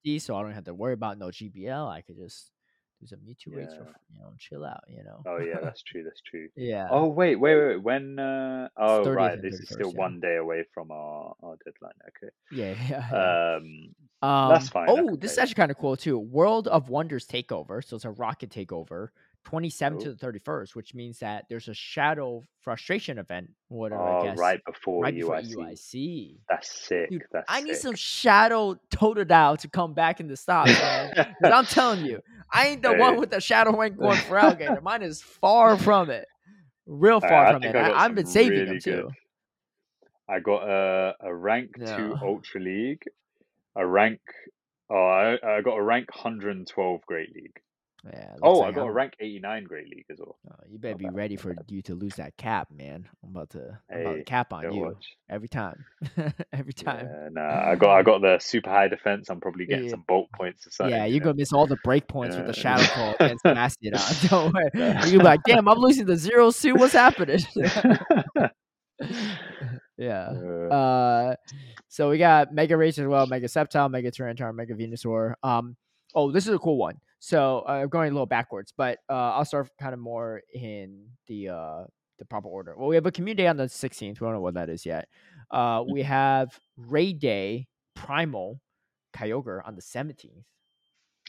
28, so I don't have to worry about no GBL. I could just do some Mewtwo race for you know, chill out. You know. Oh yeah, <laughs> that's true. That's true. yeah. Oh wait, wait, wait. When? Uh, oh right, this is still yeah. one day away from our, our deadline. Okay. yeah, <laughs> yeah. yeah. Um, Um, That's fine, Oh, this is actually kind of cool too. World of Wonders takeover. So it's a rocket takeover, 27th to the 31st, which means that there's a Shadow Frustration event. Whatever I oh, guess. right before right before UIC. UIC. That's sick. Dude, That's I need some Shadow Totodile to come back in the man. 'Cause I'm telling you, I ain't <laughs> the one with the Shadow rank going for Alligator. <laughs> Mine is far from it. Real far I from think it. I I, I've been saving really them too. good. I got a a rank Yeah. two Ultra League, a rank. Oh, I, I got a rank 112 Great League. Yeah, Oh, I got a I'm- rank 89 Great League as well. Oh, you better Not be bad, ready for you to lose that cap, man. I'm about to, I'm about to cap on you watch. every time, <laughs> every time. Yeah, nah, I got I got the super high defense. I'm probably getting Yeah. some bulk points or something. Yeah, you you're know? gonna miss all the break points with the shadow call against <laughs> Mastodon. <laughs> Don't worry. You're like, damn, I'm losing the zero suit. What's happening? yeah. Uh, so we got Mega Race as well, Mega Sceptile, Mega Tyranitar, Mega Venusaur. Um, oh, this is a cool one. So uh, I'm going a little backwards, but uh, I'll start kind of more in the uh the proper order. Well, we have a community day on the 16th. We don't know what that is yet. Uh, we have Raid Day Primal Kyogre on the 17th.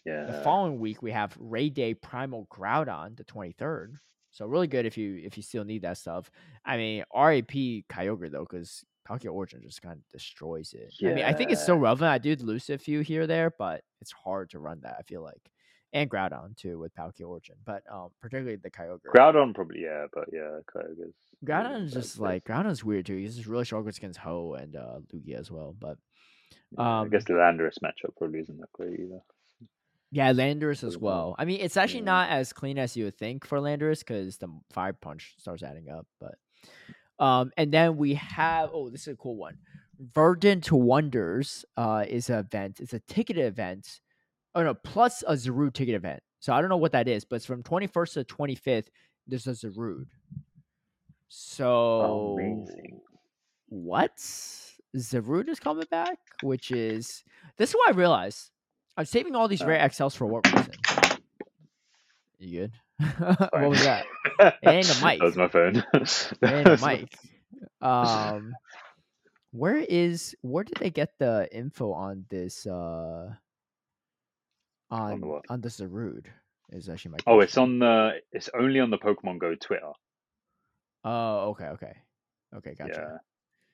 yeah. The following week we have Ray Day Primal Groudon the 23rd. So really good if you if you still need that stuff. I mean RAP Kyogre though, because Palkia Origin just kind of destroys it. I mean I think it's still relevant. I did lose a few here or there, but it's hard to run that. I feel like, and Groudon too with Palkia Origin, but um particularly the Kyogre. Groudon probably yeah, but yeah, Kyogre's Groudon is just like Groudon's weird too. He's just really struggles against Ho and uh, Lugia as well. But Yeah, I um, guess the Landorus matchup probably isn't that great either. Yeah, Landorus as well. well. I mean, it's actually Yeah. not as clean as you would think for Landorus because the fire punch starts adding up. But um, and then we have oh, this is a cool one. Verdant Wonders uh is an event. It's a ticketed event. Oh no, plus a Zarude ticket event. So I don't know what that is, but it's from 21st to 25th. There's a Zarude. So Amazing. what? Zarude is coming back, which is this is what I realized. I'm saving all these Oh. rare XLs for what reason? You good? <laughs> what was that? Ain't a mic. <laughs> That was my phone. <laughs> Ain't a mic. Um, where is where did they get the info on this? Uh, on the on the Zarude is actually my. Oh, it's on the. It's only on the Pokemon Go Twitter. Oh, okay, okay, okay, gotcha. Yeah.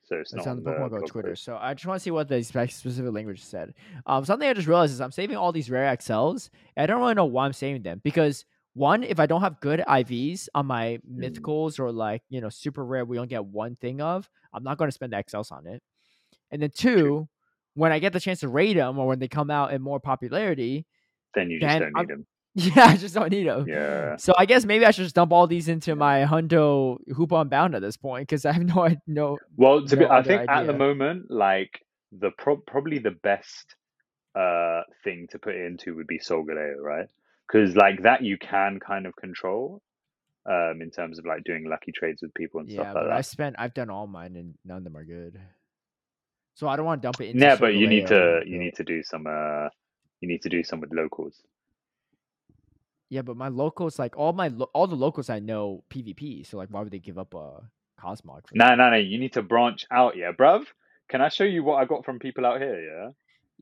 So it's, It's not on the Pokemon Go blog Twitter. So I just want to see what the specific language said. Um, something I just realized is I'm saving all these rare XLs. And I don't really know why I'm saving them because one, if I don't have good IVs on my Hmm. mythicals or like you know super rare, we only get one thing of. I'm not going to spend the XLs on it. And then two, when I get the chance to raid them or when they come out in more popularity, Then you just then don't I'm- need them. <laughs> yeah, I just don't need them. Yeah. So I guess maybe I should just dump all these into my Hundo Hoopa Unbound at this point because I have <laughs> no no Well, to be, I think at the moment, like the pro- probably the best uh thing to put into would be Solgaleo, right? Because like that you can kind of control, um, in terms of like doing lucky trades with people and Yeah, stuff like but I that. spent I've done all mine and none of them are good. So I don't want to dump it into Yeah, but you need to you need to do some uh you need to do some with locals. Yeah, but my locals like all my lo- all the locals I know PvP. So like, why would they give up a Cosmog? For No, no, no. You need to branch out, yeah, bruv. Can I show you what I got from people out here? Yeah.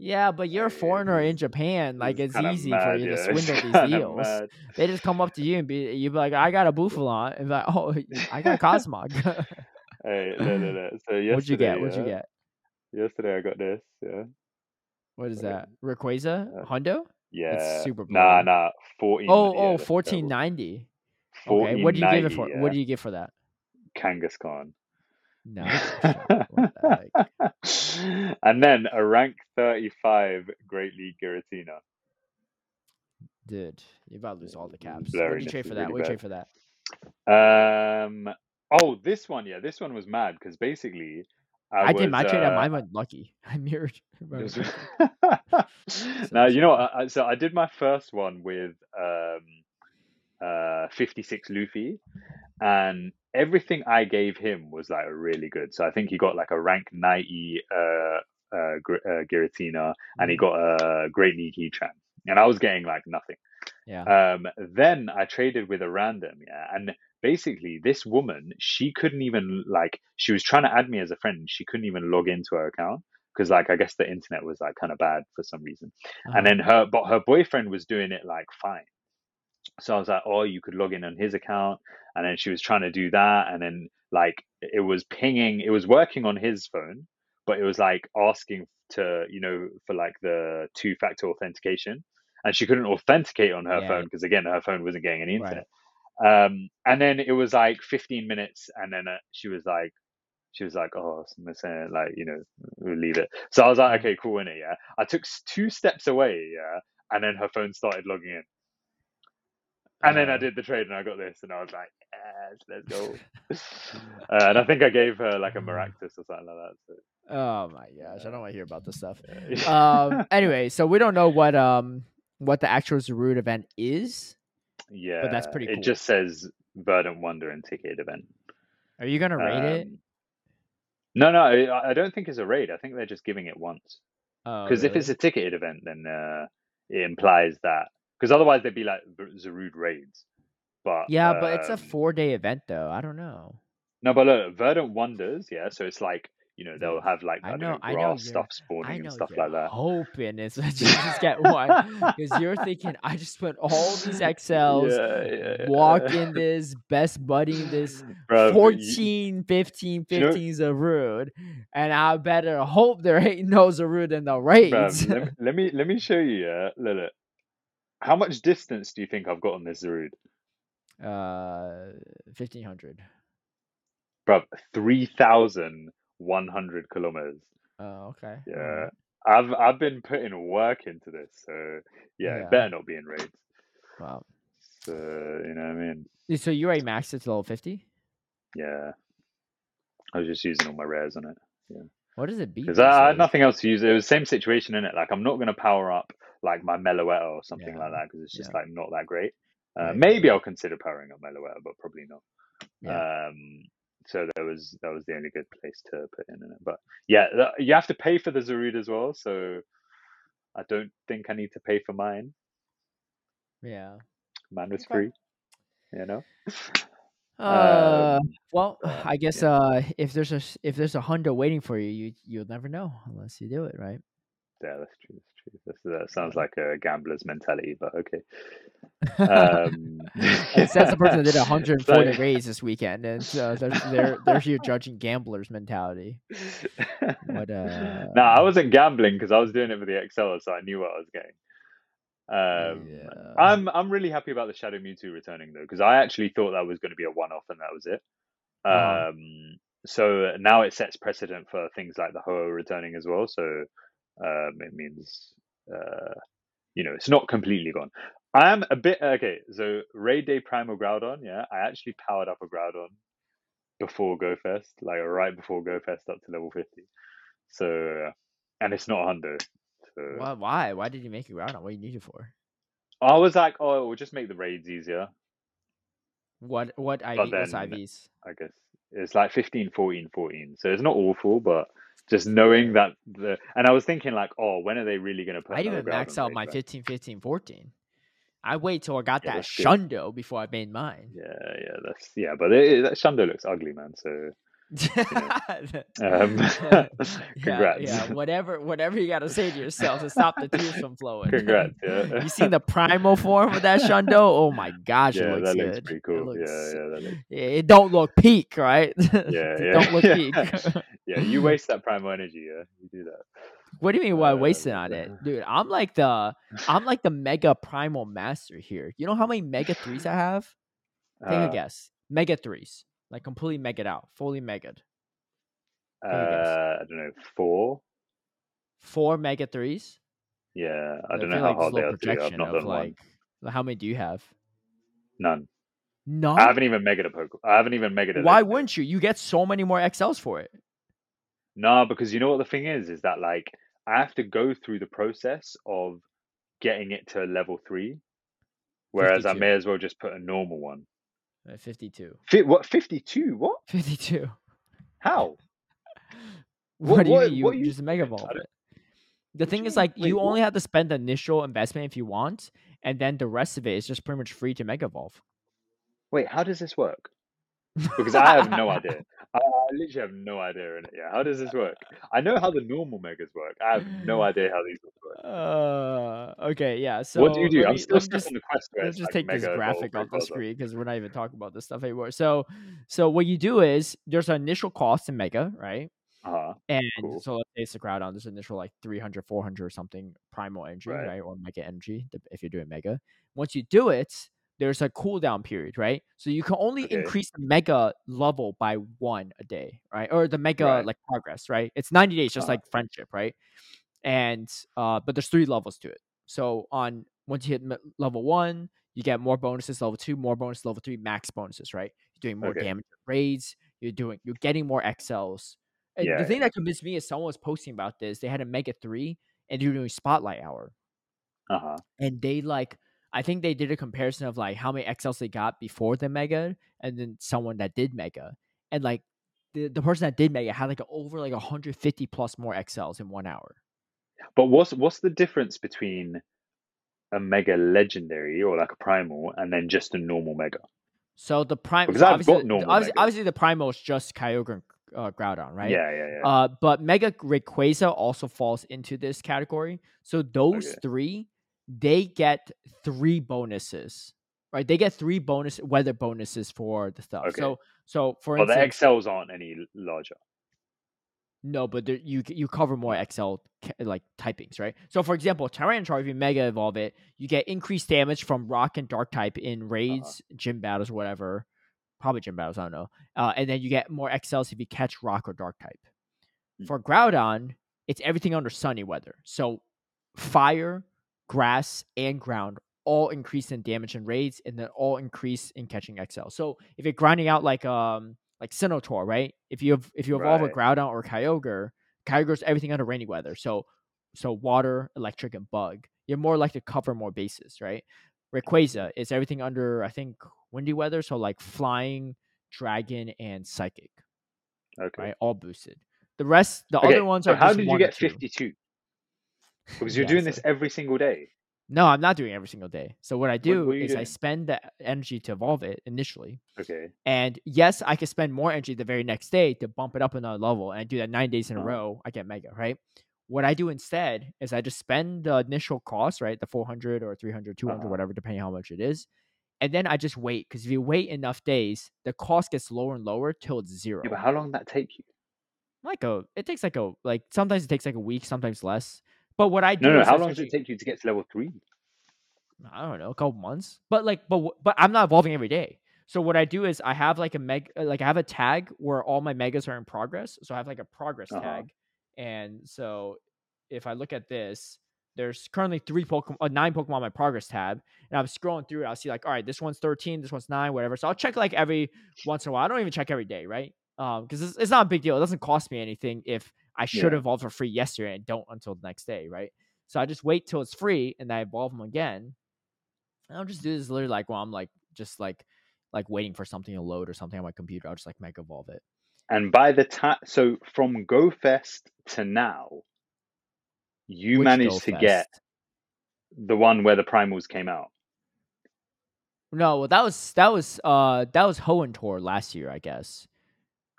Yeah, but you're a foreigner in Japan. Like it's kinda easy mad, for you to yeah, it's swindle these deals. mad. They just come up to you and be you be like, I got a Bouffalant, <laughs> and be like, oh, I got Cosmog. Hey, no, no, no. So yesterday, <laughs> What'd you get? What'd you get? Yesterday I got this. Yeah, What is that? Rayquaza? Uh, Hundo? yeah. super Nah, blue. nah. Fourteen. Oh, yeah, oh, that's fourteen double. ninety. Okay, what do you give it for? Yeah. What do you give for that? Kangaskhan. <laughs> No. what the heck? and then a rank 35 Great League Giratina. Dude, you about to lose all the caps. What do you trade for that? really What do you trade for that? Um. Oh, this one, yeah, this one was mad because basically, I, I, did was, my trade and uh, mine went lucky. <laughs> I mirrored. This- mirror. now you know? I, so I did my first one with um, uh, 56 Luffy, and everything I gave him was like really good. So I think he got like a rank 90 uh, uh, uh, Giratina, and he Mhm. got a Great Niki Heatran, and I was getting like nothing. Yeah. Um, then I traded with a random, yeah, and basically this woman, she couldn't even like she was trying to add me as a friend, she couldn't even log into her account because like I guess the internet was like kind of bad for some reason. Uh-huh. And then her, but her boyfriend was doing it like fine. So I was like, oh, you could log in on his account, and then she was trying to do that, and then like it was pinging, it was working on his phone, but it was like asking to you know for like the two factor authentication, and she couldn't authenticate on her Yeah. phone because again her phone wasn't getting any Right. Um, and then it was like 15 minutes, and then uh, she was like, she was like, oh, I'm saying like you know we'll leave it. So I was like, Mhm. okay, cool, in it, yeah. I took two steps away, yeah, and then her phone started logging in. And then I Uh, did the trade and I got this, and I was like, yes, let's go. <laughs> uh, and I think I gave her like a Maractus or something like that. So, Oh my gosh, I don't want to hear about this stuff. <laughs> Um. anyway, so we don't know what um what the actual Zarude event is. Yeah, but that's pretty It just says Verdant Wonder and Ticket Event. Are you gonna rate it? Um, No, no, I I don't think it's a raid. I think they're just giving it once. Oh, Because if it's a ticketed event, then uh, it implies that. Because otherwise they'd be like Zarude raids. But yeah, but it's a um, four day event though. I don't know. No, but look, Verdant Wonders, yeah. So it's like you know they'll have like I I, don't know- know, I know grass you're- stuff I spawning know and stuff like that. hoping it's <laughs> you just get one because you're thinking I just put all these XLs, Yeah, yeah, yeah. walk in this best buddy in this <laughs> you- 14, 15, you know- 15 Zarude, and I better hope there ain't no Zarude in the raids. bruv, let, me, let me let me show you. Yeah, look, look. How much distance do you think I've got on this Zarude? uh, fifteen hundred. Bruv, three thousand one hundred kilometers. Oh, okay. Yeah. I've I've been putting work into this, so yeah, Yeah. better not be in raids. Wow. So you know what I mean? So you already maxed it to level fifty. Yeah. I was just using all my rares on it. Yeah. What does it beat? Because I, I had nothing else to use. It was the same situation in it. Like I'm not going to power up like my Meloetta or something like that because it's just yeah. like not that great. Uh, Right, maybe. I'll consider powering up Meloetta, but probably not. Yeah. Um, so that was that was the only good place to put in it. But yeah, you have to pay for the Zarude as well. So I don't think I need to pay for mine. Yeah. Mine was Okay. free. You know. Uh, Um, well, uh, I guess yeah. uh, if there's a if there's a hundo waiting for you, you you'll never know unless you do it, right? Yeah, that's true. That's true. That's, that sounds like a gambler's mentality, but okay. <laughs> Um, it says the person that did 140 Sorry. <laughs> raids this weekend, and so they're they're, they're judging gamblers' mentality. What, uh, <laughs> no, I wasn't gambling because I was doing it for the XL, so I knew what I was getting. Um, Yeah. I'm I'm really happy about the Shadow Mewtwo returning though, because I actually thought that was going to be a one-off and that was it. Uh-huh. Um, so now it sets precedent for things like the Ho returning as well. So um, it means uh, you know it's not completely gone. I am a bit okay. So Raid Day Primal Groudon, yeah, I actually powered up a Groudon before Go Fest, like right before Go Fest up to level fifty. So and it's not a hundo. So Why? Why? Why did you make it Groudon? What do you need it for? I was like, oh, it will just make the raids easier. What? What IV? Then- IVs? I guess it's like 15, 14, 14. So it's not awful, but just knowing that the and I was thinking like, oh, when are they really going to put? I didn't even max out my back? 15, 15, 14. I wait till I got Yeah, that good. Shundo before I made mine. Yeah, yeah, that's yeah, but it, it, that Shundo looks ugly, man. So <laughs> <laughs> Um, <laughs> yeah, congrats. yeah. Whatever, whatever you got to say to yourself to stop the tears from flowing. Congrats. Yeah. you seen the primal form of that Shundo? Oh my gosh, it looks that good. looks pretty cool. looks- Yeah, yeah, that looks. It don't look peak, right? Yeah, It yeah, don't look yeah. peak. Yeah, you waste that primal energy. Yeah, you do that. what do you mean? Why Uh, wasting on it, dude? I'm like the I'm like the mega primal master here. You know how many mega threes I have? Take a Uh, guess. Mega threes, like completely megaed out, fully megaed. uh, Take a guess. I don't know, four. Four mega threes. Yeah, I don't know how like hard they are to do. I've not done like one. how many do you have? None. None. I haven't even megaed a Pokemon. I haven't even megaed a Why wouldn't you? You get so many more XLs for it. No, because you know what the thing is, is that like I have to go through the process of getting it to level three, whereas I may as well just put a normal one. Uh, 52. Fi- what fifty two? What? 52. How? <laughs> What, What- do you what- mean? You what you- just mega I it. The thing is, mean? like, Wait, you only have to spend the initial investment if you want, and then the rest of it is just pretty much free to mega evolve. Wait, how does this work? Because I have no <laughs> idea. I, I literally have no idea in it. Yeah, how does this work? I know how the normal megas work. I have no <sighs> idea how these work. Uh, okay, yeah. So what do you do? I'm me, still stuck just, on the quest. Let's just like take this graphic off the screen because we're not even talking about this stuff anymore. So, so what you do is there's an initial cost in mega, right? Uh-huh. And Cool. so let's say it's a on this initial like 300, 400 or something primal energy, Right. right? Or mega energy if you're doing mega. Once you do it, there's a cooldown period, right? So you can only Okay. increase the mega level by one a day, right? Or the mega Right. like progress, right? It's 90 days, just Uh-huh. like friendship, right? And uh, but there's three levels to it. So on once you hit level one, you get more bonuses. Level two, more bonus. Level three, max bonuses, right? You're doing more Okay. damage raids. You're doing, you're getting more XLs. And Yeah, the thing that convinced me is someone was posting about this. They had a Mega 3 and they're doing Spotlight Hour. Uh-huh. And they like, I think they did a comparison of like how many XLs they got before the Mega and then someone that did Mega. And like the, the person that did Mega had like over like 150 plus more XLs in one hour. But what's what's the difference between a mega legendary or like a primal and then just a normal mega? So the prime, Because so I've obviously, got the- normal obviously, Megas. obviously the Primal is just Kyogre and uh, Groudon, right? Yeah, yeah, yeah. Uh, but Mega Rayquaza also falls into this category. So those Okay. three, they get three bonuses, right? They get three bonus weather bonuses for the stuff. Okay. So, so for well, the XLs aren't any larger. no, but there, you you cover more XL like typings, right? So for example, Tyranitar, if you Mega Evolve it, you get increased damage from Rock and Dark type in raids, gym battles, whatever. Probably gym battles, I don't know. Uh, and then you get more XLs if you catch Rock or Dark type. Mm. For Groudon, it's everything under sunny weather. So fire, grass, and ground all increase in damage and raids, and then all increase in catching XL. So if you're grinding out like um like Sinotaur, right? If you have, if you evolve Right. a Groudon or Kyogre, Kyogre's everything under rainy weather. So so water, electric, and bug. You're more likely to cover more bases, right? Rayquaza is everything under I think windy weather, so like flying, dragon, and psychic, Okay. right? All boosted. The rest, the Okay, other ones so are. how did you get two. 52? Because you're Yeah, doing so- this every single day. No, I'm not doing it every single day. So what I do what you is I spend the energy to evolve it initially. Okay. And yes, I can spend more energy the very next day to bump it up another level. And I do that nine days in a Uh-huh. row. I get mega, right? What I do instead is I just spend the initial cost, right? The 400 or 300, 200, Uh-huh. whatever, depending how much it is. And then I just wait. Because if you wait enough days, the cost gets lower and lower till it's zero. Yeah, but how long did that take you? like a, it takes like a, like sometimes it takes like a week, sometimes less. But what I do No, no. is How long does it take you to get to level three? I don't know, a couple months. But like, but but I'm not evolving every day. So what I do is I have like a meg, like I have a tag where all my megas are in progress. So I have like a progress Uh-huh. tag, and so if I look at this, there's currently three Pokemon, uh, nine Pokemon on my progress tab, and I'm scrolling through it. I'll see like, all right, this one's 13, this one's nine, whatever. So I'll check like every once in a while. I don't even check every day, right? Um, because it's, it's not a big deal. It doesn't cost me anything if I should Yeah. evolve for free yesterday and don't until the next day, right? So I just wait till it's free and I evolve them again. And I'll just do this literally like while I'm like just like like waiting for something to load or something on my computer. I'll just like mega evolve it. And by the time, so from GoFest to now, you Which managed to get the one where the primals came out. No, well that was that was uh that was Hoenn Tour last year, I guess.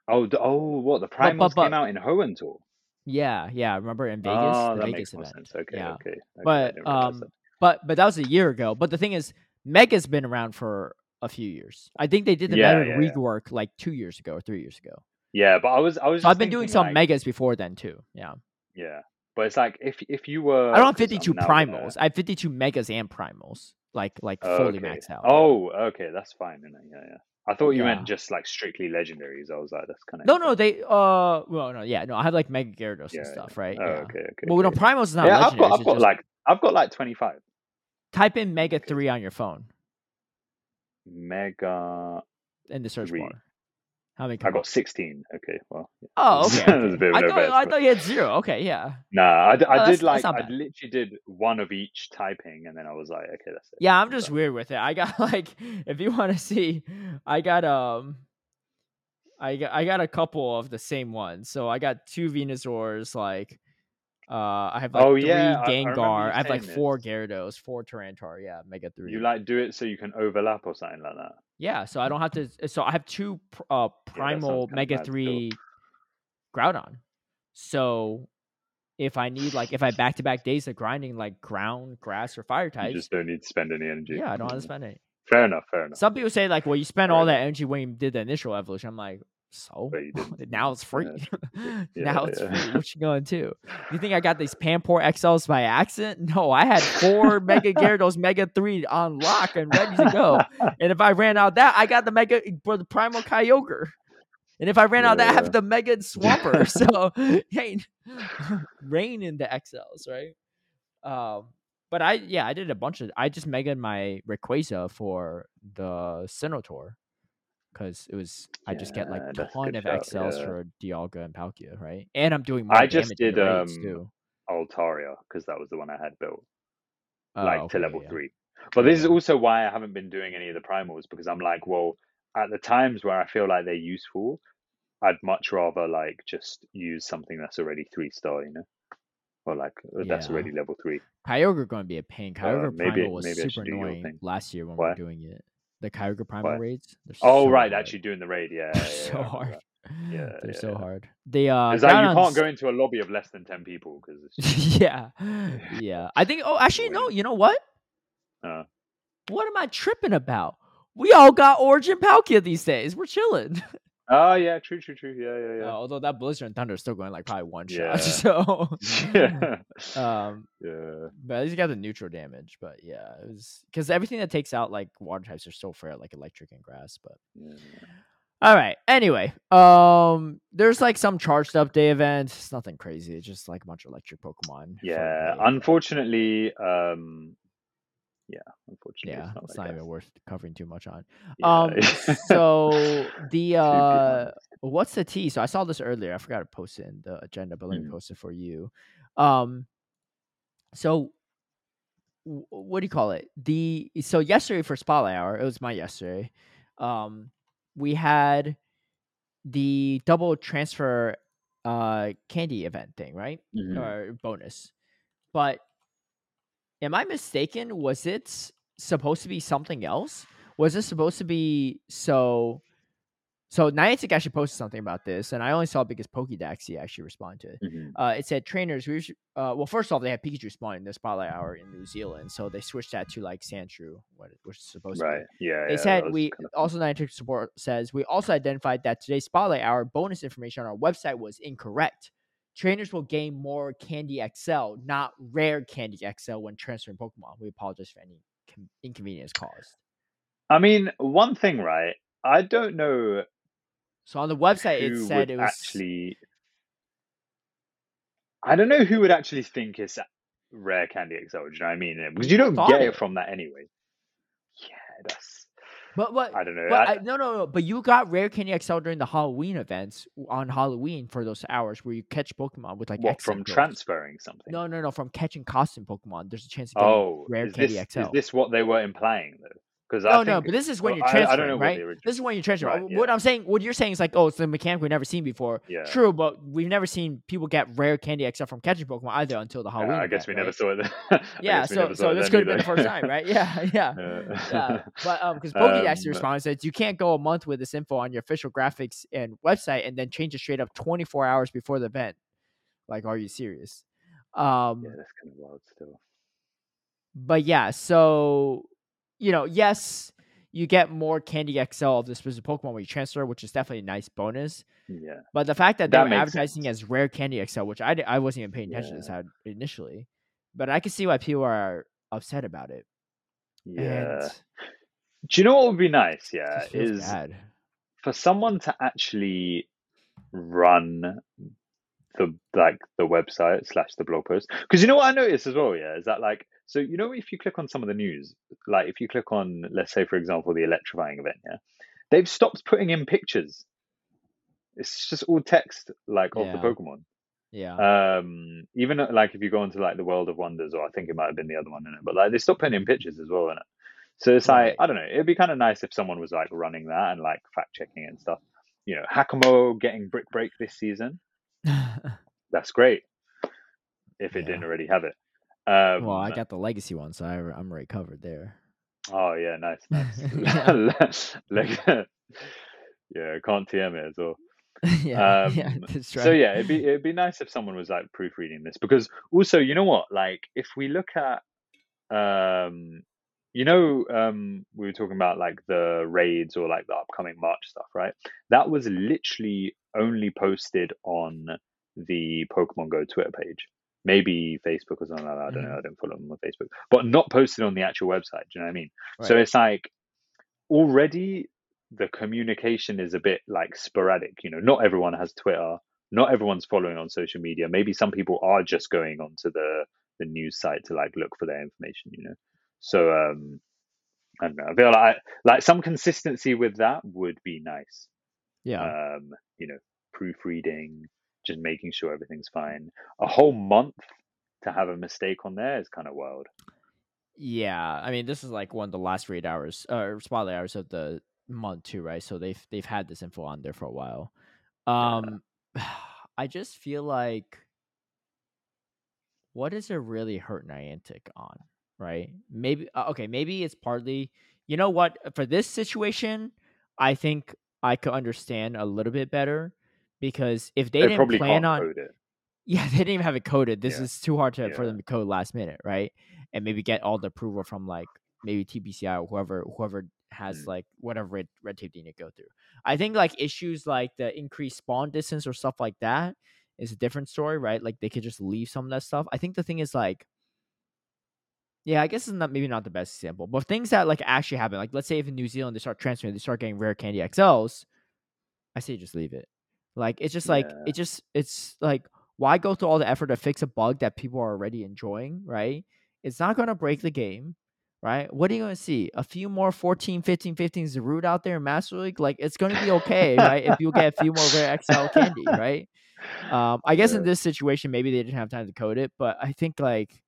Oh, oh, what the primals but- came out in Hoenn tour. Yeah, yeah. Remember in Vegas, Oh, the that Vegas makes event. sense. Okay, yeah. okay. okay, But um, but but that was a year ago. But the thing is, Mega's been around for a few years. I think they did the Yeah, Mega yeah, yeah. rework like two years ago or three years ago. yeah, but I was I was. So I've been doing some like, Megas before then too. Yeah. Yeah, but it's like if if you were. I don't have 52 now gonna- primals. I have 52 megas and primals, like like fully okay. maxed out. Oh, okay, that's fine. Then. Yeah, yeah. I thought you Yeah. meant just like strictly legendaries. I was like, that's kind of no, no, they uh, well, no, yeah, no, I have like Mega Gyarados Yeah, and yeah. stuff, right? Oh, yeah. okay, okay. Well, no, okay. primals is not yeah, I've got I've got like I've got like twenty five type in Mega okay. three on your phone mega. in the search Three. bar. How? I got sixteen. Okay, well. Oh, <laughs> okay. okay. I, thought, I thought you had zero. Okay, yeah. Nah, I, d- I Oh, did like I literally did one of each typing, and then I was like, okay, that's it. Yeah, I'm just done. weird with it. I got <laughs> like, if you want to see, I got um, I got I got a couple of the same ones. So I got two Venusaurs, like, uh, I have like Oh, three yeah, I- I Gengar. I, have like four this. Gyarados, four Tyranitar. Yeah, Mega three. You like do it so you can overlap or something like that. Yeah, so I don't have to. So I have two uh primal kinda Mega three Groudon. So if I need like if I back to back days of grinding like ground, grass, or fire types, You just don't need to spend any energy. yeah, I don't have to Mm. spend it. Fair enough. Fair enough. Some people say like, well, you spent Fair all that energy when you did the initial evolution. I'm like, so But you didn't. <laughs> now it's free. Yeah, <laughs> now it's yeah. free. <laughs> What you going to? You think I got these Pampor XLs by accident? No, I had four Mega Gyarados Mega Three on lock and ready to go. And if I ran out that, I got the Mega for the Primal Kyogre. And if I ran out that, I have the Mega Swampert. so hey, rain in the XLs, right? Um, but I yeah, I did a bunch of I just mega my Rayquaza for the Sinnoh because it was I just get like Yeah, a ton of shout, XLs yeah. for Dialga and Palkia, right? And I'm doing more I just damage in the did, um, too. Altaria because that was the one I had built, Oh, like okay, to level yeah. three. But this is also why I haven't been doing any of the primals because I'm like, well, at the times where I feel like they're useful, I'd much rather like just use something that's already three star, you know, or like uh, that's already level three. Kyogre going to be a pain. Kyogre Uh, maybe- Primal was maybe super annoying last year when Why? we were doing it. The Kyogre Primal Why? raids. Oh, so right, hard. actually doing the raid, yeah, <laughs> They're yeah, so hard. Yeah, <laughs> they're yeah, so yeah. hard. The uh, like you can't go into a lobby of less than ten people because just, <laughs> yeah, yeah. I think. Oh, actually, no. You know what? uh, What am I tripping about? We all got Origin Palkia these days. We're chilling. Oh yeah, true, true, true, yeah, yeah, Uh, yeah. although that Blizzard and Thunder is still going like probably one <laughs> Yeah. shot. So, <laughs> yeah, <laughs> um, yeah. but at least you got the neutral damage. But yeah, it was because everything that takes out like water types are still fair, like electric and grass. But yeah. all right. Anyway, um, there's like some charged up day event. It's nothing crazy. It's just like a bunch of electric Pokemon. Yeah, unfortunately, um, yeah, unfortunately, Yeah, it's not, it's like not that. even worth covering too much on. Yeah, Um, <laughs> so the uh, what's the T? So I saw this earlier. I forgot to post it in the agenda, but let me Mhm. post it for you. Um, so w- what do you call it? The so yesterday for Spotlight Hour, it was my yesterday. Um, we had the double transfer uh candy event thing, right? Mhm. Or bonus, but am I mistaken? Was it supposed to be something else? Was it supposed to be so? So Niantic actually posted something about this, and I only saw it because Pokédex actually responded to it. Mhm. Uh, it said trainers. We should, uh, well, first off, they had Pikachu spawn in the Spotlight Hour in New Zealand, so they switched that to like Sandshrew, what it was supposed to be. Right. Yeah. They yeah, said we kind of also Niantic support says we also identified that today's Spotlight Hour bonus information on our website was incorrect. Trainers will gain more Candy XL, not rare Candy XL when transferring Pokemon. We apologize for any com- inconvenience caused. I mean, one thing, right? I don't know So on the website, it said it was actually. I don't know who would actually think it's rare Candy XL. Do you know what I mean? Because you don't get it. it from that anyway. Yeah, that's. But but I don't know. but I- I, no no no. But you got rare Candy XL during the Halloween events on Halloween for those hours where you catch Pokemon with like what from transferring something? No no no from catching costume Pokemon. There's a chance of getting Oh, rare Candy this, XL. is this what they were implying though? Because No, I no, think, but this is when well, you're I- I don't transferring, know right? original- This is when you're transferring. Right, What. I'm saying, what you're saying is like, oh, it's the mechanic we've never seen before. Yeah. True, but we've never seen people get rare candy except from catching Pokemon either until the Yeah, Halloween. I guess event, we never right? saw it. <laughs> Yeah, so so this could have been the first time, right? <laughs> Yeah, yeah. Yeah. <laughs> yeah. But um, because Pokédex Um, response says you can't go a month with this info on your official graphics and website and then change it straight up 24 hours before the event. Like, are you serious? Um, yeah, that's kind of wild still. but yeah, so you know, yes, you get more Candy XL of the specific Pokemon when you transfer, which is definitely a nice bonus. Yeah. But the fact that they That were makes advertising sense. as rare Candy XL, which I, I wasn't even paying attention to this initially, but I can see why people are upset about it. Yeah. And Do you know what would be nice? Yeah, is bad. for someone to actually run the like the website slash the blog post because you know what I noticed as well. Yeah, is that like so you know if you click on some of the news, like if you click on let's say for example the electrifying event, yeah, they've stopped putting in pictures. It's just all text like of the Pokemon. Yeah. Um, even uh, like if you go into like the World of Wonders, or I think it might have been the other one in it, but like they stopped putting in pictures as well in it. So it's Right. like I don't know. It'd be kind of nice if someone was like running that and like fact checking it and stuff. You know, Hakamo getting Brick Break this season. <laughs> That's great. If it Yeah. didn't already have it. Um, well, I got the legacy one, so I, I'm already covered there. Oh yeah, nice, <laughs> <laughs> Yeah. nice. like, yeah, can't TM it as well. <laughs> yeah, yeah, Um, that's So yeah, it'd be it'd be nice if someone was like proofreading this because also you know what like if we look at um you know um we were talking about like the raids or like the upcoming March stuff right that was literally only posted on the Pokemon Go Twitter page maybe Facebook or something like that I don't know I don't follow them on Facebook but not posted on the actual website do you know what I mean? So it's like already the communication is a bit like sporadic you know not everyone has twitter not everyone's following on social media maybe some people are just going onto the the news site to like look for their information you know? So um i don't know i feel like like some consistency with that would be nice. Yeah. um you know proofreading just making sure everything's fine a whole month to have a mistake on there is kind of wild Yeah, I mean, this is like one of the last raid hours or spotlight hours of the month too, right? So they've they've had this info on there for a while. Um, <sighs> I just feel like, what is it really hurt Niantic on, right? Maybe uh, okay, maybe it's partly. You know what? For this situation, I think I could understand a little bit better because if they, they didn't plan on <laughs> yeah, they didn't even have it coded. This Yeah. is too hard to for them to code last minute, right? And maybe get all the approval from like maybe TPCi or whoever whoever has Mm. like whatever red, red tape they need to go through. I think like issues like the increased spawn distance or stuff like that is a different story, right? Like they could just leave some of that stuff. I think the thing is like yeah, I guess it's not maybe not the best example, but things that like actually happen, like let's say if in New Zealand they start transferring, they start getting rare candy XLs, I say just leave it. Like it's just like Yeah. it just it's like why go through all the effort to fix a bug that people are already enjoying, right? It's not going to break the game, right? What are you going to see? A few more 14, 15, 15s to root out there in Master League? Like it's going to be okay, right? If you get a few more rare XL candy, right? Um, I guess in this situation, maybe they didn't have time to code it, but I think like,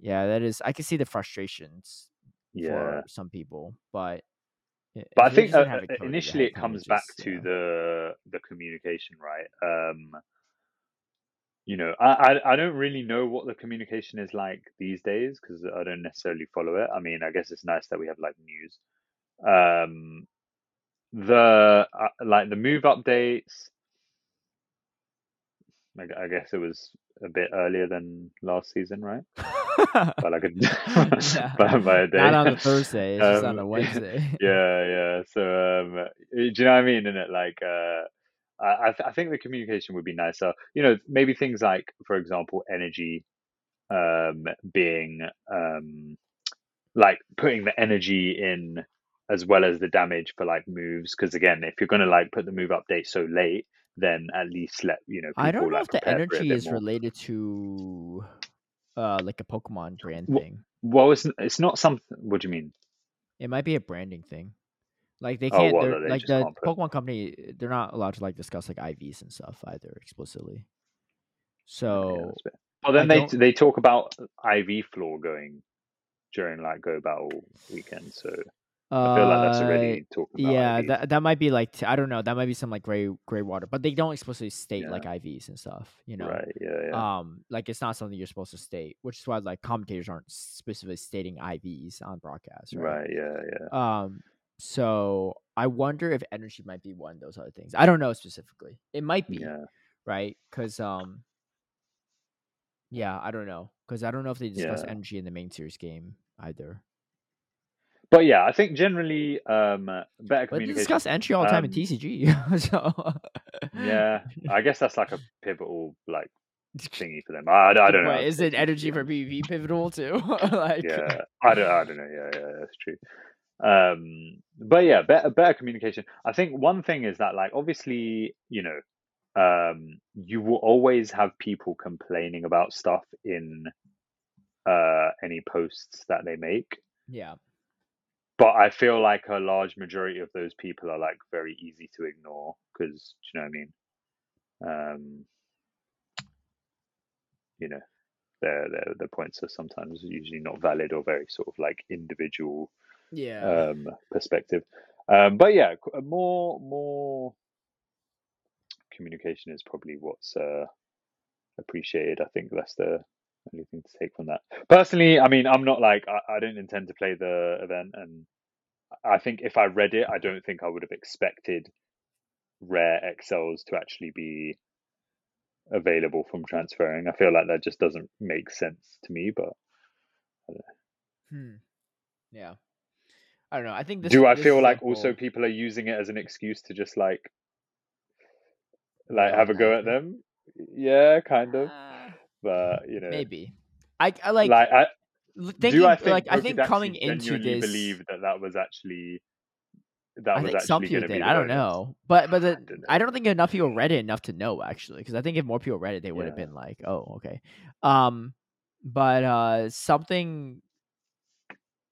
yeah, that is. I can see the frustrations yeah for some people, but. But I think uh, uh, initially it comes back just, to yeah. the the communication, right? Um, you know, I, I I don't really know what the communication is like these days because I don't necessarily follow it. I mean, I guess it's nice that we have like news. Um, the uh, like the move updates. I, I guess it was a bit earlier than last season, right? <laughs> but i could <laughs> by, by a day. Not on the Thursday, it's just on Um, the <laughs> Wednesday. yeah, yeah. So, um, uh, do you know what I mean? In it, like, uh, I, I, th- I think the communication would be nicer. You know, maybe things like, for example, energy, um, being, um, like putting the energy in as well as the damage for like moves. Because again, if you're gonna like put the move update so late, then at least let you know. People, I don't know like, if the prepare for it a energy is more. related to uh like a Pokemon brand Wh- thing. Well, it's it's not something. What do you mean? It might be a branding thing. Like they Oh, can't what, they're- they like the can't put- Pokemon company they're not allowed to like discuss like IVs and stuff either explicitly. So bit- Well, then I they don't- they talk about IV floor going during like Go Battle weekend. So I feel like that's Uh, already talking about yeah, IVs. that that might be like I don't know. That might be some like gray gray water, but they don't explicitly state Yeah. like IVs and stuff. You know, Right. Yeah. Yeah. um, like it's not something you're supposed to state, which is why like commentators aren't specifically stating IVs on broadcast, right? right. Yeah. Yeah. Um, so I wonder if energy might be one of those other things. I don't know specifically. It might be, Yeah. right? Because um, yeah, I don't know. Because I don't know if they discuss Yeah. energy in the main series game either. But yeah, I think generally, um, better communication. discuss entry all the time in Um, TCG. <laughs> so Yeah, I guess that's like a pivotal like <laughs> thingy for them. I, I don't know. Wait, is it energy for PvP pivotal too? <laughs> like, yeah i don't i don't know yeah yeah that's true um but yeah better better communication i think one thing is that like obviously you know um you will always have people complaining about stuff in uh any posts that they make yeah, but i feel like a large majority of those people are like very easy to ignore because you know what i mean um you know their, their their points are sometimes usually not valid or very sort of like individual yeah, um, perspective. Um, but yeah, more more communication is probably what's uh, appreciated. I think that's the only thing to take from that. Personally, I mean, I'm not like I, I don't intend to play the event, and I think if I read it, I don't think I would have expected rare XLs to actually be available from transferring. I feel like that just doesn't make sense to me. But hmm. yeah. I don't know. I think this. do I this feel like example- also people are using it as an excuse to just like like have a go at them? Yeah, kind of. Uh, But you know, maybe. I, I like, like, I thinking do. I think like I think coming into this. believe that that was actually that I was think actually some people did. I don't know, but but the, I don't know. I don't think enough people read it enough to know actually. Because I think if more people read it, they would have Yeah. been like, "Oh, okay." Um, but uh, something.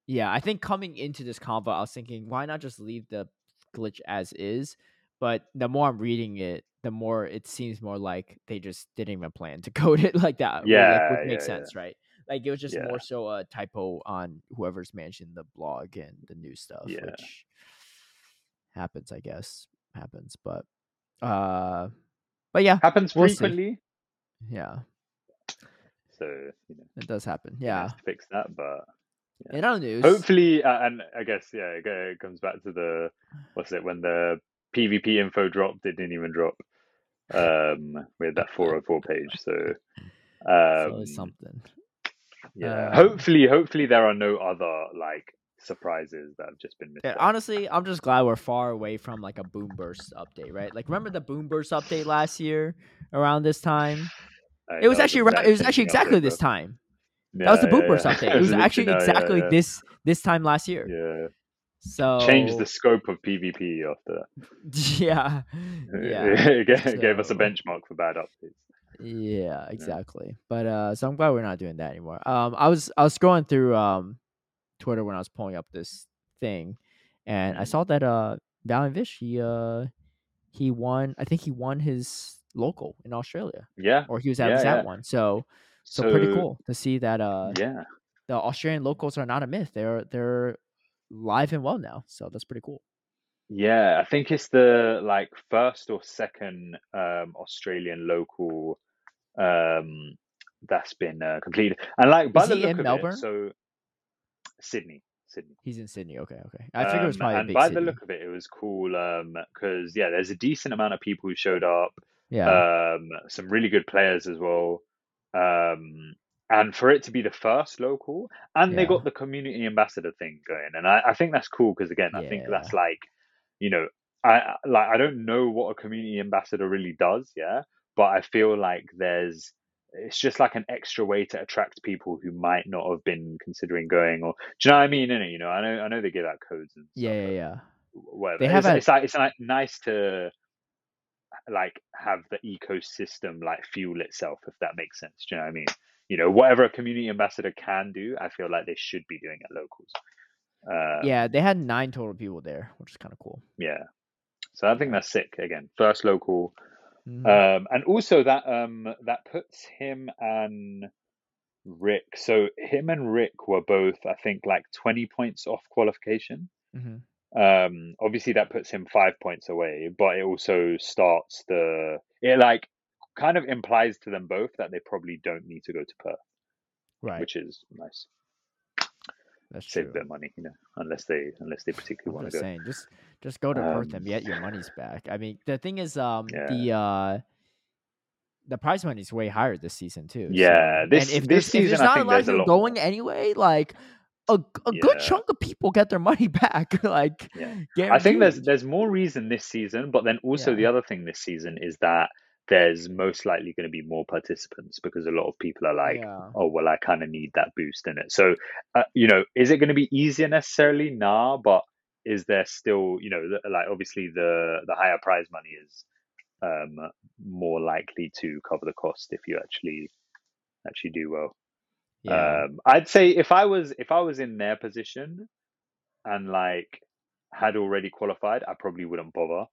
Yeah, I think coming into this convo, I was thinking, why not just leave the glitch as is? But the more I'm reading it, the more it seems more like they just didn't even plan to <laughs> code it like that. which, like, Yeah, which makes yeah, yeah. sense, right? Like it was just Yeah. more so a typo on whoever's managing the blog and the new stuff, Yeah. which happens, I guess. Happens, but uh but yeah, Happens We'll see. frequently, yeah, so you know, it does happen. Yeah. fix that. But In other news, hopefully, uh, and I guess yeah, it, it comes back to the what's it when the PvP info dropped, it didn't even drop. Um, we had that <laughs> 404 page, so um, something. Yeah. Um, hopefully, hopefully there are no other like surprises that have just been missed. Yeah, honestly, I'm just glad we're far away from like a boom burst update, right? Like remember the boom burst update last year around this time? Uh, It was actually around, it was actually exactly update, this time. that was the boom yeah, burst yeah. update. It <laughs> was actually yeah, exactly yeah. this this time last year. Yeah. So Changed the scope of PvP after that. <laughs> yeah, <laughs> it gave, it gave us a benchmark for bad updates. yeah, exactly. But uh, so I'm glad we're not doing that anymore. Um, I was I was scrolling through um Twitter when I was pulling up this thing, and I Mhm. saw that uh Valiant Vish he uh he won. I think he won his local in Australia, Yeah. or he was at Yeah, yeah. one. So so, pretty cool to see that uh Yeah. the Australian locals are not a myth. They're they're live and well now. So that's pretty cool. Yeah, I think it's the like first or second um Australian local um that's been uh, completed. And like by Is the he look in of Melbourne? it, so Sydney, Sydney. He's in Sydney. Okay, okay. I figured it was Um, probably and by city. the look of it, it was cool because yeah, there's a decent amount of people who showed up. yeah, Um, some really good players as well. Um, and for it to be the first local, and they got the community ambassador thing going, and I, I think that's cool because again, I think that's like, you know, I like I don't know what a community ambassador really does, yeah, but I feel like there's it's just like an extra way to attract people who might not have been considering going, or do you know what I mean? innit? You know, I know I know they give out codes and stuff, yeah, yeah, yeah. whatever. They have it's, a- it's like it's like nice to like have the ecosystem like fuel itself, if that makes sense. Do you know what I mean? You know, whatever a community ambassador can do, I feel like they should be doing at locals. Uh, yeah, they had nine total people there, which is kind of cool. yeah. So I think that's sick. Again, first local, Mhm. um, and also that um that puts him and Rick. So him and Rick were both, I think, like twenty points off qualification. hmm Um, obviously that puts him five points away, but it also starts the it like kind of implies to them both that they probably don't need to go to Perth, Right. which is nice. That's Save true. of money, you know, unless they unless they particularly want to go. saying, just just go to Perth Um, and get your money's <laughs> back. I mean, the thing is, um, Yeah. the uh, the prize money is way higher this season too. so- Yeah, this- and if this there's, if season, there's I not think a lot of people going anyway, like a, a good chunk of people get their money <laughs> back. like, Yeah. I think there's there's more reason this season, but then also Yeah. the other thing this season is that there's most likely going to be more participants because a lot of people are like, yeah. oh well, I kind of need that boost in it. So, uh, you know, is it going to be easier necessarily? Nah, but is there still, you know, like obviously the the higher prize money is um more likely to cover the cost if you actually actually do well. Yeah. Um, I'd say if I was if I was in their position and like had already qualified, I probably wouldn't bother.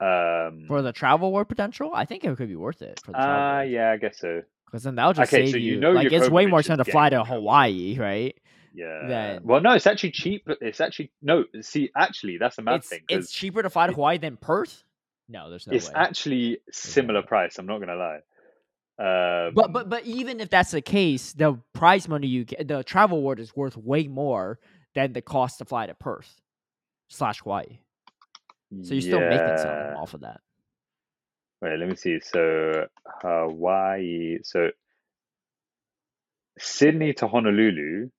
Um, for the travel war potential, I think it could be worth it for the uh, yeah, I guess so. Because then that'll just Okay, save so you you. know like it's way more expensive to fly to. Hawaii, right? Yeah. Then- Well, no, it's actually cheap. It's actually no. See, actually, that's a mad It's thing it's cheaper to fly to Hawaii than Perth. No, there's no it's way. actually similar price. I'm not gonna lie. Um, But but but even if that's the case, the prize money you get, the travel award is worth way more than the cost to fly to Perth slash Hawaii. So you're still making something yeah. off of that. Wait, let me see. So Hawaii. So Sydney to Honolulu.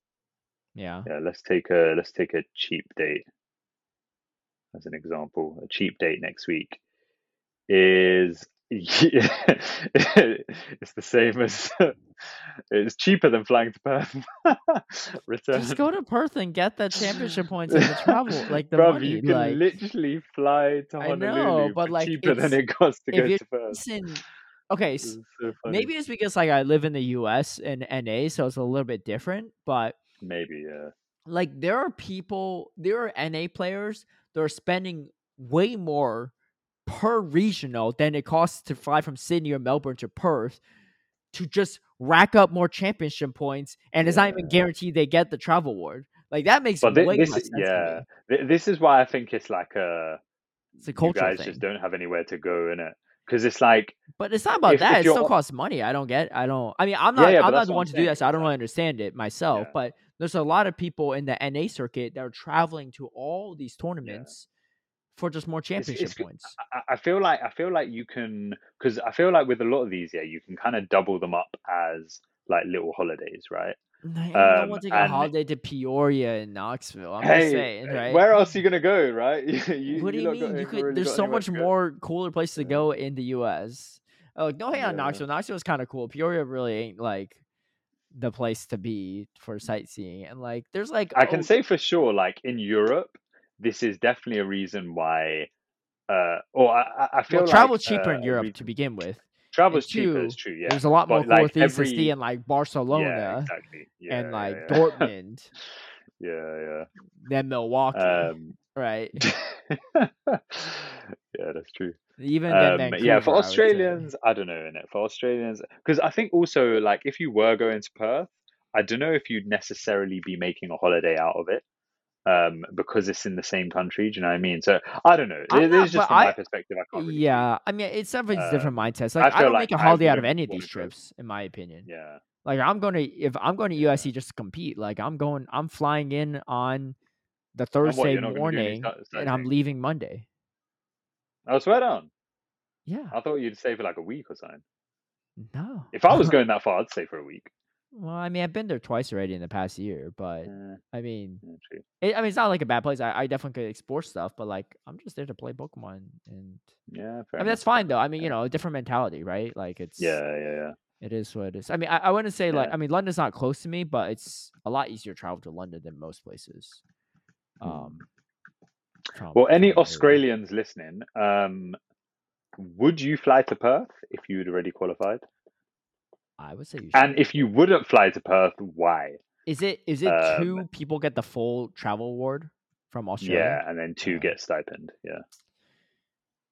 Yeah. Yeah, let's take a let's take a cheap date as an example. A cheap date next week is <laughs> it's the same as <laughs> it's cheaper than flying to Perth. <laughs> Return. Just go to Perth and get the championship points and the travel, like the Bruv, money. you can like literally fly to I Honolulu know, but, like, cheaper than it costs to go to Perth. listen, okay, This s- is so maybe it's because like I live in the U.S. and NA, so it's a little bit different. But maybe yeah. like there are people, there are NA players that are spending way more per regional than it costs to fly from Sydney or Melbourne to Perth to just rack up more championship points, and it's not even guaranteed they get the travel award. Like that makes But way this, sense yeah. This is why I think it's like a It's a you guys thing. just don't have anywhere to go in it because it's like But it's not about If- that. if it still costs money. I don't get. I don't. I mean, I'm not. yeah, but I'm not the one to do that, so I don't really understand it myself. Yeah. But there's a lot of people in the NA circuit that are traveling to all these tournaments for just more championship it's- points. I, I feel like I feel like you can because I feel like with a lot of these, yeah, you can kind of double them up as like little holidays, right? No, ain't no um, one take a holiday to Peoria and Knoxville. I'm hey, just saying, right? where else are you <laughs> gonna go, right? <laughs> you, what do you got- mean? You could. really There's so much more cooler places to Yeah. go in the U.S. Oh, like, no hate on Knoxville. Knoxville is kind of cool. Peoria really ain't like the place to be for sightseeing. And like, there's like I can oh, say for sure, like in Europe, this is definitely a reason why. Uh, or I, I- I feel well, like travel's cheaper uh, in Europe re- to begin with. Travel's and cheaper, two, is true. Yeah, There's a lot more but, cool like, things to see in like Barcelona Yeah, exactly. Yeah, and like yeah, yeah. <laughs> Dortmund yeah, than Milwaukee. Um, right? <laughs> yeah, that's true. Even then, Um, yeah, for. Australians, I don't know in it. For Australians, because I think also like if you were going to Perth, I don't know if you'd necessarily be making a holiday out of it. Um, because it's in the same country, do you know what I mean? So I don't know. I'm This not- is just from my perspective. I can't. Really. Yeah, I mean, it's everybody's different Um, mindsets. I Like, I, feel don't like make a holiday out of any of these trips, in my opinion. Yeah. Like, I'm going to if I'm going to Yeah. USC just to compete. Like, I'm going, I'm flying in on the Thursday you're not gonna do any morning, and I'm leaving Monday. I swear down. Yeah, I thought you'd stay for like a week or something. no. If I was <laughs> going that far, I'd stay for a week. Well, I mean, I've been there twice already in the past year, but Uh, I mean, it, I mean, it's not like a bad place. I, I definitely could explore stuff, but like, I'm just there to play Pokemon, and Yeah, fair I mean, that's fine though. I mean, you know, a different mentality, right? Like, it's Yeah, yeah, yeah. It is what it is. I mean, I, I wouldn't say like I mean London's not close to me, but it's a lot easier to travel to London than most places. Mm. Um, Well, any. Australians listening, um, would you fly to Perth if you'd already qualified? I would say. And if you wouldn't fly to Perth, why? is it is it um, two people get the full travel award from Australia? Yeah, and then two Yeah. get stipend. Yeah.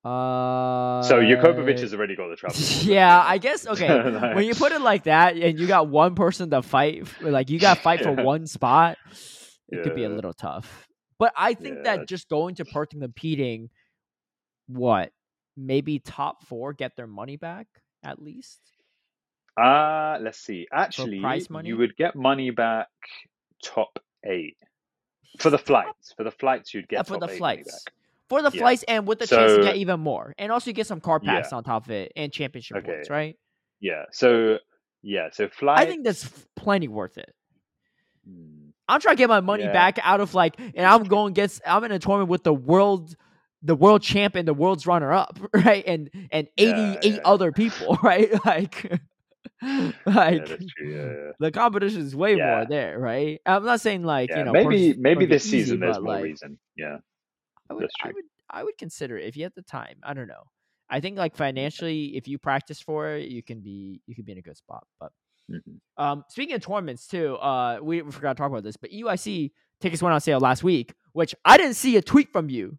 Uh. So Jakovic has already got the travel. <laughs> award, let's be yeah. I guess <laughs> okay. Like- when you put it like that, and you got one person to fight, like you got to fight for <laughs> one spot, it could be a little tough. But I think Yeah. that just going to Perth and competing, what maybe top four get their money back at least. Uh let's see. Actually, you would get money back top eight for the flights. For the flights, you'd Yeah, get for top the eight money flights. back. For the Yeah. flights and with the chance to get even more. And also you get some car packs Yeah. on top of it and championship Okay. points, right? Yeah. So yeah. So flights. I think that's plenty worth it. Hmm. I'm trying to get my money Yeah. back out of like, and I'm going against. I'm in a tournament with the world, the world champ and the world's runner up, <laughs> right? And and 88 yeah. other people, <laughs> right? Like, Yeah, <laughs> <laughs> like. Yeah, yeah. the competition is way more there, right? I'm not saying like you know maybe maybe this easy, season there's more like, reason. Yeah. I would, I would, I would consider it if you had the time. I don't know. I think like financially, if you practice for it, you can be you can be in a good spot. But Mhm. um, speaking of tournaments too, uh, we, we forgot to talk about this, but EUIC tickets went on sale last week, which I didn't see a tweet from you.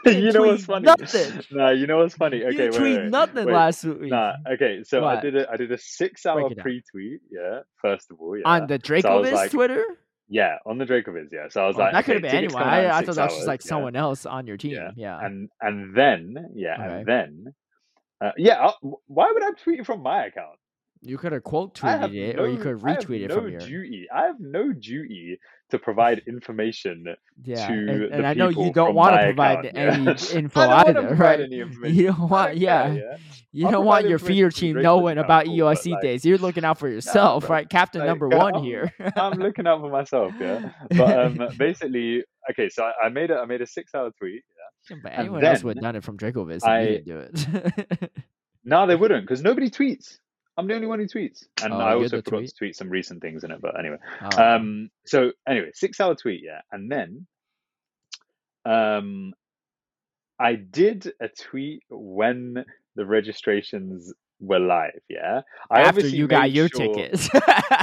<laughs> you know what's funny? nothing. <laughs> Nah, you know what's funny? Okay, you wait, tweet wait, wait. nothing wait. last week Nah, okay. So I did a I did a six hour Break it down. pre-tweet. Yeah, first of all, yeah. on the So I was like, Twitter. yeah, on the Dracoviz. Yeah. So I was Oh, like, that could have been anyone. come out in I, I thought that was just like yeah. someone else on your team. Yeah. Yeah. And and then yeah, Okay. and then uh, yeah. uh, why would I tweet from my account? You could have quote tweeted it, no, or you could have retweet it no from your. duty. I have no duty to provide information Yeah, to and, the and I know you don't <laughs> <laughs> want to provide account, any yeah. info either, right? You don't want, yeah, yeah. you I'll don't want your feeder team knowing about cool, like, days. You're looking out for <laughs> yourself, right? Captain Like, number one I'm- here. I'm looking out for myself, yeah. But um, basically, okay. So I, I made a I made a six hour tweet. but and anyone else would have done it from Dracoviz. I- didn't do it. No, they wouldn't because nobody tweets. I'm the only one who tweets, and Oh, I also forgot tweet? to tweet some recent things in it. But anyway, Oh, um, so anyway, six hour tweet, yeah, and then, um, I did a tweet when the registrations were live, yeah. I after you got your sure- tickets.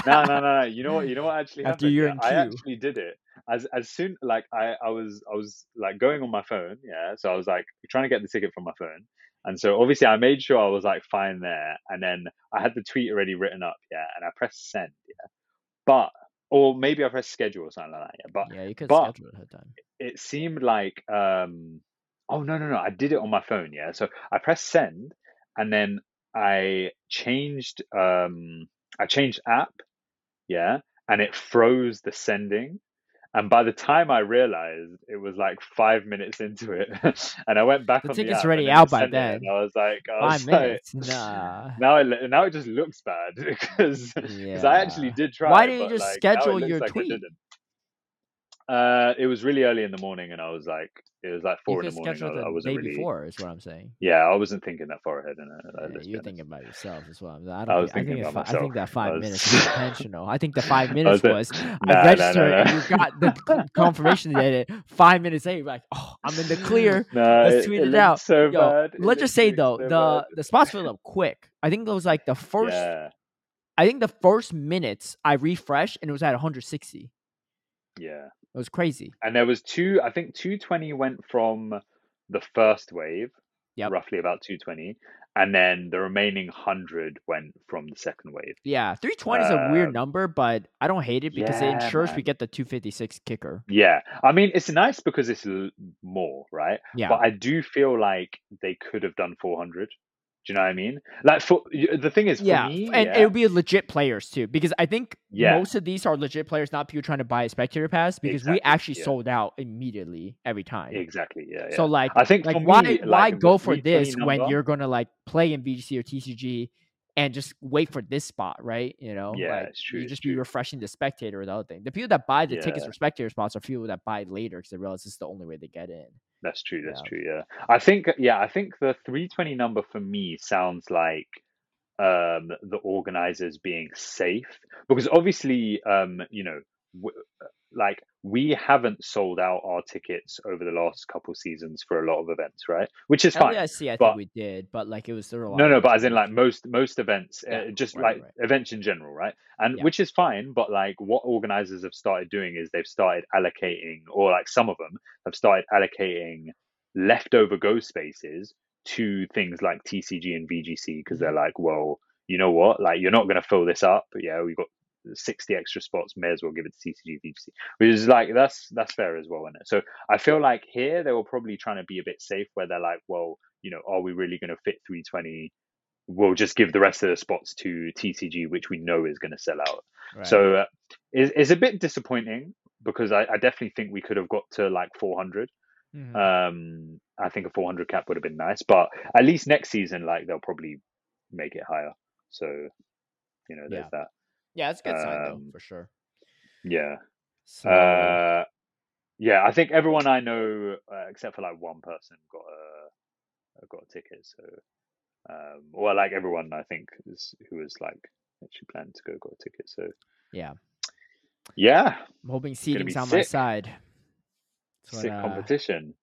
no, no, no, no. <laughs> You know what? You know what actually After happened? you're yeah? in I queue. actually did it as as soon like I I was I was like going on my phone, yeah. So I was like trying to get the ticket from my phone, and so obviously I made sure I was like fine there, and then I had the tweet already written up, yeah, and I pressed send, yeah. But or maybe I pressed schedule or something like that, yeah. But yeah, you could but- schedule it time. it seemed like um oh no no no I did it on my phone yeah so I pressed send and then I changed um I changed app yeah and it froze the sending and by the time I realized it was like five minutes into it <laughs> and I went back The on ticket's the already and then it out by then. and I was like I was Five <laughs> like, minutes? Nah. <laughs> now it now it just looks bad because Yeah. I actually did try. Why didn't you just like, schedule your like tweet? Uh, it was really early in the morning, and I was like, it was like You four in the morning. it I, I wasn't really. before, is what I'm saying. Yeah, I wasn't thinking that far ahead. And Yeah, you're thinking about yourself as well. I, I don't was think, I think, about I think that five was- minutes was intentional. I think the five <laughs> I minutes was was Nah, I registered nah, and nah. you got the confirmation that it five minutes later. Like, oh, I'm in the clear. <laughs> Let's tweet it it looked out. So Yo, bad. Let's just say though, so the bad. the spots filled up quick. I think it was like the <laughs> first. Yeah, I think the first minutes I refreshed and it was at 160. yeah. It was crazy. And there was two. I think two twenty went from the first wave. Yep. Roughly about two twenty, and then the remaining hundred went from the second wave. Yeah, 320 is a weird Um, number, but I don't hate it because it yeah, ensures we get the 256 kicker. Yeah, I mean it's nice because it's l- more, right? Yeah. But I do feel like they could have done 400. Do you know what I mean? Like for the thing is, yeah, me, and yeah, it would be legit players too, because I think Yeah. most of these are legit players, not people trying to buy a spectator pass. Because we actually yeah. sold out immediately every time. exactly, yeah, yeah. So like, I think like why me, why like, go for 320 this when you're gonna like play in VGC or TCG and just wait for this spot, right? You know, Yeah, like, it's true, You it's just be true. refreshing the spectator or the other thing. The people that buy the tickets Yeah. for spectator spots are people that buy later because they realize this is the only way they get in. That's true. That's Yeah. true. Yeah. I think. Yeah. I think the 320 number for me sounds like um the organizers being safe because obviously um you know w- like we haven't sold out our tickets over the last couple seasons for a lot of events right which is fine LASC, I but- think we did, but like it was there were no no but as in like most most events Yeah, uh, just right, like right. events in general right and Yeah. which is fine but like what organizers have started doing is they've started allocating or like some of them have started allocating leftover go spaces to things like tcg and vgc because they're Mm-hmm. like well you know what like you're not going to fill this up yeah we've got 60 extra spots, may as well give it to TCG VGC, which is like that's that's fair as well, isn't it? So I feel like here they were probably trying to be a bit safe, where they're like, well, you know, are we really going to fit 320? We'll just give the rest of the spots to TCG, which we know is going to sell out. Right. So uh, it's, it's a bit disappointing because I, I definitely think we could have got to like 400. Mhm. Um, I think a 400 cap would have been nice, but at least next season, like they'll probably make it higher. So, you know, there's that. Yeah, it's a good sign though um, for sure. Yeah. So Uh, yeah, I think everyone I know, uh, except for like one person, got a got a ticket. So, um, well, like everyone I think is who was like actually planning to go got a ticket. So, yeah, yeah, I'm hoping seating's on my side. That's sick uh, competition.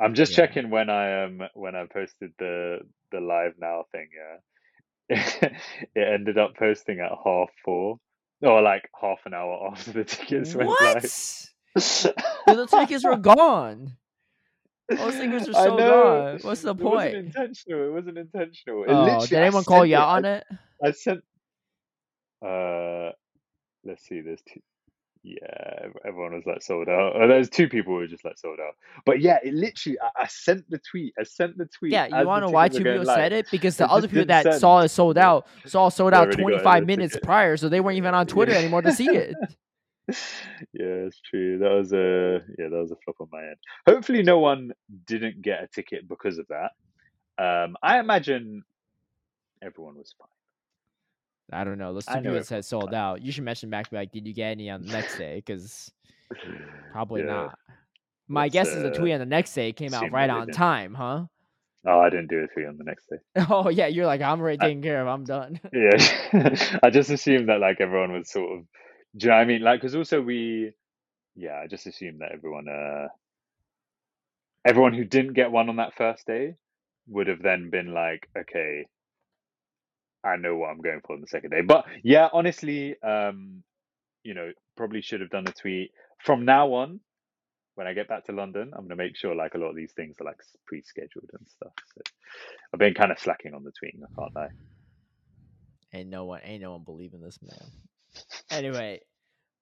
I'm just yeah. checking when I um when I posted the the live now thing. Yeah, <laughs> it ended up posting at half four, or like half an hour <laughs> after the tickets went What? live. the tickets were gone. Those tickets were <laughs> so gone. What's the point? It wasn't intentional. It wasn't intentional. It Oh, literally- did I anyone call you out on it? I sent. Uh, let's see. There's two. Yeah, everyone was like sold out. Oh, there's two people who were just like sold out. But yeah, it literally. I, I sent the tweet. I sent the tweet. Yeah, you want to know why two people said it? Because It the other people that send. saw it sold out saw it sold out 25 minutes ticket. prior, so they weren't even on Twitter Yeah. anymore to see it. <laughs> yeah, it's true. That was a yeah, that was a flop on my end. Hopefully, no one didn't get a ticket because of that. Um, I imagine everyone was fine. I don't know. Those two people said sold out. You should mention back, like, did you get any on the next day? Because <sighs> probably Yeah. not. My Let's, guess is the uh, tweet on the next day came out right on time, huh? Oh, I didn't do a tweet on the next day. <laughs> Oh yeah, you're like, I'm already I- care of. I'm done. <laughs> Yeah, <laughs> I just assumed that like everyone was sort of. Do you know what I mean? Like, because also we, yeah, I just assumed that everyone, uh, everyone who didn't get one on that first day would have then been like, okay, I know what I'm going for on the second day. But yeah, honestly, um, you know, probably should have done a tweet from now on. When I get back to London, I'm gonna make sure like a lot of these things are like pre-scheduled and stuff. So I've been kind of slacking on the tweeting. I can't lie. Ain't no one, ain't no one believing this man. Anyway,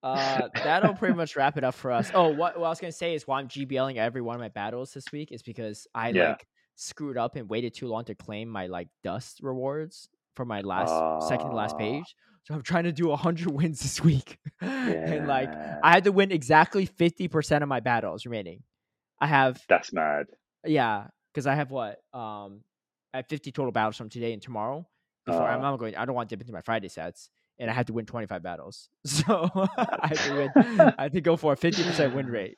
uh, that'll pretty much wrap it up for us. Oh, what, what I was gonna say is why I'm GBLing every one of my battles this week is because I Yeah. like screwed up and waited too long to claim my like dust rewards for my last second to last page. So I'm trying to do hundred <laughs> wins this week, and like I had to win exactly fifty percent of my battles remaining. I have That's mad. yeah, because I have what um, I have fifty total battles from today and tomorrow. Before I'm Uh. not going, I don't want to dip into my Friday sets, and I have to win twenty five battles. <laughs> So I have to win. <laughs> I have to go for a fifty percent win rate.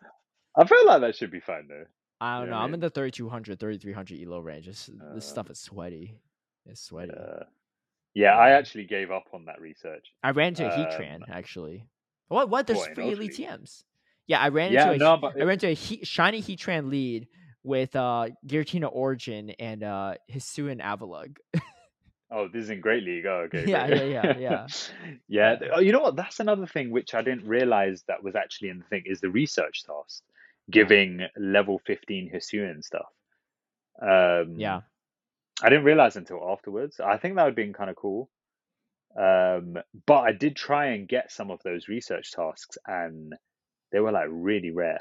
I feel like that should be fine though. I don't Yeah, know. I I'm in the 3200, 3300 elo range. This, this Uh, stuff is sweaty. It's sweaty. Uh, yeah, I actually gave up on that research. I ran into a um, Heatran actually. What? What? There's in free elite. Yeah, I ran Yeah, into a no, he- but I ran into a heat, shiny Heatran lead with uh Giratina Origin and uh Hisuian Avalugg. Oh, this is in Great League. Oh, okay. <laughs> Yeah, yeah, yeah, yeah. <laughs> yeah. Oh, you know what? That's another thing which I didn't realize that was actually in the thing is the research task, giving level 15 Hisuian stuff. Um, Yeah. I didn't realize until afterwards. I think that would have been kind of cool. Um, but I did try and get some of those research tasks, and they were like really rare.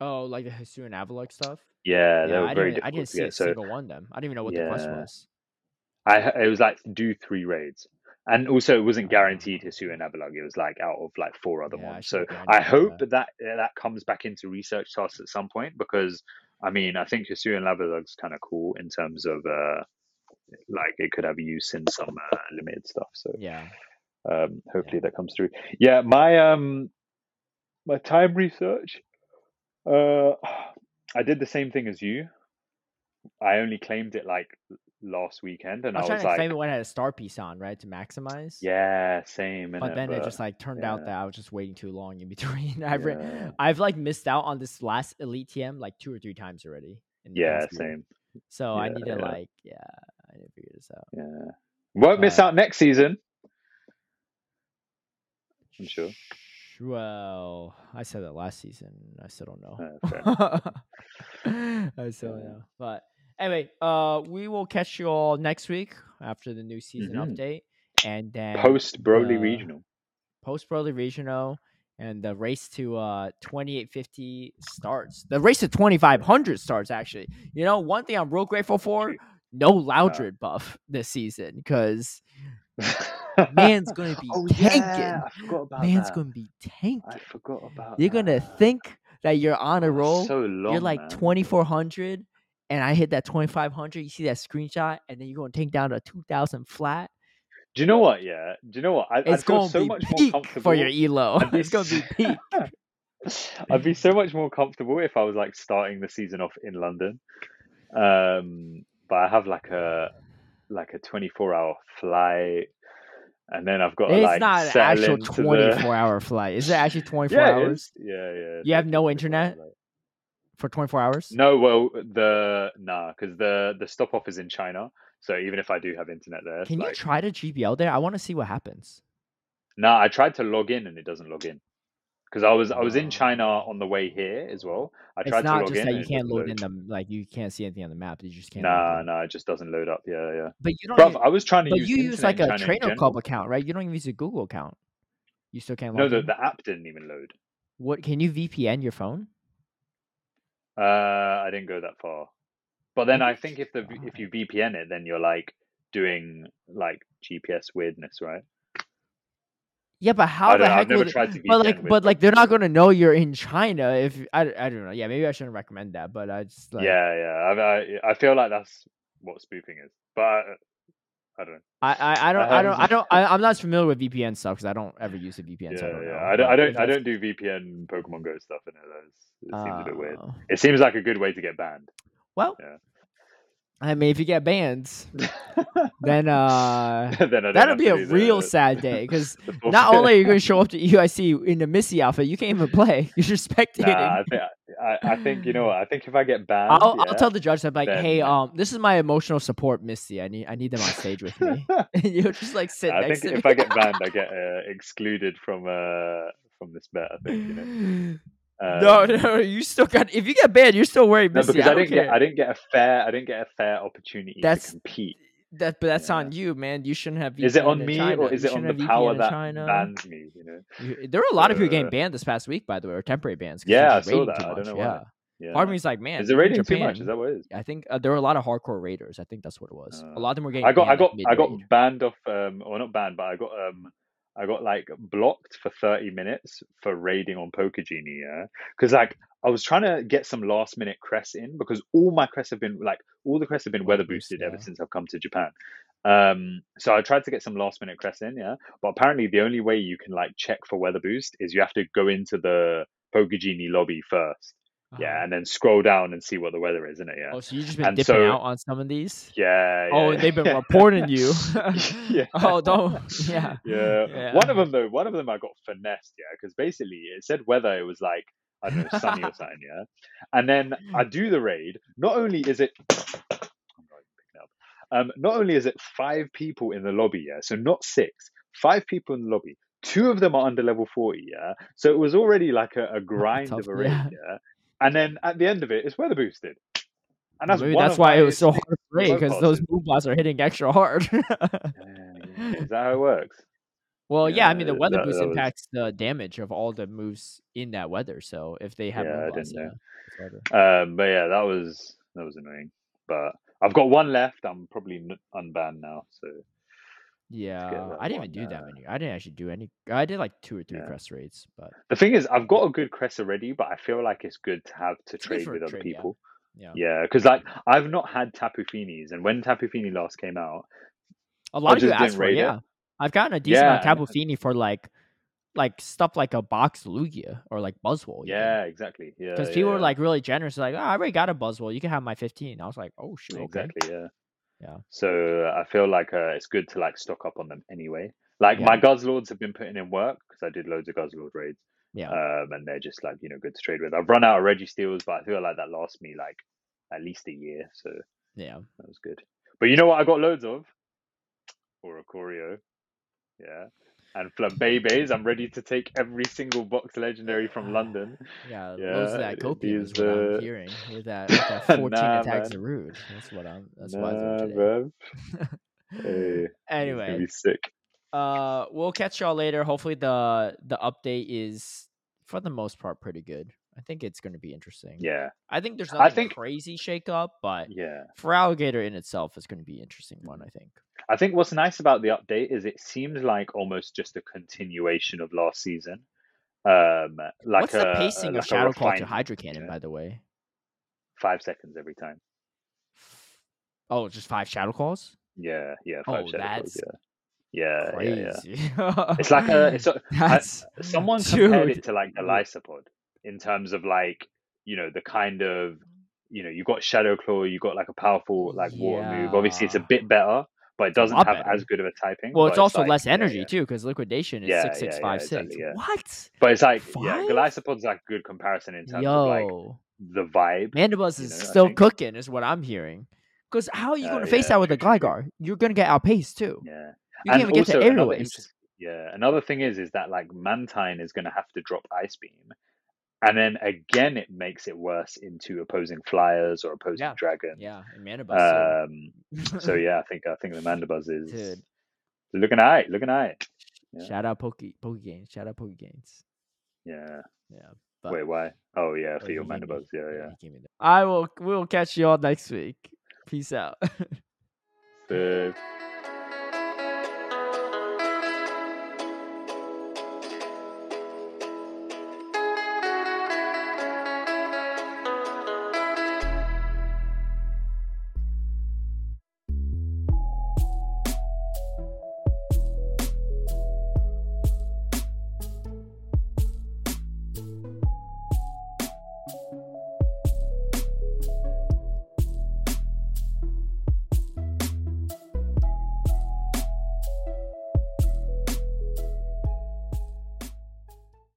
Oh, like the Hisuian Avalugg stuff. Yeah, they were I very didn't. I didn't see a. So single one of them. I didn't even know what the quest was. I it was like do three raids, and also it wasn't Ah. guaranteed Hisuian Avalugg. It was like out of like four other Yeah, ones. should've So I hope that that, that comes back into research tasks at some point because I mean I think Hisuian Avalugg's kind of cool in terms of uh like it could have use in some uh, limited stuff. So Yeah. um hopefully that comes through. Yeah, my um my time research. Uh, <sighs> I did the same thing as you. I only claimed it like last weekend, and I I was was, to like, it when I had a star piece on, right, to maximize. yeah, same. But innit? then it just like turned out that I was just waiting too long in between. <laughs> I've re- I've like missed out on this last elite TM like two or three times already. Yeah, same. So I need to yeah. like, yeah, I need to figure this out. Yeah, won't miss out next season. I'm sure. Well, I said that last season. I still don't know. Uh, <laughs> I still don't know. But anyway, uh, we will catch you all next week after the new season Mhm. update, and then Post Broly the- Regional. post Broly Regional and the race to uh 2850 starts. The race to 2500 starts actually. You know, one thing I'm real grateful for, <laughs> no Loudred buff this season because <laughs> man's gonna be oh, tanking. Yeah, I forgot about man's that. gonna be tanking. I forgot about You're gonna think that you're on a roll. So long, you're like 2400 and I hit that 2500. You see that screenshot and then you're going to take down a 2000 flat. Do you know what? Yeah. Do you know what? I, It's feel going to so be much more peak comfortable for your elo. <laughs> Be It's going to be peak. <laughs> I'd be so much more comfortable if I was like starting the season off in London. Um, but I have like a like a 24 hour flight, and then I've got to It's like not an actual 24 the... hour flight. Is it actually <laughs> 24 yeah, hours. Yeah, yeah. You have no internet? flight. For 24 hours? No, well, the nah, because the the stop off is in China. So even if I do have internet there, it's Can you try to GBL there? I want to see what happens. nah. I tried to log in and it doesn't log in because I was I was in China on the way here as well. I It's tried to not log just in that you can't doesn't load in the like you can't see anything on the map. You just can't. Nah, nah, it just doesn't load up. Yeah, yeah. But you don't. Bruv, even- I was trying to but use you use like a Trainer. Club account, right? You don't even use a Google account. You still can't No, the, the app didn't even load. What can you VPN your phone? Uh, I didn't go that far. But then I think if the if you VPN it, then you're like doing like GPS weirdness, right? Yeah, but how I the know. heck I've never would? tried to VPN But like, but like, they're not gonna know you're in China if I, I don't know. Yeah, maybe I shouldn't recommend that. But I just like, yeah, yeah. I, I I feel like that's what spoofing is, but I, don't know. I, I, I don't, I don't, I don't, I, I'm not as familiar with VPN stuff because I don't ever use a VPN. so I Yeah, don't yeah. know. I don't, I don't, I don't do VPN Pokemon Go stuff. In it, it seems a bit weird. Oh. It seems like a good way to get banned. Well, Yeah. I mean, if you get banned, <laughs> then uh, <laughs> then that'll be a real sad <laughs> day because not only are you going to show up to UIC in the Misty outfit, you can't even play. You're just spectating. Nah, I think I, I think you know what I think if I get banned, I'll, yeah, I'll tell the judge that like, hey, um, this is my emotional support, Misty. I need I need them on stage with me. and you'll just like sit I next think to if me. I get banned, I get uh, excluded from uh from this bet. I think you know. No, Um, <laughs> no, you still got. If you get banned, you're still wearing no, Misty. because I, I, didn't get. I didn't get a fair I didn't get a fair opportunity That's- to compete. That, but that's Yeah. on you, man. You shouldn't have. VPN Is it on me China. or is it on the power that China. bans me? You know. You- There were a lot of people getting Uh, banned this past week, by the way, or temporary bans. Yeah, I saw that. I don't know yeah. why. Yeah. Part of me is like, man, Is it in rating too much? Is that what it is? I think uh, there were a lot of hardcore raiders. I think that's what it was. a Uh, lot of them were getting. I got I got I got banned off um or not banned, but I got um I got like blocked for 30 minutes for raiding on Poke Genie, yeah. Because like I was trying to get some last minute crests in because all my crests have been like all the crests have been Weather weather boosted yeah. ever since I've come to Japan. Um so I tried to get some last minute crests in, yeah. But apparently the only way you can like check for weather boost is you have to go into the Poke Genie lobby first. Yeah, Uh-huh. and then scroll down and see what the weather is, isn't it? Yeah. Oh, so you just been And dipping so- out on some of these? Yeah, yeah. Oh, they've been <laughs> reporting you. <laughs> yeah. <laughs> oh, don't. Yeah. Yeah. Yeah. One of them though, one of them I got finessed, yeah, because basically it said weather. it was like I don't know sunny or something, yeah. And then I do the raid. Not only is it, <coughs> I'm not picking up. Um, not only is it five people in the lobby, yeah, so not six, five people in the lobby. Two of them are under level forty, yeah. So it was already like a, a grind tough, of a raid, yeah. yeah. And then at the end of it, it's weather boosted. And that's Maybe that's why it was so hard to remote because those move bots are hitting extra hard. Yeah, <laughs> yeah. Is that how it works? well, yeah, I mean the weather that- boost that was- impacts the damage of all the moves in that weather. So if they have Yeah, I didn't know. Um, but yeah, that was that was annoying. But I've got one left. I'm probably unbanned now. So Yeah, I didn't even do that many. I didn't actually do any. I did like two or three Yeah. crest raids, but the thing is, I've got a good crest already, but I feel like it's good to have to It's trade with other trade, yeah. people. yeah, Yeah, because like I've not had Tapu Finis, and when Tapu Fini last came out, a lot of you asked for it. Yeah, I've gotten a decent amount of Tapu Fini for like, like stuff like a box Lugia or like Buzzwole. yeah, exactly. Yeah, because yeah, people were like really generous. Like, oh, I already got a Buzzwole. You can have my fifteen. I was like, oh shoot, okay. exactly. Yeah. Yeah. So I feel like uh, it's good to like stock up on them anyway. Like Yeah. my Guzzlords have been putting in work because I did loads of Guzzlord raids. Yeah, um, and they're just like you know good to trade with. I've run out of Registeels, but I feel like that lasts me like at least a year, so yeah. that was good. But you know what? I got loads of Oricorio, yeah, and Flabebes. I'm ready to take every single box legendary from <sighs> London. Yeah, Yeah, of that copium is what I'm uh, hearing. With that, with <laughs> that 14 Nah, attacks man. of rude. That's what I'm. That's nah, why I learned today. <laughs> Hey, Anyway, be sick. Uh, we'll catch y'all later. Hopefully the the update is for the most part pretty good. I think it's going to be interesting. Yeah, I think there's I nothing think- crazy shake up, but yeah. Feraligatr in itself, it's going to be an interesting one. I think. I think what's nice about the update is it seems like almost just a continuation of last season. Um, like What's the a- pacing like of Shadow Claw to Hydro Cannon, yeah. by the way? Five seconds every time. Oh, just five Shadow Claws? Yeah, yeah. Five Oh, shadow claws, that's yeah. Yeah, yeah, yeah. It's like a. It's <laughs> a, I- someone compared dude. it to like the Golisopod in terms of like you know the kind of you know you've got Shadow Claw, you've got like a powerful like water move. Obviously, it's a bit better, but it doesn't have better. as good of a typing. Well, it's also like- less energy yeah. too, because liquidation is Yeah, six yeah, yeah, exactly, yeah. What? But it's like yeah, Five? Golisopod's like good comparison in terms of like the vibe. Mandibuzz you is know, still cooking, is what I'm hearing. Because how are you Uh, going to face yeah, that with a. Gligar? You're going to get outpaced too. Yeah. You can't even get to also aerial another waste. yeah, another thing is is that like Mantine is going to have to drop Ice Beam, and then again it makes it worse into opposing flyers or opposing Yeah, dragons. Yeah, and Mandibuzz. Um. <laughs> So yeah, I think I think the Mandibuzz is Dude. looking alright, looking alright. yeah. Shout out Poke Poke Games. Shout out Poke Games. Yeah. Yeah. But Wait, why? Oh yeah, Oh, for your he gave me- Mandibuzz. Yeah, yeah. he gave me that. I will. We'll catch you all next week. Peace out. <laughs> So,